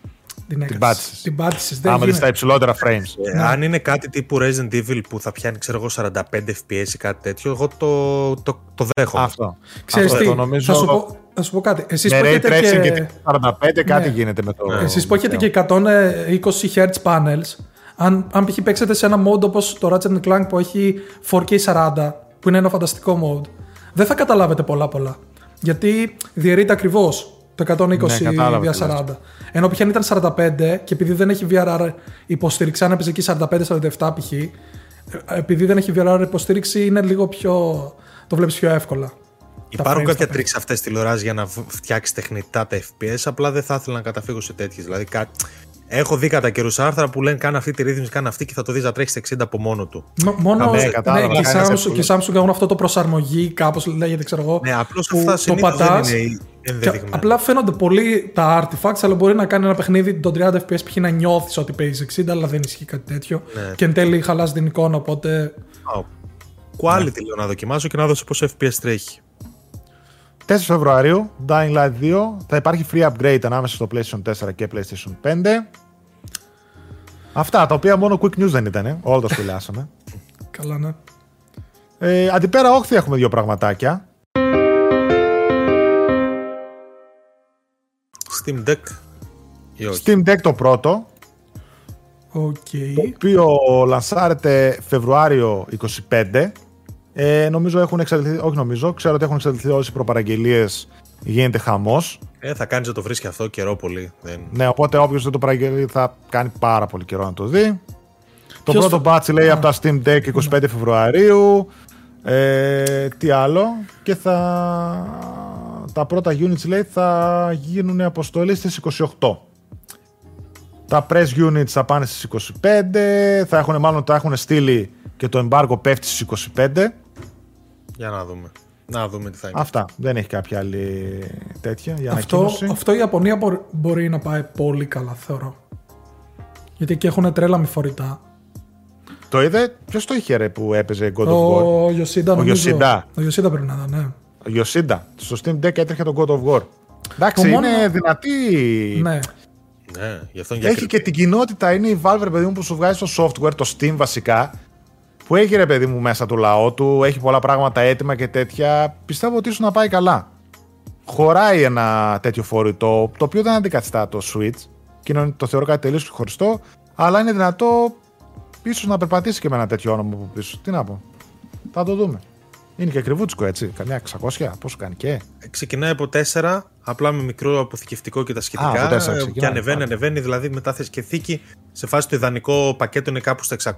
την, την πάτησες. Την πάτησες. Άμα δεις τα υψηλότερα frames. Ε, ναι. Αν είναι κάτι τύπου Resident Evil που θα πιάνει, ξέρω εγώ, 45 FPS ή κάτι τέτοιο, εγώ το, το, το δέχομαι. Αυτό. Ξέρεις τι, νομίζω... θα, σου πω, θα σου πω κάτι. Εσείς με ray tracing και... και 45 κάτι ναι. γίνεται με το... Ναι. Εσείς που έχετε και 120 Hz panels, αν, αν π.χ. παίξετε σε ένα mode όπως το Ratchet Clank που έχει 4K 40, που είναι ένα φανταστικό mode, δεν θα καταλάβετε πολλά πολλά. Γιατί διαιρείται ακριβώς το 120 ναι, δια 40. Ενώ π.χ. αν ήταν 45 και επειδή δεν έχει VRR υποστήριξη, αν έπαιζε εκεί 45-47 π.χ., επειδή δεν έχει VRR υποστήριξη είναι λίγο πιο. το βλέπεις πιο εύκολα. Υπάρχουν κάποια τρίξ αυτές τηλεοράσει για να φτιάξεις τεχνητά τα FPS, απλά δεν θα ήθελα να καταφύγω σε τέτοιες. Δηλαδή, Έχω δει κατά καιρούς άρθρα που λένε κάνει αυτή τη ρύθμιση, κάνει αυτή και θα το δεις να τρέχεις 60 από μόνο του. μόνο ναι, ναι, και, Samsung, και Samsung έχουν αυτό το προσαρμογή, κάπως λέγεται, ξέρω εγώ. Ναι, απλώς αυτά το πατάς, δεν είναι Απλά φαίνονται πολύ τα artifacts, αλλά μπορεί να κάνει ένα παιχνίδι το 30 FPS π.χ. να νιώθεις ότι παίζεις 60, αλλά δεν ισχύει κάτι τέτοιο. Ναι. Και εν τέλει χαλάς την εικόνα, οπότε. Oh. Quality ναι. λέω να δοκιμάσω και να δώσω πώ FPS τρέχει. 4 Φεβρουαρίου, Dying Light 2, θα υπάρχει free upgrade ανάμεσα στο PlayStation 4 και PlayStation 5. Αυτά, τα οποία μόνο quick news δεν ήταν, όλα τα σχολιάσαμε. Καλά, ναι. Ε, αντιπέρα όχθη έχουμε δύο πραγματάκια. Steam Deck Steam Deck το πρώτο. Okay. Το οποίο λανσάρεται Φεβρουάριο 25. Ε, νομίζω έχουν εξαντληθεί, όχι νομίζω, ξέρω ότι έχουν εξαντληθεί όλες οι προπαραγγελίες. Γίνεται χαμός. Ε, θα κάνεις να το βρεις και αυτό καιρό πολύ. Δεν... Ναι, οπότε όποιος δεν το παραγγελεί θα κάνει πάρα πολύ καιρό να το δει. Το πρώτο θα... batch λέει από τα Steam Deck 25 Φεβρουαρίου. Ε, τι άλλο; Και θα. Τα πρώτα units λέει θα γίνουν αποστολή στις 28. Τα press units θα πάνε στις 25. Θα έχουν, μάλλον τα έχουν στείλει και το embargo πέφτει στις 25. Για να δούμε. Να δούμε τι θα γίνει. Αυτά. Δεν έχει κάποια άλλη τέτοια για αυτό, αυτό η Ιαπωνία μπορεί να πάει πολύ καλά, θεωρώ. Γιατί εκεί έχουν τρέλα με φορητά. Το είδε, ποιος το είχε ρε που έπαιζε God of War; Ο Ιωσίντα, Ο Ιωσίντα. Ο Ιωσίντα πρέπει να ήταν, ναι. Ο Ιωσίντα. Στο Steam Deck έτρεχε τον God of War. Εντάξει, είναι μόνο... δυνατή. Ναι. Ναι, γι αυτό Έχει και την κοινότητα, είναι η Valve, παιδί μου, που σου βγάζει το software, το Steam βασικά, που έχει ρε παιδί μου μέσα το λαό του, έχει πολλά πράγματα έτοιμα και τέτοια, πιστεύω ότι ίσως να πάει καλά. Χωράει ένα τέτοιο φορητό, το οποίο δεν αντικαθιστά το Switch, και το θεωρώ κάτι τελείως χωριστό, αλλά είναι δυνατό ίσως να περπατήσει και με ένα τέτοιο όνομα από πίσω. Τι να πω. Θα το δούμε. Είναι και ακριβούτσικο έτσι. Καμιά 600, πόσο κάνει και. Ξεκινάει από 4, απλά με μικρό αποθηκευτικό και τα σχετικά. Α, από 4 και ανεβαίνει, ανεβαίνει, δηλαδή μετά θες και θήκη. Σε φάση το ιδανικό πακέτο είναι κάπου στα 600.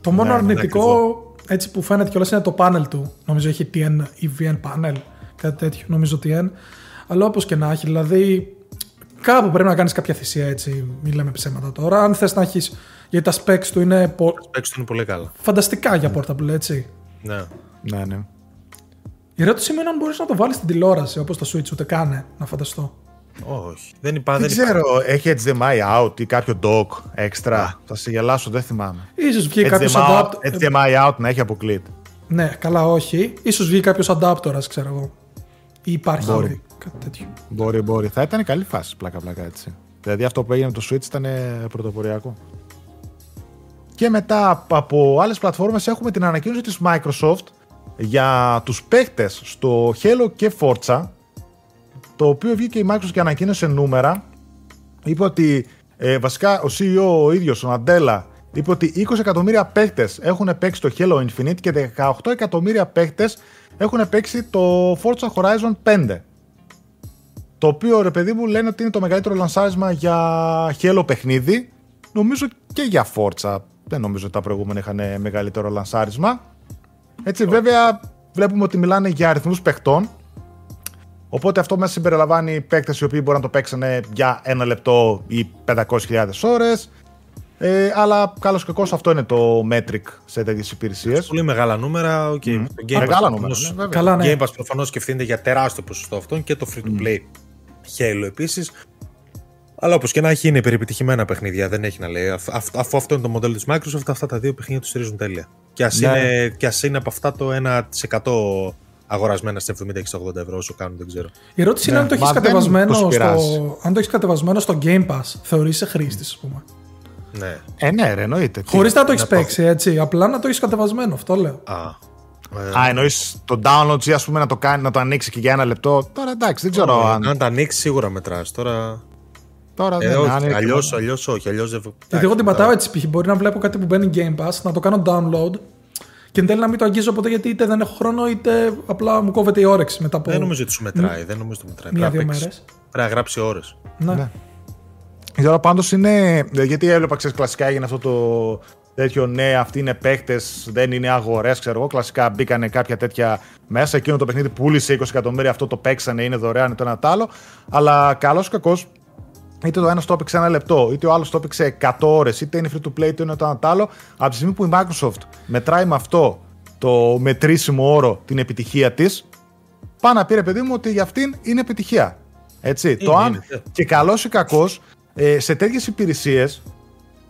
Το μόνο ναι, αρνητικό έτσι που φαίνεται κιόλας είναι το πάνελ του. Νομίζω έχει TN EVN panel, κάτι τέτοιο. Νομίζω TN. Αλλά όπως και να έχει, δηλαδή κάπου πρέπει να κάνεις κάποια θυσία έτσι. Μην λέμε ψέματα τώρα. Αν θες να έχεις. Γιατί τα specs του είναι. Τα specs του είναι πολύ καλά. Φανταστικά για portable, έτσι. Ναι. Ναι, ναι. Η ερώτηση είναι αν μπορείς να το βάλεις στην τηλεόραση όπως το Switch, ούτε κάνε να φανταστώ. Όχι. Δεν, υπά, δεν, δεν ξέρω, υπάρχει. έχει HDMI out ή κάποιο dock έξτρα. Θα σε γελάσω, δεν θυμάμαι. σω βγει κάποιος adapter. HDMI out να έχει αποκλείτ. Ναι, καλά, όχι. σω βγει κάποιος adapter, ξέρω εγώ. Ή υπάρχει μπορεί. κάτι τέτοιο. Μπορεί, μπορεί. Θα ήταν καλή φάση πλάκα-πλάκα έτσι. Δηλαδή αυτό που έγινε με το Switch ήταν πρωτοποριακό. Και μετά από άλλες πλατφόρμες έχουμε την ανακοίνωση της Microsoft για τους παίχτες στο Halo και Forza το οποίο βγήκε η Microsoft και ανακοίνωσε νούμερα. Είπε ότι ε, βασικά ο CEO ο ίδιος, ο Ναντέλα, είπε ότι 20 εκατομμύρια παίχτες έχουν παίξει το Halo Infinite και 18 εκατομμύρια παίχτες έχουν παίξει το Forza Horizon 5. Το οποίο ρε παιδί μου λένε ότι είναι το μεγαλύτερο λανσάρισμα για Halo παιχνίδι. Νομίζω και για Forza. Δεν νομίζω ότι τα προηγούμενα είχαν μεγαλύτερο λανσάρισμα. Έτσι, βέβαια, βλέπουμε ότι μιλάνε για αριθμούς παιχτών. Οπότε αυτό μέσα συμπεριλαμβάνει παίκτες οι οποίοι μπορεί να το παίξουν για ένα λεπτό ή 500.000 ώρες. Ε, αλλά καλώς και αυτό είναι το metric σε τέτοιες υπηρεσίες. Πολύ μεγάλα νούμερα. Okay. Mm. Game μεγάλα νούμερα. Ναι, Καλά, ναι. Game Pass προφανώς και ευθύνεται για τεράστιο ποσοστό αυτών και το free to play. Mm. Halo επίσης. Αλλά όπως και να έχει, είναι υπερεπιτυχημένα παιχνίδια. Δεν έχει να λέει. Αφού αυτό είναι το μοντέλο της Microsoft, αυτά τα δύο παιχνίδια τους στηρίζουν τέλεια. Και ας ναι. είναι, είναι από αυτά το 1% αγορασμένα στα 70 και 80 ευρώ, όσο κάνουν, δεν ξέρω. Η ερώτηση ναι. είναι αν το έχεις κατεβασμένο, στο, αν το έχεις κατεβασμένο στο Game Pass, θεωρείσαι χρήστη, ας πούμε. Ναι. Ε, ναι, ρε, εννοείται. Χωρίς να το έχεις παίξει, έτσι. Απλά να το έχεις κατεβασμένο, αυτό λέω. Α, ε, Α, εννοείς το download ή ας πούμε να το, κάνει, να το ανοίξει και για ένα λεπτό. Τώρα εντάξει, δεν ξέρω oh, αν. Αν το ανοίξεις, σίγουρα μετράς. Τώρα. Τώρα ε, δεν όχι, αλλιώς, αλλιώς όχι. Αλλιώς δεν... Γιατί εγώ την πατάω έτσι π.χ. Μπορεί να βλέπω κάτι που μπαίνει Game Pass, να το κάνω download και εν τέλει να μην το αγγίζω ποτέ γιατί είτε δεν έχω χρόνο είτε απλά μου κόβεται η όρεξη μετά από. Δεν νομίζω ότι σου μετράει. Δεν νομίζω ότι μετράει. Μία-δύο μέρες. Πρέπει να γράψει ώρες. Ναι. ναι. Τώρα πάντως είναι. Γιατί έβλεπα ξέρεις, κλασικά έγινε αυτό το τέτοιο ναι, αυτοί είναι παίχτε, δεν είναι αγορές, ξέρω εγώ. Κλασικά μπήκανε κάποια τέτοια μέσα. Εκείνο το παιχνίδι πούλησε 20 εκατομμύρια, αυτό το παίξανε, είναι δωρεάν, το ένα το άλλο. Αλλά καλός ή κακός, είτε το ένας το έπαιξε ένα λεπτό, είτε ο άλλος το έπαιξε 100 ώρες, είτε είναι free to play, είτε είναι το ένα το άλλο. Από τη στιγμή που η Microsoft μετράει με αυτό το μετρήσιμο όρο την επιτυχία της, πάνω να πει ρε παιδί μου ότι για αυτήν είναι επιτυχία. Έτσι. Είναι, το αν είναι. και καλός ή κακός, ε, σε τέτοιες υπηρεσίες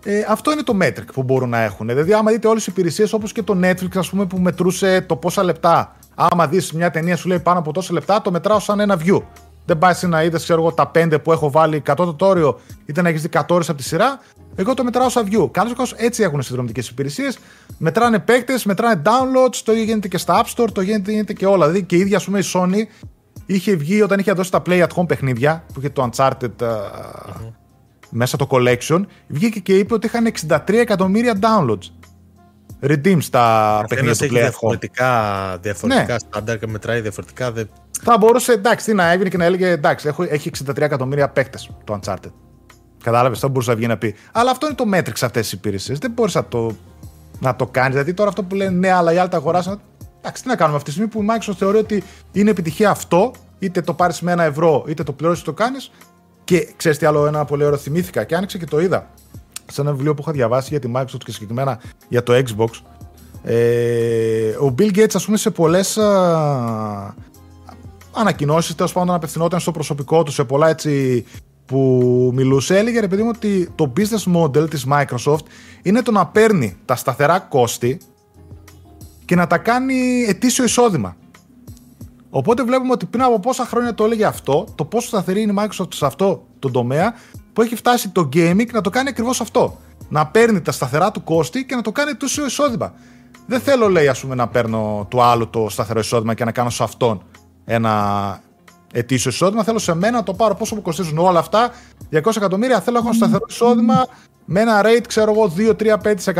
ε, αυτό είναι το metric που μπορούν να έχουν. Δηλαδή, άμα δείτε όλες τις υπηρεσίες όπως και το Netflix, ας πούμε, που μετρούσε το πόσα λεπτά. Άμα δεις μια ταινία, σου λέει πάνω από τόσα λεπτά, το μετράω σαν ένα view. Δεν πάει να είδε, ξέρω εγώ, τα πέντε που έχω βάλει 100 το όριο, είτε να έχεις δει 100 ώρες από τη σειρά. Εγώ το μετράω σαν view. Καλώ ή έτσι έχουν συνδρομητικές υπηρεσίες. Μετράνε παίκτες, μετράνε downloads, το ίδιο γίνεται και στα App Store, το ίδιο γίνεται και όλα. Δηλαδή και η ίδια, ας πούμε, η Sony είχε βγει όταν είχε δώσει τα Play at Home παιχνίδια, που είχε το Uncharted. Uh, μέσα το collection, βγήκε και είπε ότι είχαν 63 εκατομμύρια downloads. Redeem στα παιχνίδια του Play διαφορετικά, διαφορετικά ναι. στάνταρ και μετράει διαφορετικά. Δε... Θα μπορούσε, εντάξει, τι να έβγαινε και να έλεγε εντάξει, έχω, έχει 63 εκατομμύρια παίκτες το Uncharted. Κατάλαβες, θα μπορούσε να βγει να πει. Αλλά αυτό είναι το μέτρη σε αυτές τι υπηρεσίες. Δεν μπορείς να το, να το κάνεις. Δηλαδή τώρα αυτό που λένε ναι, αλλά οι άλλοι τα αγοράσαν. Εντάξει, τι να κάνουμε αυτή τη στιγμή που η Microsoft θεωρεί ότι είναι επιτυχία αυτό, είτε το πάρεις με ένα ευρώ, είτε το πληρώσεις το κάνεις, και ξέρεις τι άλλο, ένα πολύ ωραίο θυμήθηκα και άνοιξε και το είδα. Σε ένα βιβλίο που είχα διαβάσει για τη Microsoft και συγκεκριμένα για το Xbox. Ε, ο Bill Gates, ας πούμε, σε πολλές ανακοινώσεις, τέλος πάντων, απευθυνόταν στο προσωπικό του, σε πολλά έτσι που μιλούσε, έλεγε ρε παιδί μου ότι το business model της Microsoft είναι το να παίρνει τα σταθερά κόστη και να τα κάνει ετήσιο εισόδημα. Οπότε βλέπουμε ότι πριν από πόσα χρόνια το έλεγε αυτό, το πόσο σταθερή είναι η Microsoft σε αυτό το τομέα, που έχει φτάσει το gaming να το κάνει ακριβώς αυτό. Να παίρνει τα σταθερά του κόστη και να το κάνει τόσο εισόδημα. Δεν θέλω, λέει, ας πούμε, να παίρνω το άλλο το σταθερό εισόδημα και να κάνω σε αυτόν ένα ετήσιο εισόδημα. Θέλω σε μένα να το πάρω πόσο μου κοστίζουν όλα αυτά. 200 εκατομμύρια θέλω να έχω σταθερό εισόδημα με ένα rate, ξέρω εγώ,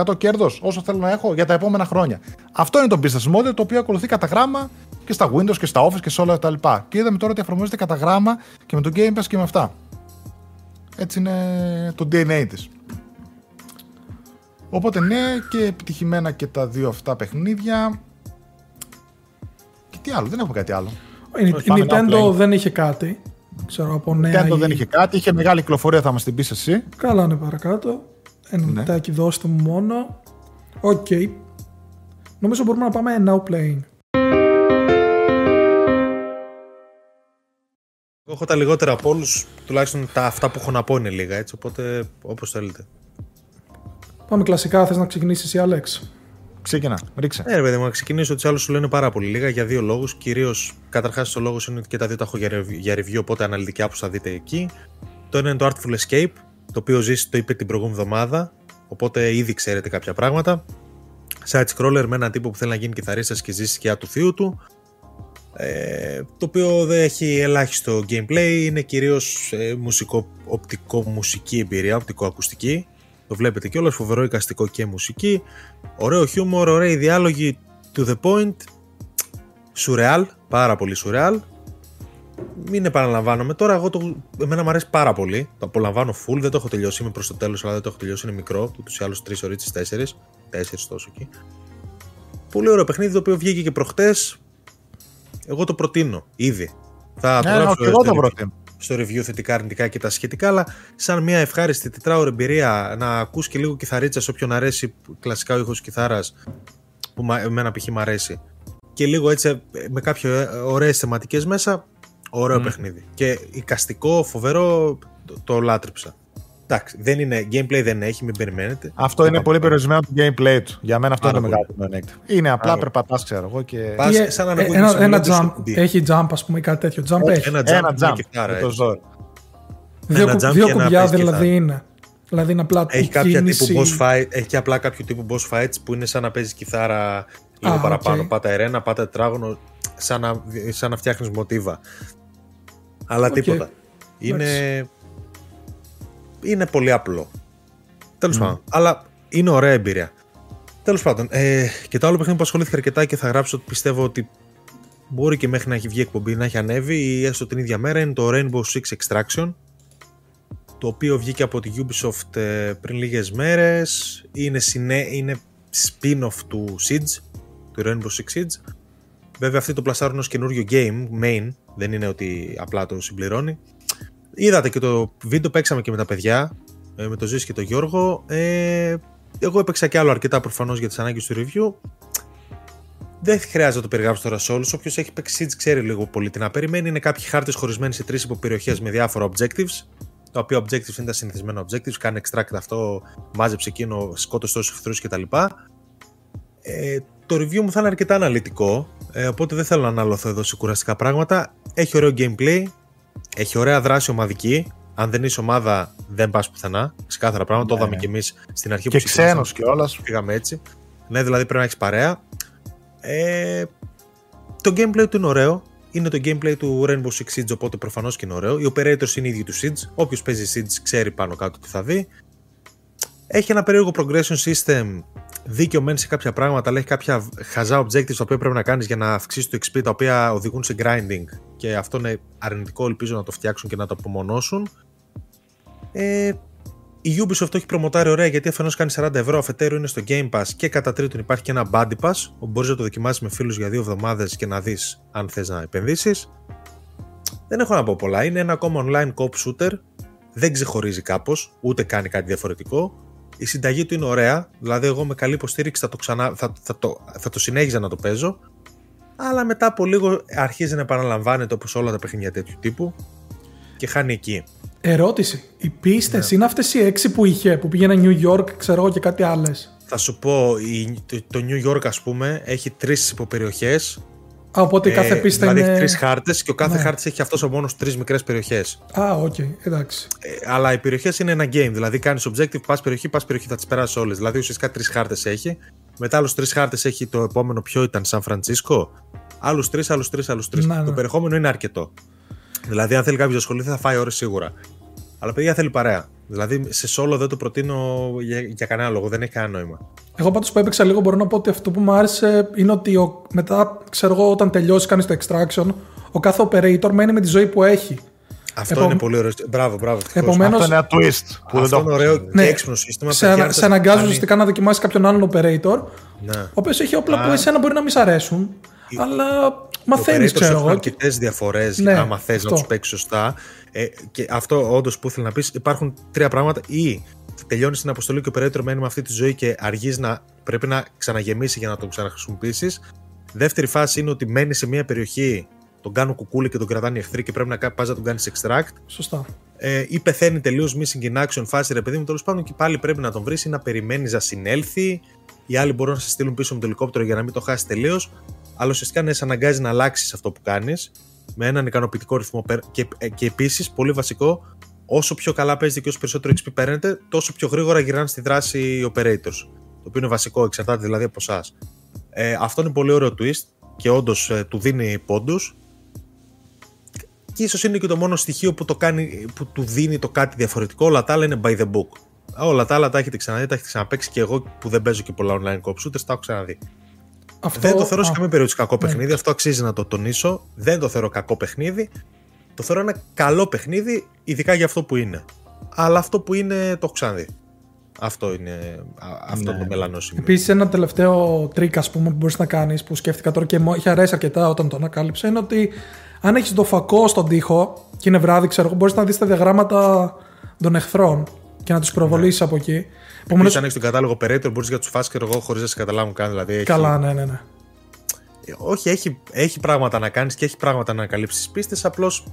2-3-5% κέρδος, όσο θέλω να έχω για τα επόμενα χρόνια. Αυτό είναι το business model το οποίο ακολουθεί κατά γράμμα και στα Windows και στα Office και σε όλα τα λοιπά. Και είδαμε τώρα ότι εφαρμόζεται κατά γράμμα και με το Game Pass και με αυτά. Έτσι είναι το DNA της. Οπότε ναι και επιτυχημένα και τα δύο αυτά παιχνίδια. Και τι άλλο, δεν έχουμε κάτι άλλο. Η Nintendo δεν είχε κάτι. Ξέρω από νέα. Nintendo δεν είχε κάτι, είχε μεγάλη κυκλοφορία, θα μας την πεις εσύ. Καλά, ναι, παρακάτω. Ένα ναι. λεπτάκι δώστε μου μόνο. OK. Okay. Νομίζω μπορούμε να πάμε now playing. Εγώ έχω τα λιγότερα από όλους, τουλάχιστον τα αυτά που έχω να πω είναι λίγα έτσι, οπότε όπως θέλετε. Πάμε κλασικά, θες να ξεκινήσεις εσύ, Άλεξ; Ξεκινά, ρίξε. Ναι, ρε παιδί μου, να ξεκινήσω ότι άλλους σου λένε πάρα πολύ λίγα για δύο λόγους. Κυρίως, καταρχάς, ο λόγος είναι ότι και τα δύο τα έχω για review, οπότε αναλυτικά που θα δείτε εκεί. Το ένα είναι το Artful Escape, το οποίο ζήσει το είπε την προηγούμενη εβδομάδα, οπότε ήδη ξέρετε κάποια πράγματα. Side scroller με έναν τύπο που θέλει να γίνει κιθαρίστας και ζήσει σκιά του θείου του. Ε, το οποίο δεν έχει ελάχιστο gameplay, είναι κυρίως ε, μουσικό, οπτικό-μουσική εμπειρία, οπτικό-ακουστική. Το βλέπετε και όλος, φοβερό εικαστικό και μουσική. Ωραίο χιούμορ, ωραίοι διάλογοι to the point. Σουρεάλ, πάρα πολύ σουρεάλ. Μην επαναλαμβάνομαι. Τώρα, εγώ το, εμένα μου αρέσει πάρα πολύ. Το απολαμβάνω full. Δεν το έχω τελειώσει. Είμαι προς το τέλος, αλλά δεν το έχω τελειώσει. Είναι μικρό. Ούτως ή άλλως τρεις ώρες, τέσσερις. Τέσσερις τόσο εκεί. Πολύ ωραίο παιχνίδι το οποίο βγήκε και προχτές. Εγώ το προτείνω ήδη. Θα ναι, το γράψω εγώ το προτείνω. στο review θετικά, αρνητικά και τα σχετικά, αλλά σαν μια ευχάριστη τετράωρη εμπειρία να ακούς και λίγο κιθαρίτσα σε όποιον αρέσει κλασικά ο ήχος κιθάρας που εμένα π.χ. μου αρέσει και λίγο έτσι με κάποιες ωραίες θεματικές μέσα ωραίο παιχνίδι και εικαστικό, φοβερό το, το λάτρεψα Εντάξει, δεν είναι, gameplay δεν έχει, μην περιμένετε. Αυτό είναι πολύ περιορισμένο το gameplay του. Για μένα αυτό είναι το μεγάλο μειονέκτημα. Είναι απλά περπατάς, ξέρω εγώ. Και... Πας, σαν να ε, ένα, ένα jump. Έχει jump, ας πούμε, ή κάτι τέτοιο. Jump έχει. Ένα jump. Ένα jump. Κιθάρα, το ζόρι. Δύο, jump δύο κουμπιά δηλαδή είναι. Δηλαδή είναι απλά έχει, κάποια τύπου boss fight, έχει και απλά κάποιο τύπου boss fights που είναι σαν να παίζεις κιθάρα λίγο ah, παραπάνω. Okay. Πάτα ερένα, πάτα τετράγωνο, σαν να, σαν να φτιάχνεις μοτίβα. Αλλά okay. τίποτα. Είναι είναι πολύ απλό. Τέλος mm. πάντων. Αλλά είναι ωραία εμπειρία. Τέλος πάντων. Ε, και το άλλο παιχνίδι που ασχολήθηκα αρκετά και θα γράψω ότι πιστεύω ότι μπορεί και μέχρι να έχει βγει εκπομπή να έχει ανέβει ή έστω την ίδια μέρα είναι το Rainbow Six Extraction το οποίο βγήκε από τη Ubisoft ε, πριν λίγες μέρες είναι, συνέ, είναι spin-off του Siege του Rainbow Six Siege βέβαια αυτή το πλασάρουν ως καινούριο game main δεν είναι ότι απλά το συμπληρώνει Είδατε και το βίντεο, παίξαμε και με τα παιδιά, ε, με τον Ζήση και τον Γιώργο. Ε, εγώ έπαιξα και άλλο αρκετά προφανώς για τις ανάγκες του review. Δεν χρειάζεται να το περιγράψω τώρα σε όλους. Όποιος έχει παίξει Siege ξέρει λίγο πολύ τι να περιμένει. Είναι κάποιοι χάρτες χωρισμένοι σε τρεις υποπεριοχές με διάφορα objectives. Τα οποία objectives είναι τα συνηθισμένα objectives. Κάνει extract αυτό, μάζεψε εκείνο, σκότωσε τόσους εχθρούς κτλ. Ε, το review μου θα είναι αρκετά αναλυτικό. Ε, οπότε δεν θέλω να αναλωθώ εδώ σε κουραστικά πράγματα. Έχει ωραίο gameplay. Έχει ωραία δράση ομαδική. Αν δεν είσαι ομάδα, δεν πας πουθενά. Ξεκάθαρα πράγματα. Ναι. Το είδαμε κι εμείς στην αρχή και που ξένο κιόλας. Πήγαμε έτσι. Ναι, δηλαδή πρέπει να έχεις παρέα. Ε, το gameplay του είναι ωραίο. Είναι το gameplay του Rainbow Six Siege, οπότε προφανώς και είναι ωραίο. Οι operators είναι οι ίδιοι του Siege. Όποιος παίζει Siege ξέρει πάνω κάτω τι θα δει. Έχει ένα περίεργο progression system δίκαιο μένει σε κάποια πράγματα, αλλά έχει κάποια χαζά objectives τα οποία πρέπει να κάνεις για να αυξήσεις το XP, τα οποία οδηγούν σε grinding. Και αυτό είναι αρνητικό, ελπίζω να το φτιάξουν και να το απομονώσουν. Ε, η Ubisoft το έχει προμοτάρει ωραία γιατί αφενός κάνει 40 ευρώ, αφετέρου είναι στο Game Pass και κατά τρίτον υπάρχει και ένα Buddy Pass όπου μπορείς να το δοκιμάσεις με φίλους για δύο εβδομάδες και να δεις αν θες να επενδύσεις. Δεν έχω να πω πολλά. Είναι ένα ακόμα online cop shooter. Δεν ξεχωρίζει κάπως, ούτε κάνει κάτι διαφορετικό η συνταγή του είναι ωραία, δηλαδή εγώ με καλή υποστήριξη θα το, ξανά, θα, θα, το, θα το συνέχιζα να το παίζω, αλλά μετά από λίγο αρχίζει να επαναλαμβάνεται όπως όλα τα παιχνίδια τέτοιου τύπου και χάνει εκεί. Ερώτηση. Οι πίστες ναι. είναι αυτές οι έξι που είχε, που πήγαινε New York, ξέρω εγώ και κάτι άλλες; Θα σου πω, το, το New York, ας πούμε, έχει τρεις υποπεριοχές Α, οπότε κάθε ε, πίστα δηλαδή είναι. έχει τρεις χάρτες και ο κάθε ναι. χάρτης έχει αυτός μόνος τρεις μικρές περιοχές. Α, OK, okay, εντάξει. Ε, αλλά οι περιοχές είναι ένα game. Δηλαδή κάνεις objective, πας περιοχή, πας περιοχή, θα τις περάσεις όλες. Δηλαδή ουσιαστικά τρεις χάρτες έχει. Μετά άλλους τρεις χάρτες έχει το επόμενο, ποιο ήταν, Σαν Φραντσίσκο. Άλλους τρεις, άλλους τρεις, άλλους τρεις. Το περιεχόμενο είναι αρκετό. Δηλαδή, αν θέλει κάποιος να ασχοληθεί, θα φάει ώρες σίγουρα. Αλλά παιδιά θέλει παρέα. Δηλαδή σε solo δεν το προτείνω για, για κανένα λόγο, δεν έχει κανένα νόημα. Εγώ πάντως που έπαιξα λίγο μπορώ να πω ότι αυτό που μου άρεσε είναι ότι ο, μετά, ξέρω εγώ, όταν τελειώσει, κάνεις το extraction, ο κάθε operator μένει με τη ζωή που έχει. Αυτό είναι πολύ ωραίο. Μπράβο, μπράβο. Επομένως, αυτό είναι ένα twist. Που αυτό είναι ωραίο ναι, και έξυπνο σύστημα. Σε, σε αναγκάζουν ουσιαστικά να δοκιμάσει κάποιον άλλον operator, ναι. ο οποίος έχει όπλα που εσένα μπορεί να μην σ' αρέσουν, αλλά μαθαίνεις, ξέρω εγώ. Υπάρχουν αρκετέ διαφορές, ναι, άμα θες να τους παίξεις σωστά. Ε, και αυτό όντως που ήθελα να πεις, υπάρχουν τρία πράγματα. Ή τελειώνεις την αποστολή και ο operator μένει με αυτή τη ζωή και αργείς να πρέπει να ξαναγεμίσει για να τον ξαναχρησιμοποιήσεις. Δεύτερη φάση είναι ότι μένεις σε μια περιοχή, τον κάνουν κουκούλι και τον κρατάνε οι εχθροί και πρέπει να πας να τον κάνεις extract. Σωστά. Ε, ή πεθαίνει τελείως missing in action φάση, ρε παιδί μου, τέλος πάντων και πάλι πρέπει να τον βρεις ή να περιμένεις να συνέλθει. Οι άλλοι μπορούν να σε στείλουν πίσω με το ελικόπτερο για να μην το χάσεις τελείως. Αλλά ουσιαστικά ναι, σε αναγκάζει να αλλάξεις αυτό που κάνεις με έναν ικανοποιητικό ρυθμό και, ε, και επίσης, πολύ βασικό, όσο πιο καλά παίζετε και όσο περισσότερο XP παίρνετε, τόσο πιο γρήγορα γυρνάνε στη δράση οι operators. Το οποίο είναι βασικό, εξαρτάται δηλαδή από εσάς. Ε, αυτό είναι πολύ ωραίο twist. και όντως ε, του δίνει πόντους. Και ίσως είναι και το μόνο στοιχείο που, το κάνει, που του δίνει το κάτι διαφορετικό. Όλα τα άλλα είναι by the book. Όλα τα άλλα τα έχετε ξαναδεί, τα έχετε ξαναπαίξει και εγώ που δεν παίζω και πολλά online co-op shooters, τα έχω ξαναδεί. Αυτό... Δεν το θεωρώ σε καμία περίπτωση κακό ναι. παιχνίδι, αυτό αξίζει να το τονίσω. Δεν το θεωρώ κακό παιχνίδι. Το θεωρώ ένα καλό παιχνίδι, ειδικά για αυτό που είναι. Αλλά αυτό που είναι το έχω ξαναδεί. Αυτό είναι αυτό ναι. το μελανό σημείο. Επίσης, ένα τελευταίο τρίκ ας πούμε, που μπορείς να κάνεις που σκέφτηκα τώρα και μου έχει αρέσει αρκετά όταν το ανακάλυψα είναι ότι αν έχεις το φακό στον τοίχο και είναι βράδυ, ξέρω εγώ, μπορείς να δεις τα διαγράμματα των εχθρών και να τους προβολήσεις ναι. από εκεί. Επομένως... αν έχει τον κατάλογο operator, μπορείς για τους φάσει και εγώ χωρίς να σε καταλάβουν καν. Δηλαδή, έχει... Καλά, ναι, ναι, ναι. Όχι, έχει, έχει πράγματα να κάνεις και έχει πράγματα να ανακαλύψεις πίστες. Απλώς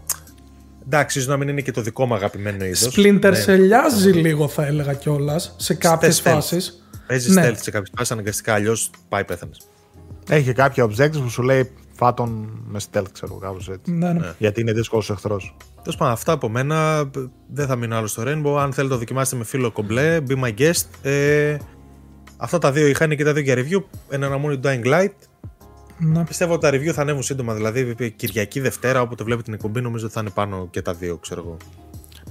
Εντάξει, ίσως να μην είναι και το δικό μου αγαπημένο είδος. Splinter ναι. σε λιάζει λίγο, θα έλεγα κιόλας, σε κάποιες φάσεις. Παίζει ναι. stealth σε κάποιες φάσεις αναγκαστικά, αλλιώς πάει πέθανες. Έχει και κάποια objectives που σου λέει φάτον με stealth, ξέρω κάπως έτσι. Ναι, ναι. Γιατί είναι δύσκολος εχθρός. Τέλος πάντων, αυτά από μένα. Δεν θα μείνω άλλο στο Rainbow. Αν θέλετε, το δοκιμάστε με φίλο κομπλέ. Be my guest. Ε, αυτά τα δύο είχαν και τα δύο για review. Ένα αναμονή του Dying Light. Ναι. Πιστεύω ότι τα review θα ανέβουν σύντομα. Δηλαδή, Κυριακή Δευτέρα, όποτε βλέπει την εκπομπή, νομίζω ότι θα είναι πάνω και τα δύο, ξέρω εγώ.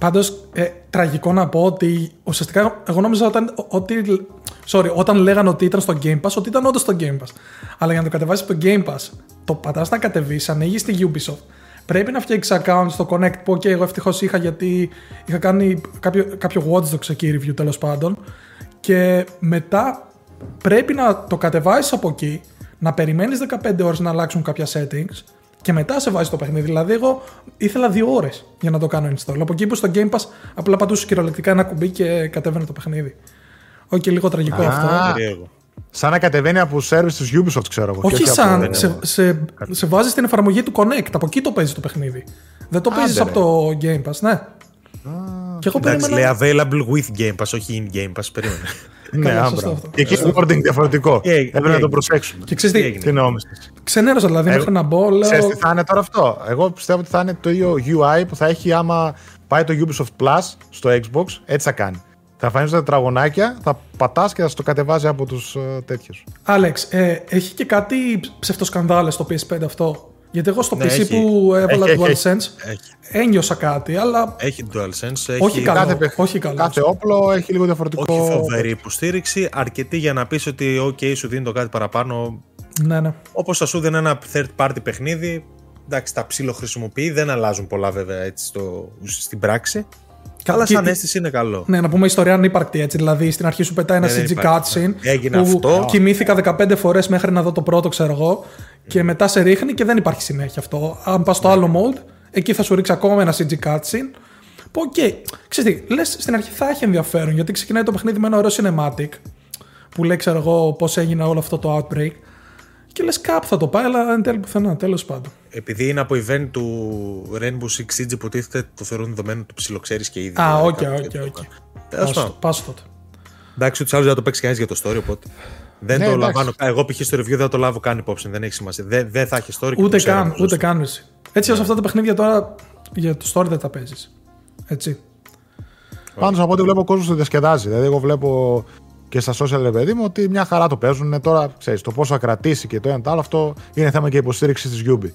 Πάντως, ε, τραγικό να πω ότι ουσιαστικά εγώ νόμιζα όταν, ότι. Sorry, όταν λέγανε ότι ήταν στο Game Pass, ότι ήταν όντως στο Game Pass. Αλλά για να το κατεβάσεις το Game Pass, το πατάς να κατεβείς, ανοίγει τη Ubisoft. Πρέπει να φτιάξεις account στο Connect που και εγώ ευτυχώς είχα γιατί είχα κάνει κάποιο, κάποιο Watch Dogs εκεί review τέλος πάντων. Και μετά πρέπει να το κατεβάσεις από εκεί, να περιμένεις 15 ώρες να αλλάξουν κάποια settings και μετά σε βάζει το παιχνίδι. Δηλαδή, εγώ ήθελα δύο ώρες για να το κάνω install. Από εκεί που στο Game Pass απλά πατούσε κυριολεκτικά ένα κουμπί και κατέβαινε το παιχνίδι. Όχι και λίγο τραγικό αυτό. Σαν να κατεβαίνει από service της Ubisoft, ξέρω εγώ. Όχι, σαν. Σε, σε, σε βάζεις στην εφαρμογή του Connect. Από εκεί το παίζει το παιχνίδι. Δεν το παίζεις από το Game Pass, ναι. Και εγώ Εντάξει, λέει available with Game Pass, όχι in Game Pass. Περίμενε. Ναι, άμπρα. Και εκεί το wording διαφορετικό. Έπρεπε να το προσέξουμε. Και ξέρεις τι είναι Ξενέρωσα δηλαδή μέχρι να μπω. Ξέρεις τι θα είναι τώρα αυτό; Εγώ πιστεύω ότι θα είναι το ίδιο UI που θα έχει άμα πάει το Ubisoft Plus στο Xbox. Έτσι θα κάνει. Θα εμφανίζονται τετραγωνάκια, θα πατάς και θα στο κατεβάζει από τους uh, τέτοιους. Άλεξ, ε, έχει και κάτι ψευτοσκανδάλες στο PS5 αυτό; Γιατί εγώ στο ναι, PC που έβαλα έχει, DualSense έχει, ένιωσα κάτι, αλλά. Έχει DualSense. Έχει... Όχι καλό. Κάθε, όχι καλό. κάθε όπλο έχει λίγο διαφορετικό. Όχι φοβερή υποστήριξη, αρκετή για να πεις ότι OK, σου δίνει το κάτι παραπάνω. Ναι, ναι. Όπως θα σου δίνει ένα third party παιχνίδι. Εντάξει, τα ψιλοχρησιμοποιεί, δεν αλλάζουν πολλά βέβαια έτσι στο, στην πράξη. Καλά, σαν αίσθηση είναι καλό. Ναι, να πούμε ιστορία ανύπαρκτη έτσι. Δηλαδή στην αρχή σου πετάει ένα ναι, CG cutscene. Έγινε που αυτό. Κοιμήθηκα 15 φορές μέχρι να δω το πρώτο, ξέρω εγώ. Και μετά σε ρίχνει και δεν υπάρχει συνέχεια αυτό. Αν πας στο ναι. άλλο mode, εκεί θα σου ρίξει ακόμα ένα CG cutscene. Που OK, okay. ξέρεις τι, λες στην αρχή θα έχει ενδιαφέρον γιατί ξεκινάει το παιχνίδι με ένα ωραίο cinematic που λέει ξέρω εγώ πώς έγινε όλο αυτό το outbreak και λες κάπου θα το πάει, αλλά εν τέλει πουθενά, τέλος πάντων. Επειδή είναι από event του Rainbow Six Siege, υποτίθεται το θεωρούν δεδομένο το ψιλοξέρεις και ήδη. Α, OK, OK, OK. Πάσο τότε. Εντάξει, ούτως ή άλλως δεν το παίξει κανείς για το story, οπότε. Δεν ναι, το λαμβάνω. Εγώ π.χ. στο review δεν θα το λάβω καν υπόψη. Δεν έχει σημασία. Δεν, δεν θα έχει story. Ούτε καν, ούτε καν εσύ. Έτσι, ω αυτά τα παιχνίδια τώρα για το story δεν τα παίζεις. Έτσι. Πάντως από ό,τι βλέπω ο κόσμος το διασκεδάζει. Δηλαδή, εγώ βλέπω και στα social, ρε παιδί μου, ότι μια χαρά το παίζουν. Τώρα, ξέρεις, το πόσο θα κρατήσει και το ένα το άλλο, αυτό είναι θέμα και υποστήριξη της Γιούμπι.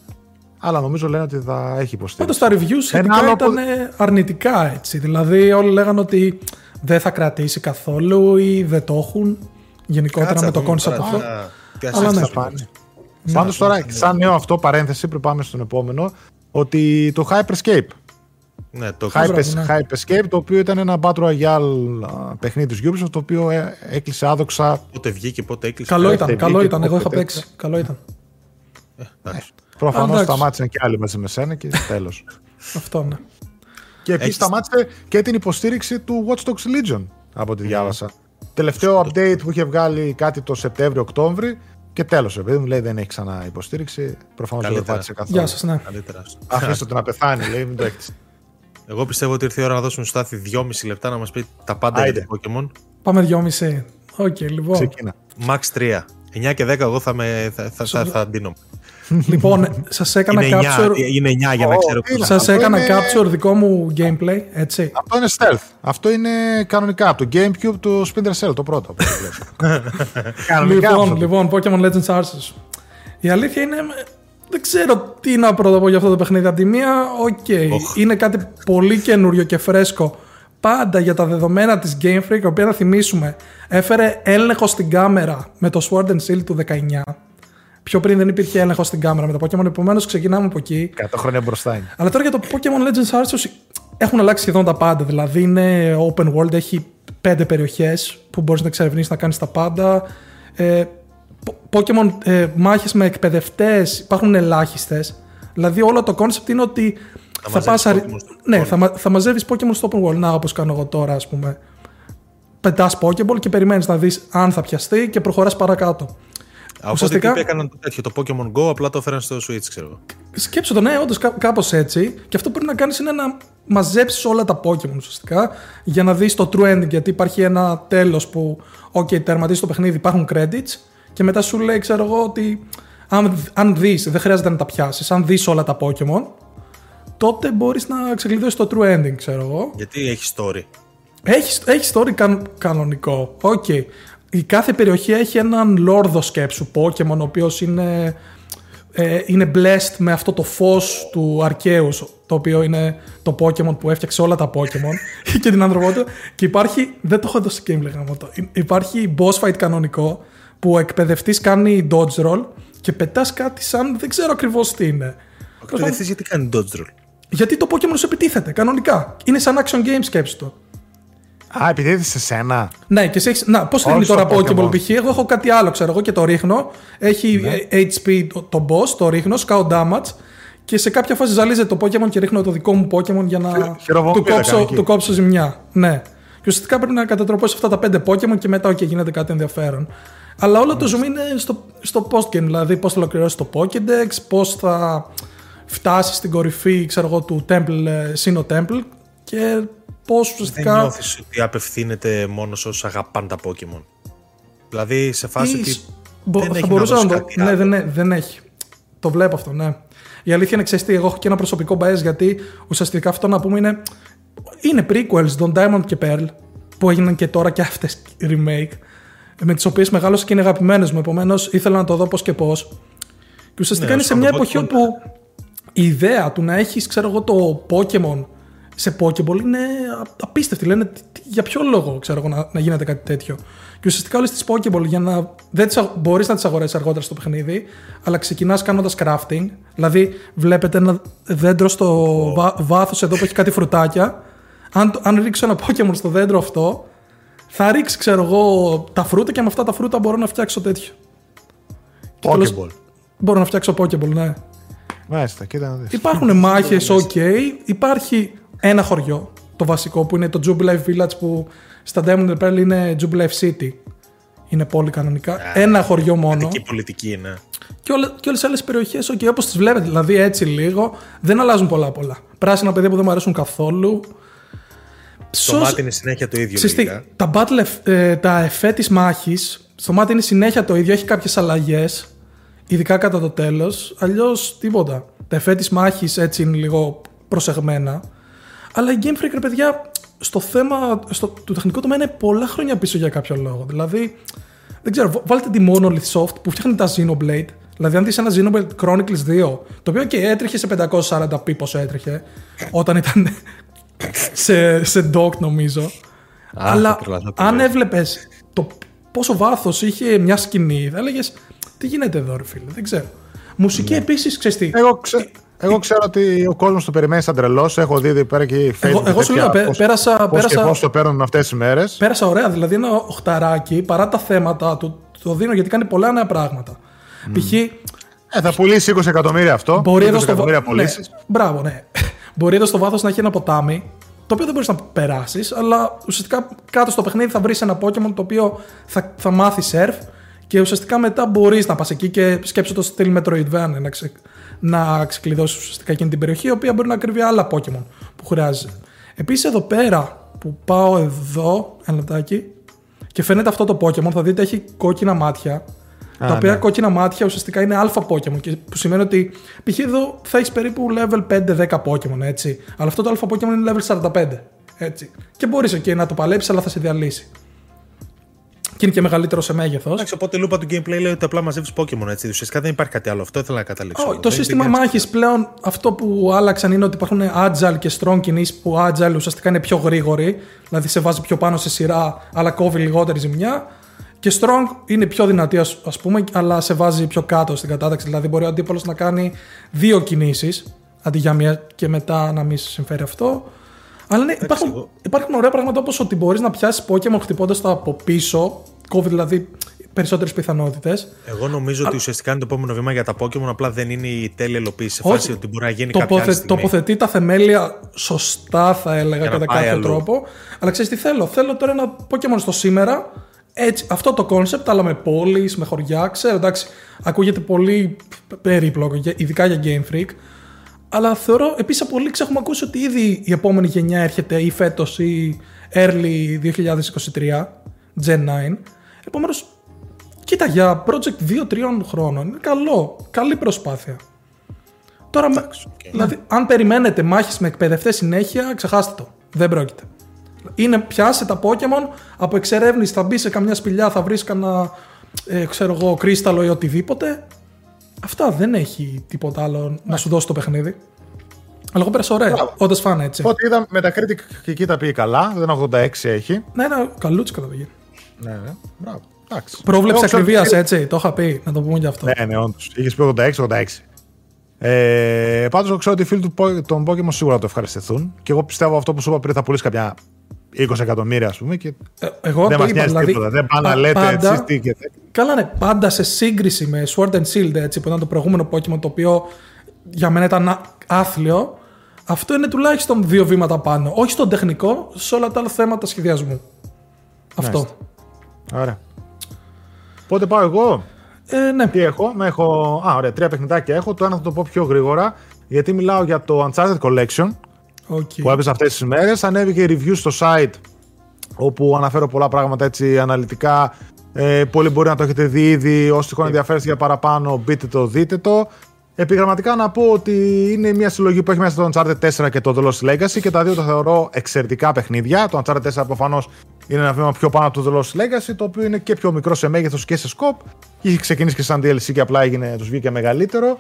Αλλά νομίζω λένε ότι θα έχει υποστήριξη. Πάντως τα reviews σχετικά άλλο... ήταν αρνητικά έτσι. Δηλαδή, όλοι λέγανε ότι δεν θα κρατήσει καθόλου ή δεν το έχουν γενικότερα με το concept αυτό. Αλλά ναι, Πάντως τώρα, σαν νέο αυτό παρένθεση, πριν πάμε στον επόμενο, ότι το Hyperscape ναι, το Hype, ναι. Hype Escape, το οποίο ήταν ένα Battle Royale παιχνίδι του Ubisoft, το οποίο ε, έκλεισε άδοξα. Πότε βγήκε, πότε έκλεισε. Καλό ήταν, καλό ήταν. Εγώ είχα παίξει. Καλό ήταν. Ε, ε, Προφανώς σταμάτησαν και άλλοι μαζί με σένα και τέλος. Αυτό ναι. Και επίσης σταμάτησε και την υποστήριξη του Watch Dogs Legion, από ό,τι διάβασα. Τελευταίο update που είχε βγάλει κάτι το Σεπτέμβριο-Οκτώβριο και τέλος, επειδή μου λέει δεν έχει ξανά υποστήριξη. Προφανώς δεν το πάτησε καθόλου. Γεια σας, ναι. Αφήστε το να πεθάνει, λέει, μην το έχετε. Εγώ πιστεύω ότι ήρθε η ώρα να δώσουμε στο Στάθη 2,5 λεπτά να μας πει τα πάντα για το Pokémon. Πάμε 2,5. OK, okay, λοιπόν. Ξεκίνα. Max 3. 9 και 10 εγώ θα, με, θα, θα, θα, θα λοιπόν, σας έκανα είναι capture. 9, είναι 9 για να ξέρω. Σας έκανα είναι... capture δικό μου gameplay, έτσι. Αυτό είναι stealth. Αυτό είναι κανονικά από το Gamecube του Splinter Cell, το πρώτο. λοιπόν, λοιπόν, Pokemon Legends Arceus. Η αλήθεια είναι. Δεν ξέρω τι να πρώτα πω για αυτό το παιχνίδι. Από τη μία, οκ. Είναι κάτι πολύ καινούριο και φρέσκο. Πάντα για τα δεδομένα της Game Freak, η οποία να θυμίσουμε, έφερε έλεγχο στην κάμερα με το Sword and Shield του 19. Πιο πριν δεν υπήρχε έλεγχος στην κάμερα με το Pokemon, επομένως ξεκινάμε από εκεί. 100 χρόνια μπροστά είναι. Αλλά τώρα για το Pokemon Legends Arceus έχουν αλλάξει σχεδόν τα πάντα. Δηλαδή είναι open world, έχει πέντε περιοχές που μπορείς να εξερευνήσεις να κάνεις τα πάντα. Ε, Pokemon ε, μάχες με εκπαιδευτές υπάρχουν ελάχιστες. Δηλαδή όλο το concept είναι ότι θα, θα πας ναι, θα, θα μαζεύεις Pokemon στο open world. Να, όπως κάνω εγώ τώρα, ας πούμε. Πετάς Pokeball και περιμένεις να δεις αν θα πιαστεί και προχωράς παρακάτω. Από Ουσιαστικά... Οπότε έκαναν το τέτοιο, το Pokemon Go, απλά το έφεραν στο Switch, ξέρω Σκέψου το, ναι, όντως κάπως έτσι. Και αυτό που πρέπει να κάνεις είναι να μαζέψεις όλα τα Pokemon ουσιαστικά για να δεις το true ending. Γιατί υπάρχει ένα τέλος που, OK, τερματίζει το παιχνίδι, υπάρχουν credits. Και μετά σου λέει, ξέρω εγώ, ότι αν, αν δεις, δεν χρειάζεται να τα πιάσεις. Αν δεις όλα τα Pokemon, τότε μπορείς να ξεκλειδώσεις το true ending, ξέρω εγώ. Γιατί έχει story. Έχει, έχει story καν, κανονικό. OK. Okay. Η κάθε περιοχή έχει έναν λόρδο σκέψου Pokemon, ο οποίος είναι, ε, είναι blessed με αυτό το φως του Αρκαίου, το οποίο είναι το Pokemon που έφτιαξε όλα τα Pokemon και την ανθρωπότητα. Και υπάρχει. Δεν το έχω δώσει gameplay γάμο Υπάρχει boss fight κανονικό που ο εκπαιδευτής κάνει dodge roll και πετάς κάτι σαν. Δεν ξέρω ακριβώς τι είναι. Ο εκπαιδευτής γιατί κάνει dodge roll; Γιατί το Pokémon σου επιτίθεται κανονικά. Είναι σαν action game, σκέψη το. Α, επιτίθεται σε σένα. Ναι, και σε έχεις... Να, πώς ρίχνει τώρα Pokemon π.χ. Εγώ έχω κάτι άλλο, ξέρω εγώ και το ρίχνω. Έχει ναι. HP το, το boss, το ρίχνω, σκάω damage. Και σε κάποια φάση ζαλίζεται το Pokémon και ρίχνω το δικό μου Pokémon για να του κόψω, του κόψω ζημιά. Ναι. Και ουσιαστικά πρέπει να κατατροπώσει αυτά τα πέντε Pokémon και μετά okay, γίνεται κάτι ενδιαφέρον. Αλλά όλο το zoom είναι στο, στο post-game, δηλαδή πώς θα ολοκληρώσει το Pokédex, πώς θα φτάσει στην κορυφή ξέρω εγώ, του Temple, ε, Sinnoh Temple και πώς ουσιαστικά. Δεν νιώθεις ότι απευθύνεται μόνος όσου αγαπάνε τα Pokémon. Δηλαδή σε φάση ότι. Μπο, δεν θα έχει μπορούσα να, το. Ναι, δεν, ναι, δεν έχει. Το βλέπω αυτό, ναι. Η αλήθεια είναι, ξέρεις εγώ έχω και ένα προσωπικό bias γιατί ουσιαστικά αυτό να πούμε είναι. Είναι prequels των Diamond και Pearl που έγιναν και τώρα και αυτές remake με τις οποίες μεγάλωσα και είναι αγαπημένες μου. Επομένως ήθελα να το δω πώς και πώς. Και ουσιαστικά ναι, είναι σε μια εποχή όπου η ιδέα του να έχεις, ξέρω εγώ, το Pokemon σε Pokéball είναι απίστευτη. Λένε για ποιο λόγο ξέρω εγώ, να, να γίνεται κάτι τέτοιο. Και ουσιαστικά όλε τι Pokéball για να. Δεν μπορείς να τις αγοράσει αργότερα στο παιχνίδι, αλλά ξεκινάς κάνοντας crafting. Δηλαδή, βλέπετε ένα δέντρο στο oh. βάθος εδώ που έχει κάτι φρουτάκια. Αν, αν ρίξω ένα Pokemon στο δέντρο αυτό, θα ρίξει, ξέρω εγώ, τα φρούτα και με αυτά τα φρούτα μπορώ να φτιάξω τέτοιο. Pokéball. Μπορώ να φτιάξω Pokéball, ναι. Μάλιστα, κοίτα να δεις. Υπάρχουν μάχες, ok. Υπάρχει ένα χωριό, το βασικό, που είναι το Jubilife Village που στα Diamond Pearl είναι Jubilife City. Είναι πόλη κανονικά. ένα χωριό μόνο. Εκεί πολιτική είναι. Και, όλε, και όλες τις άλλες περιοχές, ok, όπως τις βλέπετε, δηλαδή έτσι λίγο, δεν αλλάζουν πολλά πολλά. Πράσινα παιδιά που δεν μου αρέσουν καθόλου. Στο μάτι είναι συνέχεια το ίδιο. Συστή, τα, battle, ε, τα εφέ της μάχης, στο μάτι είναι συνέχεια το ίδιο, έχει κάποιες αλλαγές, ειδικά κατά το τέλος. Αλλιώς τίποτα. Τα εφέ της μάχης έτσι είναι λίγο προσεγμένα. Αλλά η Game Freak, ρε παιδιά, στο θέμα στο, του τεχνικού τομέα είναι πολλά χρόνια πίσω για κάποιο λόγο. Δηλαδή, δεν ξέρω, βάλτε τη Monolith Soft που φτιάχνει τα Xenoblade. Δηλαδή, αν δεις ένα Xenoblade Chronicles 2, το οποίο και έτρεχε σε 540p πόσο έτρεχε, όταν ήταν σε, σε dock νομίζω. Αλλά αν έβλεπες το πόσο βάθος είχε μια σκηνή, θα έλεγες Τι γίνεται εδώ, ρε φίλε, δεν ξέρω. Μουσική ναι. επίσης, ξέρεις τι. Εγώ, ξέ, εγώ ξέρω ότι ο κόσμος το περιμένει σαν τρελός. Έχω δει εδώ πέρα και Facebook. Εγώ, εγώ σου λέω, πέρασα. Πώς πέρασα, και πώς το παίρνουν αυτές τις μέρες. Πέρασα ωραία. Δηλαδή ένα οχταράκι παρά τα θέματα του. Το δίνω γιατί κάνει πολλά νέα πράγματα. Mm. Π.χ. Ε, θα πουλήσει 20 εκατομμύρια αυτό. Μπορεί εδώ στο βάθο. Ναι, μπράβο, ναι. Μπορεί εδώ στο βάθος να έχει ένα ποτάμι το οποίο δεν μπορείς να περάσεις, αλλά ουσιαστικά κάτω στο παιχνίδι θα βρεις ένα Pokémon το οποίο θα, θα μάθεις surf και ουσιαστικά μετά μπορείς να πας εκεί και σκέψω το στυλ Metroidvania να, ξε, να ξεκλειδώσει ουσιαστικά εκείνη την περιοχή, η οποία μπορεί να κρύβει άλλα Pokémon που χρειάζεται. Επίσης εδώ πέρα που πάω εδώ, ένα λεπτάκι, και φαίνεται αυτό το Pokémon, θα δείτε έχει κόκκινα μάτια τα οποία ναι. κόκκινα μάτια ουσιαστικά είναι αλφα Pokémon. Και που σημαίνει ότι π.χ. εδώ θα έχεις περίπου level 5-10 Pokémon, έτσι. Αλλά αυτό το αλφα Pokémon είναι level 45. Έτσι. Και μπορείς okay, να το παλέψεις, αλλά θα σε διαλύσει. Και και είναι και μεγαλύτερο σε μέγεθος. Εντάξει, οπότε η λούπα του gameplay λέει ότι απλά μαζεύεις Pokémon έτσι. Ουσιαστικά δεν υπάρχει κάτι άλλο. Αυτό ήθελα να καταλήξω. Oh, το σύστημα μάχης πλέον αυτό που άλλαξαν είναι ότι υπάρχουν agile και strong κινήσεις που agile ουσιαστικά είναι πιο γρήγοροι. Δηλαδή σε βάζει πιο πάνω σε σειρά, αλλά κόβει λιγότερη ζημιά. Και strong είναι πιο δυνατή, ας πούμε, αλλά σε βάζει πιο κάτω στην κατάταξη. Δηλαδή μπορεί ο αντίπαλος να κάνει δύο κινήσεις αντί για μία και μετά να μην συμφέρει αυτό. Αλλά ναι, υπάρχουν, υπάρχουν ωραία πράγματα όπως ότι μπορείς να πιάσεις Pokémon χτυπώντας το από πίσω. Κόβει δηλαδή περισσότερες πιθανότητες. Εγώ νομίζω Α... ότι ουσιαστικά είναι το επόμενο βήμα για τα Pokémon. Απλά δεν είναι η τέλεια υλοποίηση. Σε φάση ότι μπορεί να γίνει Τοποθε... κάποια στιγμή. Τοποθετεί τα θεμέλια σωστά, θα έλεγα, κατά κάποιο τρόπο. Αλλά ξέρεις τι θέλω; Θέλω τώρα ένα Pokémon στο σήμερα. Έτσι, αυτό το κόνσεπτ, αλλά με πόλεις, με χωριά. Ξέρω, εντάξει, ακούγεται πολύ περίπλοκο, ειδικά για Game Freak. Αλλά θεωρώ επίσης από leaks έχουμε ακούσει ότι ήδη η επόμενη γενιά έρχεται ή φέτος ή early 2023, Gen 9. Επομένως, κοίτα για project 2-3 χρόνων είναι καλό. Καλή προσπάθεια. Τώρα, okay. δηλαδή, αν περιμένετε μάχες με εκπαιδευτές συνέχεια, ξεχάστε το. Δεν πρόκειται. Είναι πιάσε τα Pokémon από εξερεύνηση, θα μπει σε καμιά σπηλιά, θα βρεις κανένα ε, ξέρω εγώ, κρίσταλο ή οτιδήποτε. Αυτά δεν έχει τίποτα άλλο να ναι. σου δώσει το παιχνίδι. Αλλά εγώ πέρασα ωραία, όντως φάνε έτσι. Ό,τι είδα με τα Critic και εκεί τα πήγε καλά, δεν 86 έχει. Ναι, ναι, καλούτσι καταδοχή. Ναι, ναι, μπράβο. Εντάξει. Πρόβλεψη ακριβίας, έτσι, το είχα πει, να το πούμε γι' αυτό. Ναι, ναι, όντως. Είχες πει 86-86. Ε, Πάντως, ξέρω ότι οι φίλοι του, των Pokémon σίγουρα το ευχαριστηθούν. Και εγώ πιστεύω αυτό που σου είπα πριν θα πουλήσει κάποια 20 εκατομμύρια, ας πούμε. Και ε, εγώ δεν μας νοιάζει δηλαδή, τίποτα. Δεν πάνε να λέτε εσεί τι και Καλά, ναι, πάντα σε σύγκριση με Sword and Shield, έτσι, που ήταν το προηγούμενο Pokémon, το οποίο για μένα ήταν άθλιο. Αυτό είναι τουλάχιστον δύο βήματα πάνω. Όχι στον τεχνικό, σε όλα τα άλλα θέματα σχεδιασμού. Αυτό. Ωραία. Πότε πάω εγώ. Ε, ναι. Τι έχω, με έχω. Α, ωραία, τρία παιχνιδάκια έχω. Το ένα θα το πω πιο γρήγορα, γιατί μιλάω για το Uncharted Collection okay. που έπαιζε αυτές τις μέρες. Ανέβηκε review στο site όπου αναφέρω πολλά πράγματα έτσι αναλυτικά. Ε, πολλοί μπορεί να το έχετε δει ήδη. Όσοι τυχόν ενδιαφέρεστε για παραπάνω, μπείτε το, δείτε το. Επιγραμματικά να πω ότι είναι μια συλλογή που έχει μέσα το Uncharted 4 και το The Lost Legacy και τα δύο τα θεωρώ εξαιρετικά παιχνίδια. Το Uncharted 4 προφανώς είναι ένα βήμα πιο πάνω από το The Lost Legacy, το οποίο είναι και πιο μικρό σε μέγεθος και σε scope. Είχε ξεκινήσει και σαν DLC και απλά έγινε, τους βγήκε μεγαλύτερο.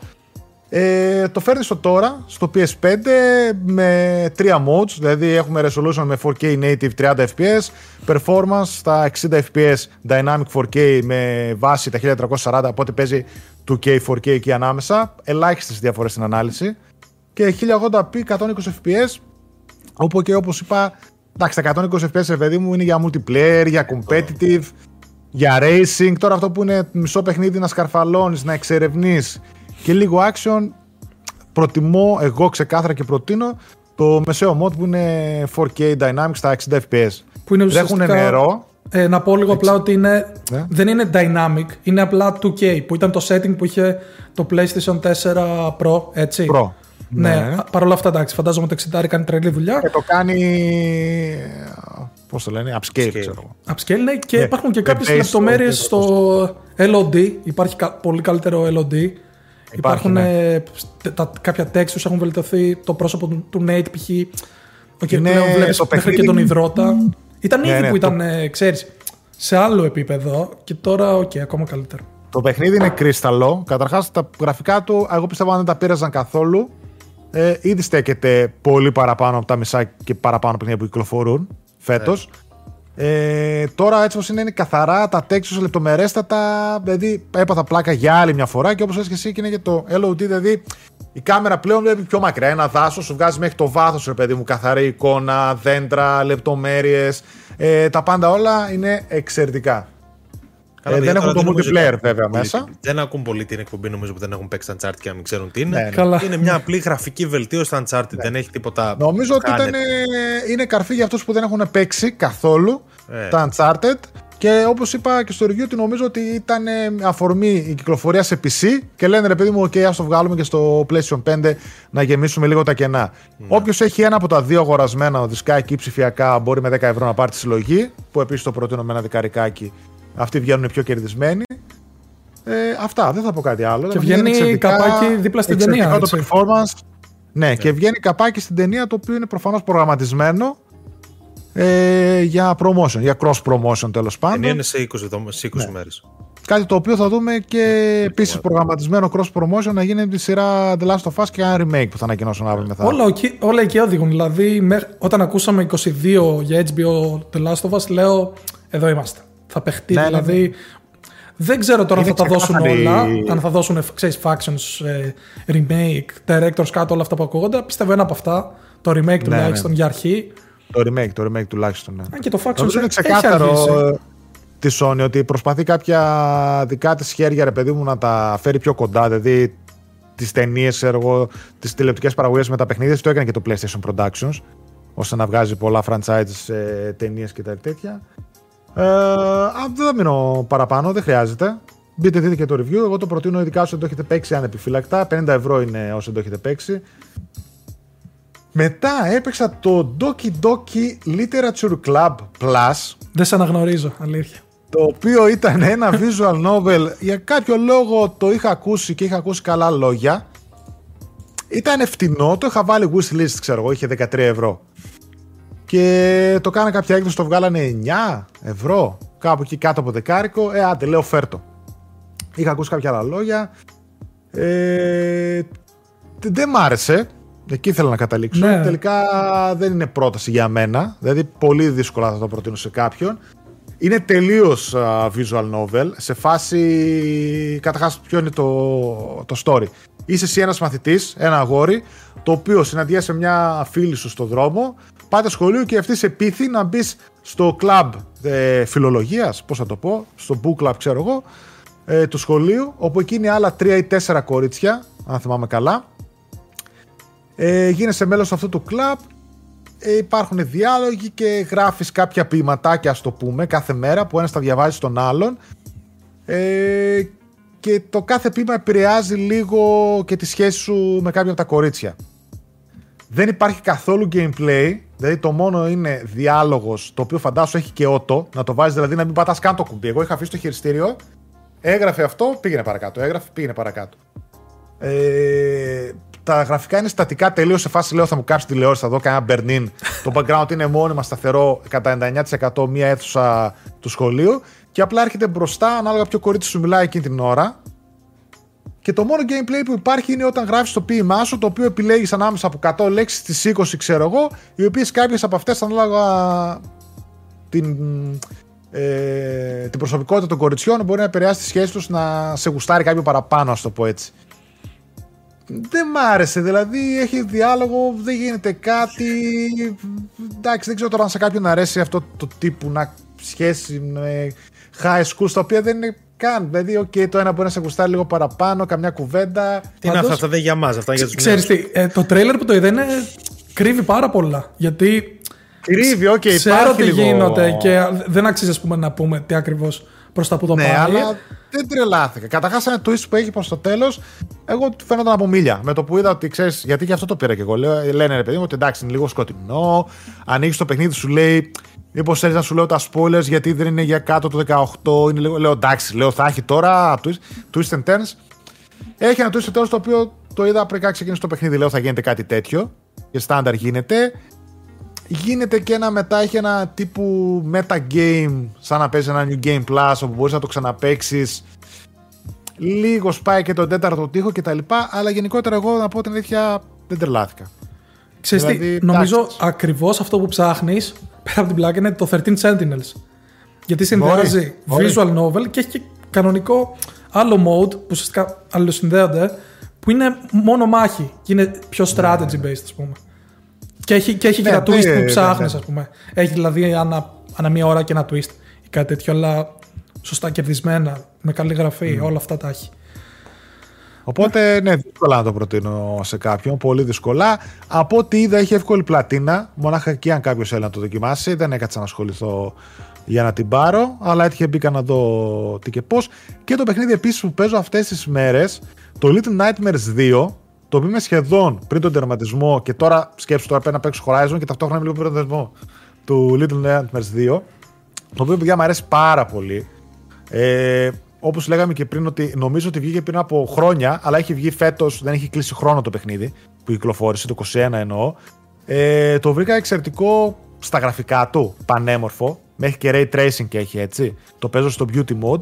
Ε, το φέρνει στο τώρα, στο PS5 με τρία modes, δηλαδή έχουμε resolution με 4K native 30 fps, performance στα 60 fps dynamic 4K με βάση τα 1440, οπότε παίζει 2K 4K εκεί ανάμεσα, ελάχιστες διαφορές στην ανάλυση και 1080p 120 fps, όπου και όπως είπα, εντάξει τα 120 fps παιδί μου είναι για multiplayer, για competitive, για racing, τώρα αυτό που είναι μισό παιχνίδι να σκαρφαλώνεις, να εξερευνείς και λίγο action. Προτιμώ εγώ ξεκάθαρα και προτείνω το μεσαίο mod που είναι 4K Dynamics στα 60 FPS. Που είναι ουσιαστικά... νερό. Ε, να πω λίγο απλά ότι είναι, ναι. δεν είναι dynamic, είναι απλά 2K που ήταν το setting που είχε το PlayStation 4 Pro, έτσι. Pro. Ναι, ναι. παρ' όλα αυτά εντάξει, φαντάζομαι ότι το 60 κάνει τρελή δουλειά. Και το κάνει. Πώς το λένε, upscale, upscale. ξέρω Upscale, ναι, και yeah. Ναι. υπάρχουν και κάποιες λεπτομέρειες στο LOD. Υπάρχει πολύ καλύτερο LOD Υπάρχουν ναι. τα, κάποια textures έχουν βελτιωθεί. Το πρόσωπο του, του Nate π.χ. Ο ναι, βλέπεις το μέχρι και τον ιδρώτα. Ήταν ναι, ήδη ναι, που ήταν, το... Ε, ξέρεις, σε άλλο επίπεδο και τώρα, OK, okay, ακόμα καλύτερο. Το παιχνίδι είναι κρύσταλλο. Καταρχάς, τα γραφικά του, εγώ πιστεύω αν δεν τα πείραζαν καθόλου, ε, ήδη στέκεται πολύ παραπάνω από τα μισά και παραπάνω παιχνίδια που κυκλοφορούν φέτος. Ναι. Ε, τώρα έτσι όπως είναι, είναι καθαρά τα textures λεπτομερέστατα, δηλαδή έπαθα πλάκα για άλλη μια φορά και όπως λες και εσύ και είναι και το LOD, δηλαδή η κάμερα πλέον βλέπει πιο μακριά, ένα δάσος σου βγάζει μέχρι το βάθος ρε παιδί μου, καθαρή εικόνα, δέντρα, λεπτομέρειες, ε, τα πάντα όλα είναι εξαιρετικά. Καλά, ε, δεν έχουν το multiplayer βέβαια μέσα. Δεν ακούν πολύ την εκπομπή νομίζω που δεν έχουν παίξει Uncharted και να μην ξέρουν τι είναι. Ναι, ναι. Είναι μια απλή γραφική βελτίωση στα Uncharted. Ναι. Δεν έχει τίποτα. Νομίζω ότι ήταν, είναι καρφί για αυτούς που δεν έχουν παίξει καθόλου ε. τα Uncharted. Και όπως είπα και στο review, ότι νομίζω ότι ήταν αφορμή η κυκλοφορία σε PC και λένε ρε παιδί μου, OK, ας το βγάλουμε και στο PlayStation 5 να γεμίσουμε λίγο τα κενά. Ναι. Όποιος έχει ένα από τα δύο αγορασμένα δισκάκι ή ψηφιακά μπορεί με 10 ευρώ να πάρει τη συλλογή, που επίσης το προτείνω με ένα δικαρικάκι αυτοί βγαίνουν πιο κερδισμένοι. Ε, αυτά, δεν θα πω κάτι άλλο. Και βγαίνει καπάκι δίπλα στην ταινία. Το performance. Ναι, yeah. και βγαίνει καπάκι στην ταινία το οποίο είναι προφανώς προγραμματισμένο ε, για promotion, για cross promotion τέλος πάντων. Είναι σε 20, σε 20 ναι. μέρες. Κάτι το οποίο θα δούμε και επίσης προγραμματισμένο cross promotion να γίνει τη σειρά The Last of Us και ένα remake που θα ανακοινώσουν αύριο μετά. Όλα, όλα εκεί οδηγούν. Δηλαδή, όταν ακούσαμε 22 για HBO The Last of Us, λέω εδώ είμαστε. Θα παιχτεί. Ναι, ναι δηλαδή, ναι. Δεν ξέρω τώρα αν θα τα δώσουν όλα. Αν θα δώσουν ξέρεις, factions, ε, remake, director's cut, όλα αυτά που ακούγονται. Πιστεύω ένα από αυτά. Το remake ναι, τουλάχιστον ναι. για αρχή. Το remake, το remake τουλάχιστον. Ναι. Αν και το factions είναι ξεκάθαρο τη Sony ότι προσπαθεί κάποια δικά της χέρια, ρε παιδί μου, να τα φέρει πιο κοντά. Δηλαδή τις ταινίες, τις τηλεοπτικές παραγωγές με τα παιχνίδια. Το έκανε και το PlayStation Productions, ώστε να βγάζει πολλά franchise ε, ταινίες και τα τέτοια. Ε, δεν θα μείνω παραπάνω, δεν χρειάζεται. Μπείτε, δείτε και το review. Εγώ το προτείνω ειδικά όσο το έχετε παίξει ανεπιφύλακτα. 50 ευρώ είναι όσο το έχετε παίξει. Μετά έπαιξα το Doki Doki Literature Club Plus. Δεν σε αναγνωρίζω, αλήθεια. Το οποίο ήταν ένα visual novel. Για κάποιο λόγο το είχα ακούσει και είχα ακούσει καλά λόγια. Ήταν φτηνό, το είχα βάλει wish list, ξέρω εγώ, είχε 13 ευρώ. Και το κάνα κάποια έκδοση, το βγάλανε 9 ευρώ, κάπου εκεί κάτω από δεκάρικο. Ε, άντε, λέω φέρτο. Είχα ακούσει κάποια άλλα λόγια. Ε, δεν μ' άρεσε. Εκεί ήθελα να καταλήξω. Ναι. Τελικά δεν είναι πρόταση για μένα. Δηλαδή, πολύ δύσκολα θα το προτείνω σε κάποιον. Είναι τελείως visual novel. Σε φάση. Καταρχάς, ποιο είναι το, το story. Είσαι εσύ ένας μαθητής, ένα αγόρι, το οποίο συναντιέσαι μια φίλη σου στο δρόμο πάτε σχολείο και αυτή σε πείθει να μπεις στο κλαμπ ε, φιλολογίας, πώς θα το πω, στο book club, ξέρω εγώ, ε, του σχολείου, όπου εκεί είναι άλλα τρία ή τέσσερα κορίτσια, αν θυμάμαι καλά. Ε, γίνεσαι μέλος αυτού του κλαμπ, ε, υπάρχουν διάλογοι και γράφεις κάποια ποιηματάκια, ας το πούμε, κάθε μέρα που ένας τα διαβάζει στον άλλον. Ε, και το κάθε ποίημα επηρεάζει λίγο και τη σχέση σου με κάποια από τα κορίτσια. Δεν υπάρχει καθόλου gameplay, δηλαδή το μόνο είναι διάλογος, το οποίο φαντάσου έχει και ότο, να το βάζεις δηλαδή να μην πατάς καν το κουμπί. Εγώ είχα αφήσει το χειριστήριο, έγραφε αυτό, πήγαινε παρακάτω. Έγραφε, πήγαινε παρακάτω. Ε, τα γραφικά είναι στατικά τελείως σε φάση λέω θα μου κάψεις τηλεόραση, θα δω κανένα Μπερνίν. το background είναι μόνιμα σταθερό κατά 99% μία αίθουσα του σχολείου και απλά έρχεται μπροστά ανάλογα ποιο κορίτσι σου μιλάει εκείνη την ώρα και το μόνο gameplay που υπάρχει είναι όταν γράφεις το ποίημά σου, το οποίο επιλέγεις ανάμεσα από 100 λέξεις στι 20, ξέρω εγώ, οι οποίες κάποιες από αυτές ανάλογα την, ε, την προσωπικότητα των κοριτσιών μπορεί να επηρεάσει τη σχέση τους να σε γουστάρει κάποιο παραπάνω, ας το πω έτσι. Δεν μ' άρεσε, δηλαδή έχει διάλογο, δεν γίνεται κάτι. Εντάξει, δεν ξέρω τώρα αν σε κάποιον αρέσει αυτό το τύπου να σχέση με high school, τα οποία δεν είναι καν. Δηλαδή, okay, το ένα μπορεί να σε γουστάρει λίγο παραπάνω, καμιά κουβέντα. Τι είναι αυτά, αυτά δεν για μας, αυτά για τους Ξέρεις τι, ε, το τρέιλερ που το είδε είναι, κρύβει πάρα πολλά. Γιατί. Κρύβει, OK, okay, Ξέρω τι λίγο... γίνονται και δεν αξίζει πούμε, να πούμε τι ακριβώς προς τα που το ναι, πάει. αλλά δεν τρελάθηκα. Καταρχάς, ένα twist που έχει προς το τέλος, εγώ φαίνονταν από μίλια. Με το που είδα ότι ξέρεις, γιατί και αυτό το πήρα και εγώ. Λέω, λένε ρε παιδί μου ότι εντάξει, είναι λίγο σκοτεινό. Ανοίγεις το παιχνίδι, σου λέει Μήπως θέλεις να σου λέω τα spoilers γιατί δεν είναι για κάτω των 18. Είναι λίγο, λέω εντάξει, λέω θα έχει τώρα twist, twist and turns. Έχει ένα twist and turns το οποίο το είδα πριν ξεκινήσει το παιχνίδι. Λέω θα γίνεται κάτι τέτοιο. Και στάνταρ γίνεται. Γίνεται και ένα μετά, έχει ένα τύπου meta game, σαν να παίζει ένα new game plus, όπου μπορείς να το ξαναπέξει. Λίγο σπάει και τον τέταρτο τοίχο κτλ. Αλλά γενικότερα εγώ να πω την αλήθεια δεν τρελάθηκα. Ξέρεις δηλαδή, τι, νομίζω ακριβώς αυτό που ψάχνεις πέρα από την πλάκα είναι το 13 Sentinels. Γιατί συνδυάζει visual novel και έχει και κανονικό άλλο mode που ουσιαστικά αλληλοσυνδέονται που είναι μόνο μάχη και είναι πιο strategy based, ας πούμε. Και έχει και, έχει ναι, τα twist που ψάχνεις, ας πούμε. Έχει δηλαδή ανά, ανά μία ώρα και ένα twist ή κάτι τέτοιο, αλλά σωστά κερδισμένα, με καλή γραφή, όλα αυτά τα έχει. Οπότε, ναι, δύσκολα να το προτείνω σε κάποιον. Πολύ δύσκολα. Από ό,τι είδα, έχει εύκολη πλατίνα. Μονάχα εκεί, αν κάποιος θέλει να το δοκιμάσει. Δεν έκατσα να ασχοληθώ για να την πάρω. Αλλά έτυχε μπήκα να δω τι και πώς. Και το παιχνίδι επίσης που παίζω αυτές τις μέρες, το Little Nightmares 2, το οποίο είμαι σχεδόν πριν τον τερματισμό και τώρα σκέψου τώρα πέρα να παίξω Horizon και ταυτόχρονα είμαι λίγο πριν τον τερματισμό του Little Nightmares 2. Το οποίο παιδιά μου αρέσει πάρα πολύ. Ε, Όπως λέγαμε και πριν, ότι νομίζω ότι βγήκε πριν από χρόνια, αλλά έχει βγει φέτος, δεν έχει κλείσει χρόνο το παιχνίδι που κυκλοφόρησε, το 21 εννοώ. Ε, το βρήκα εξαιρετικό στα γραφικά του πανέμορφο. Μέχρι και ray tracing και έχει έτσι. Το παίζω στο beauty mode.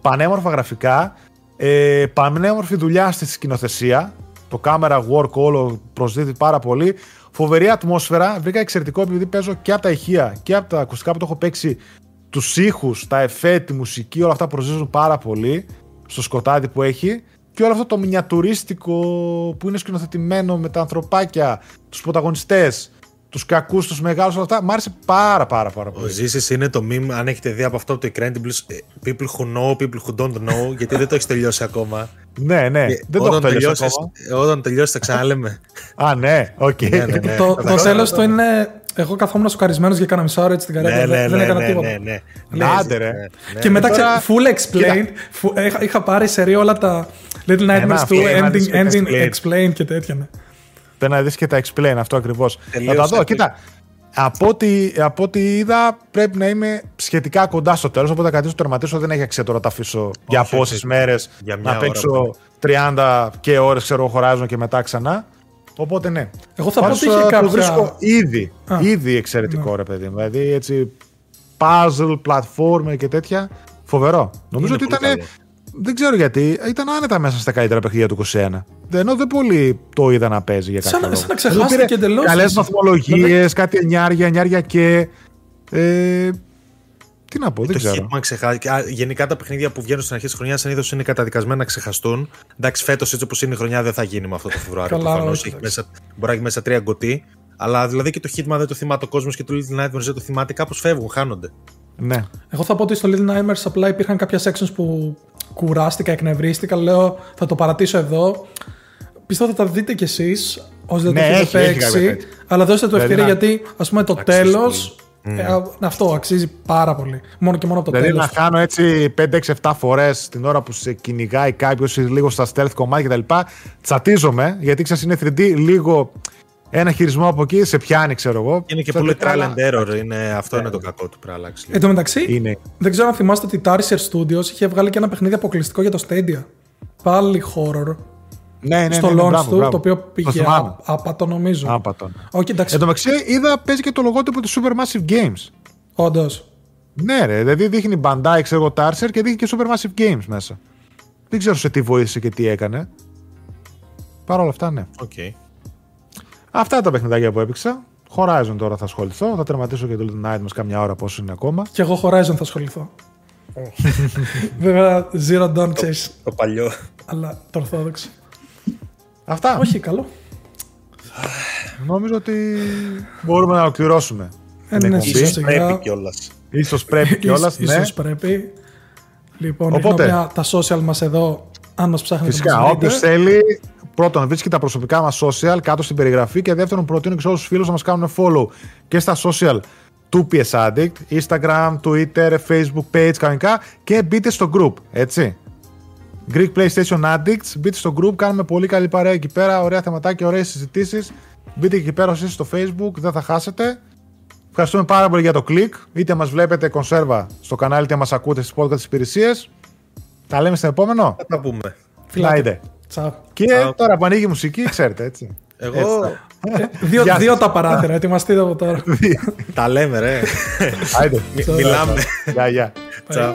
Πανέμορφα γραφικά. Ε, πανέμορφη δουλειά στη σκηνοθεσία. Το camera work όλο προσδίδει πάρα πολύ. Φοβερή ατμόσφαιρα. Βρήκα εξαιρετικό επειδή παίζω και από τα ηχεία και από τα ακουστικά που το έχω παίξει. Τους ήχους, τα εφέ, τη μουσική, όλα αυτά προσδίδουν πάρα πολύ στο σκοτάδι που έχει. Και όλο αυτό το μινιατουρίστικο που είναι σκηνοθετημένο με τα ανθρωπάκια, τους πρωταγωνιστές, τους κακούς, τους μεγάλους, όλα αυτά. Μ' άρεσε πάρα πάρα πάρα πολύ. Ο Ζήση είναι το meme, αν έχετε δει από αυτό το Incredibles, ε, people who know, people who don't know, γιατί δεν το έχεις τελειώσει ακόμα. ναι, ναι, Και δεν το έχω τελειώσει ακόμα. Όταν τελειώσεις, θα ξαναλέμε. Α, ναι, οκ. Ναι, ναι, ναι. το το Κατάλαβα. τέλος του είναι. Εγώ καθόμουν σοκαρισμένος για κανένα μισό ώρα έτσι στην καρέκλα. ναι, δεν- ναι, δεν ναι, έκανα ναι, τίποτα. ναι, ναι. Ναι, άντε, ρε. ναι, ναι. Και μετά τώρα- ξε- full explained. Φου- είχα, είχα πάρει σε όλα τα Little Nightmares αυτό, του να δεις ending, και τα ending explained. explained και τέτοια. Ναι. Πρέπει να δεις και τα explain αυτό ακριβώς. Θα Τελείως τα δω. epic. Κοίτα, από ό,τι, από ό,τι είδα, πρέπει να είμαι σχετικά κοντά στο τέλος. Οπότε κάτι το τερματίσω δεν έχει αξία τώρα να τα αφήσω για όχι, πόσες όχι. μέρες Για μια να ώρα παίξω 30 και ώρες, ξέρω εγώ, Horizon και μετά ξανά. Οπότε ναι. Εγώ θα πω Πάντως, ότι είχε ε, κάποια- Το βρίσκω ήδη, Α. ήδη εξαιρετικό ρε παιδί μου. Δηλαδή έτσι puzzle, platformer και τέτοια. Φοβερό. Νομίζω Είναι ότι πολύ ήταν. καλό. Δεν ξέρω γιατί. Ήταν άνετα μέσα στα καλύτερα παιχνίδια του 21. Ενώ δεν πολύ το είδα να παίζει για Σαν κάποιο να- λόγο. σαν να ξεχάστηκε εντελώς. Καλές Δηλαδή- βαθμολογίες, κάτι εννιάρια, εννιάρια και. Ε, τι να πω, δεν Το ξέρω. Hitman ξεχάσει. και, α, Γενικά τα παιχνίδια που βγαίνουν στην αρχή της χρονιάς συνήθως είναι καταδικασμένα να ξεχαστούν. Εντάξει, φέτος έτσι όπως είναι η χρονιά δεν θα γίνει με αυτό το Φεβρουάριο. Καλά, προφανώς. όχι, Έχει εντάξει. μέσα, μπορεί να έχει μέσα τρία γκωτί. Αλλά δηλαδή και το Hitman δεν το θυμάται ο κόσμος και το Little Nightmares δεν το θυμάται. Κάπως φεύγουν, χάνονται. Ναι. Εγώ θα πω ότι στο Little Nightmares απλά υπήρχαν κάποια sections που κουράστηκα, εκνευρίστηκα. Λέω θα το παρατήσω εδώ. Πιστεύω θα τα δείτε κι εσείς όσοι δεν Ναι, το έχετε έχει, έχει παίξει. κάποια τέτοια. αλλά δώστε το Δηλαδή ευκαιρία να- γιατί ας πούμε το Αξίζει τέλος. Πολύ. Ε, αυτό αξίζει πάρα πολύ. Μόνο και μόνο από το Δηλαδή τέλος. να χάνω έτσι 5-6-7 φορές την ώρα που σε κυνηγάει κάποιος ή λίγο στα stealth κομμάτια κτλ. Τσατίζομαι γιατί ξέρεις είναι 3D, λίγο ένα χειρισμό από εκεί σε πιάνει, ξέρω εγώ. Είναι και Σε πολύ trial αλλά- and error. Είναι, αυτό είναι το κακό του. Πρέπει να αλλάξει. λίγο. Εν τω μεταξύ, Είναι. δεν ξέρω αν θυμάστε ότι η Tarsier Studios είχε βγάλει και ένα παιχνίδι αποκλειστικό για το Stadia. Πάλι horror. Ναι, ναι, ναι, στο ναι, launch μπράβο, του, μπράβο. το οποίο πήγε θυμάμαι. α- άπατο νομίζω. Άπατο. Όχι, εντάξει, Εν τω μεταξύ είδα παίζει και το λογότυπο του Supermassive Games. όντως. Ναι, ρε, δηλαδή δείχνει Bandai, ξέρω εγώ, Tarsier και δείχνει και Supermassive Games μέσα. Δεν ξέρω σε τι βοήθησε και τι έκανε. Παρ' όλα αυτά, ναι. Οκ. Αυτά τα παιχνιδάκια που έπαιξα. Horizon τώρα θα ασχοληθώ. Θα τερματίσω και το Little Nightmares κάμια ώρα πόσο είναι ακόμα. Και εγώ Horizon θα ασχοληθώ. Βέβαια, Zero Dawn ξέρεις, Το παλιό. αλλά το ορθόδοξο. Αυτά. Όχι, καλό. Νομίζω ότι μπορούμε να ολοκληρώσουμε. Ε, την ναι, εκπομπή. σιγά Ίσως σιγά. πρέπει κιόλας. Ίσως πρέπει κιόλας. Ίσως- ναι. ίσως πρέπει. Λοιπόν, Οπότε. ρίχνω μια, τα social μας εδώ, αν μας ψάχνετε Φυσικά, να μας όποιος βρείτε. θέλει, πρώτον βρίσκει τα προσωπικά μας social κάτω στην περιγραφή και δεύτερον προτείνω και σε όλους τους φίλους να μας κάνουν follow και στα social του PS Addict, Instagram, Twitter, Facebook page κανονικά και μπείτε στο group, έτσι. Greek PlayStation Addicts, μπείτε στο group, κάνουμε πολύ καλή παρέα εκεί πέρα, ωραία θεματάκια, ωραίες συζητήσεις. Μπείτε εκεί πέρα εσείς στο Facebook, δεν θα χάσετε. Ευχαριστούμε πάρα πολύ για το κλικ. Είτε μας βλέπετε κονσέρβα στο κανάλι, είτε μας ακούτε στις podcast της υπηρεσίες. Τα λέμε στο επόμενο. Θα τα πούμε. Φιλάκια. Άιντε. Τσάου. Και τώρα που ανοίγει η μουσική, ξέρετε έτσι. Εγώ Ε, δύο, Γεια δύο σας. τα παράθυρα, ετοιμαστείτε από τώρα. τα λέμε, ρε. Άιντε. Μι- Μιλάμε. Γεια, γεια. Τσαου.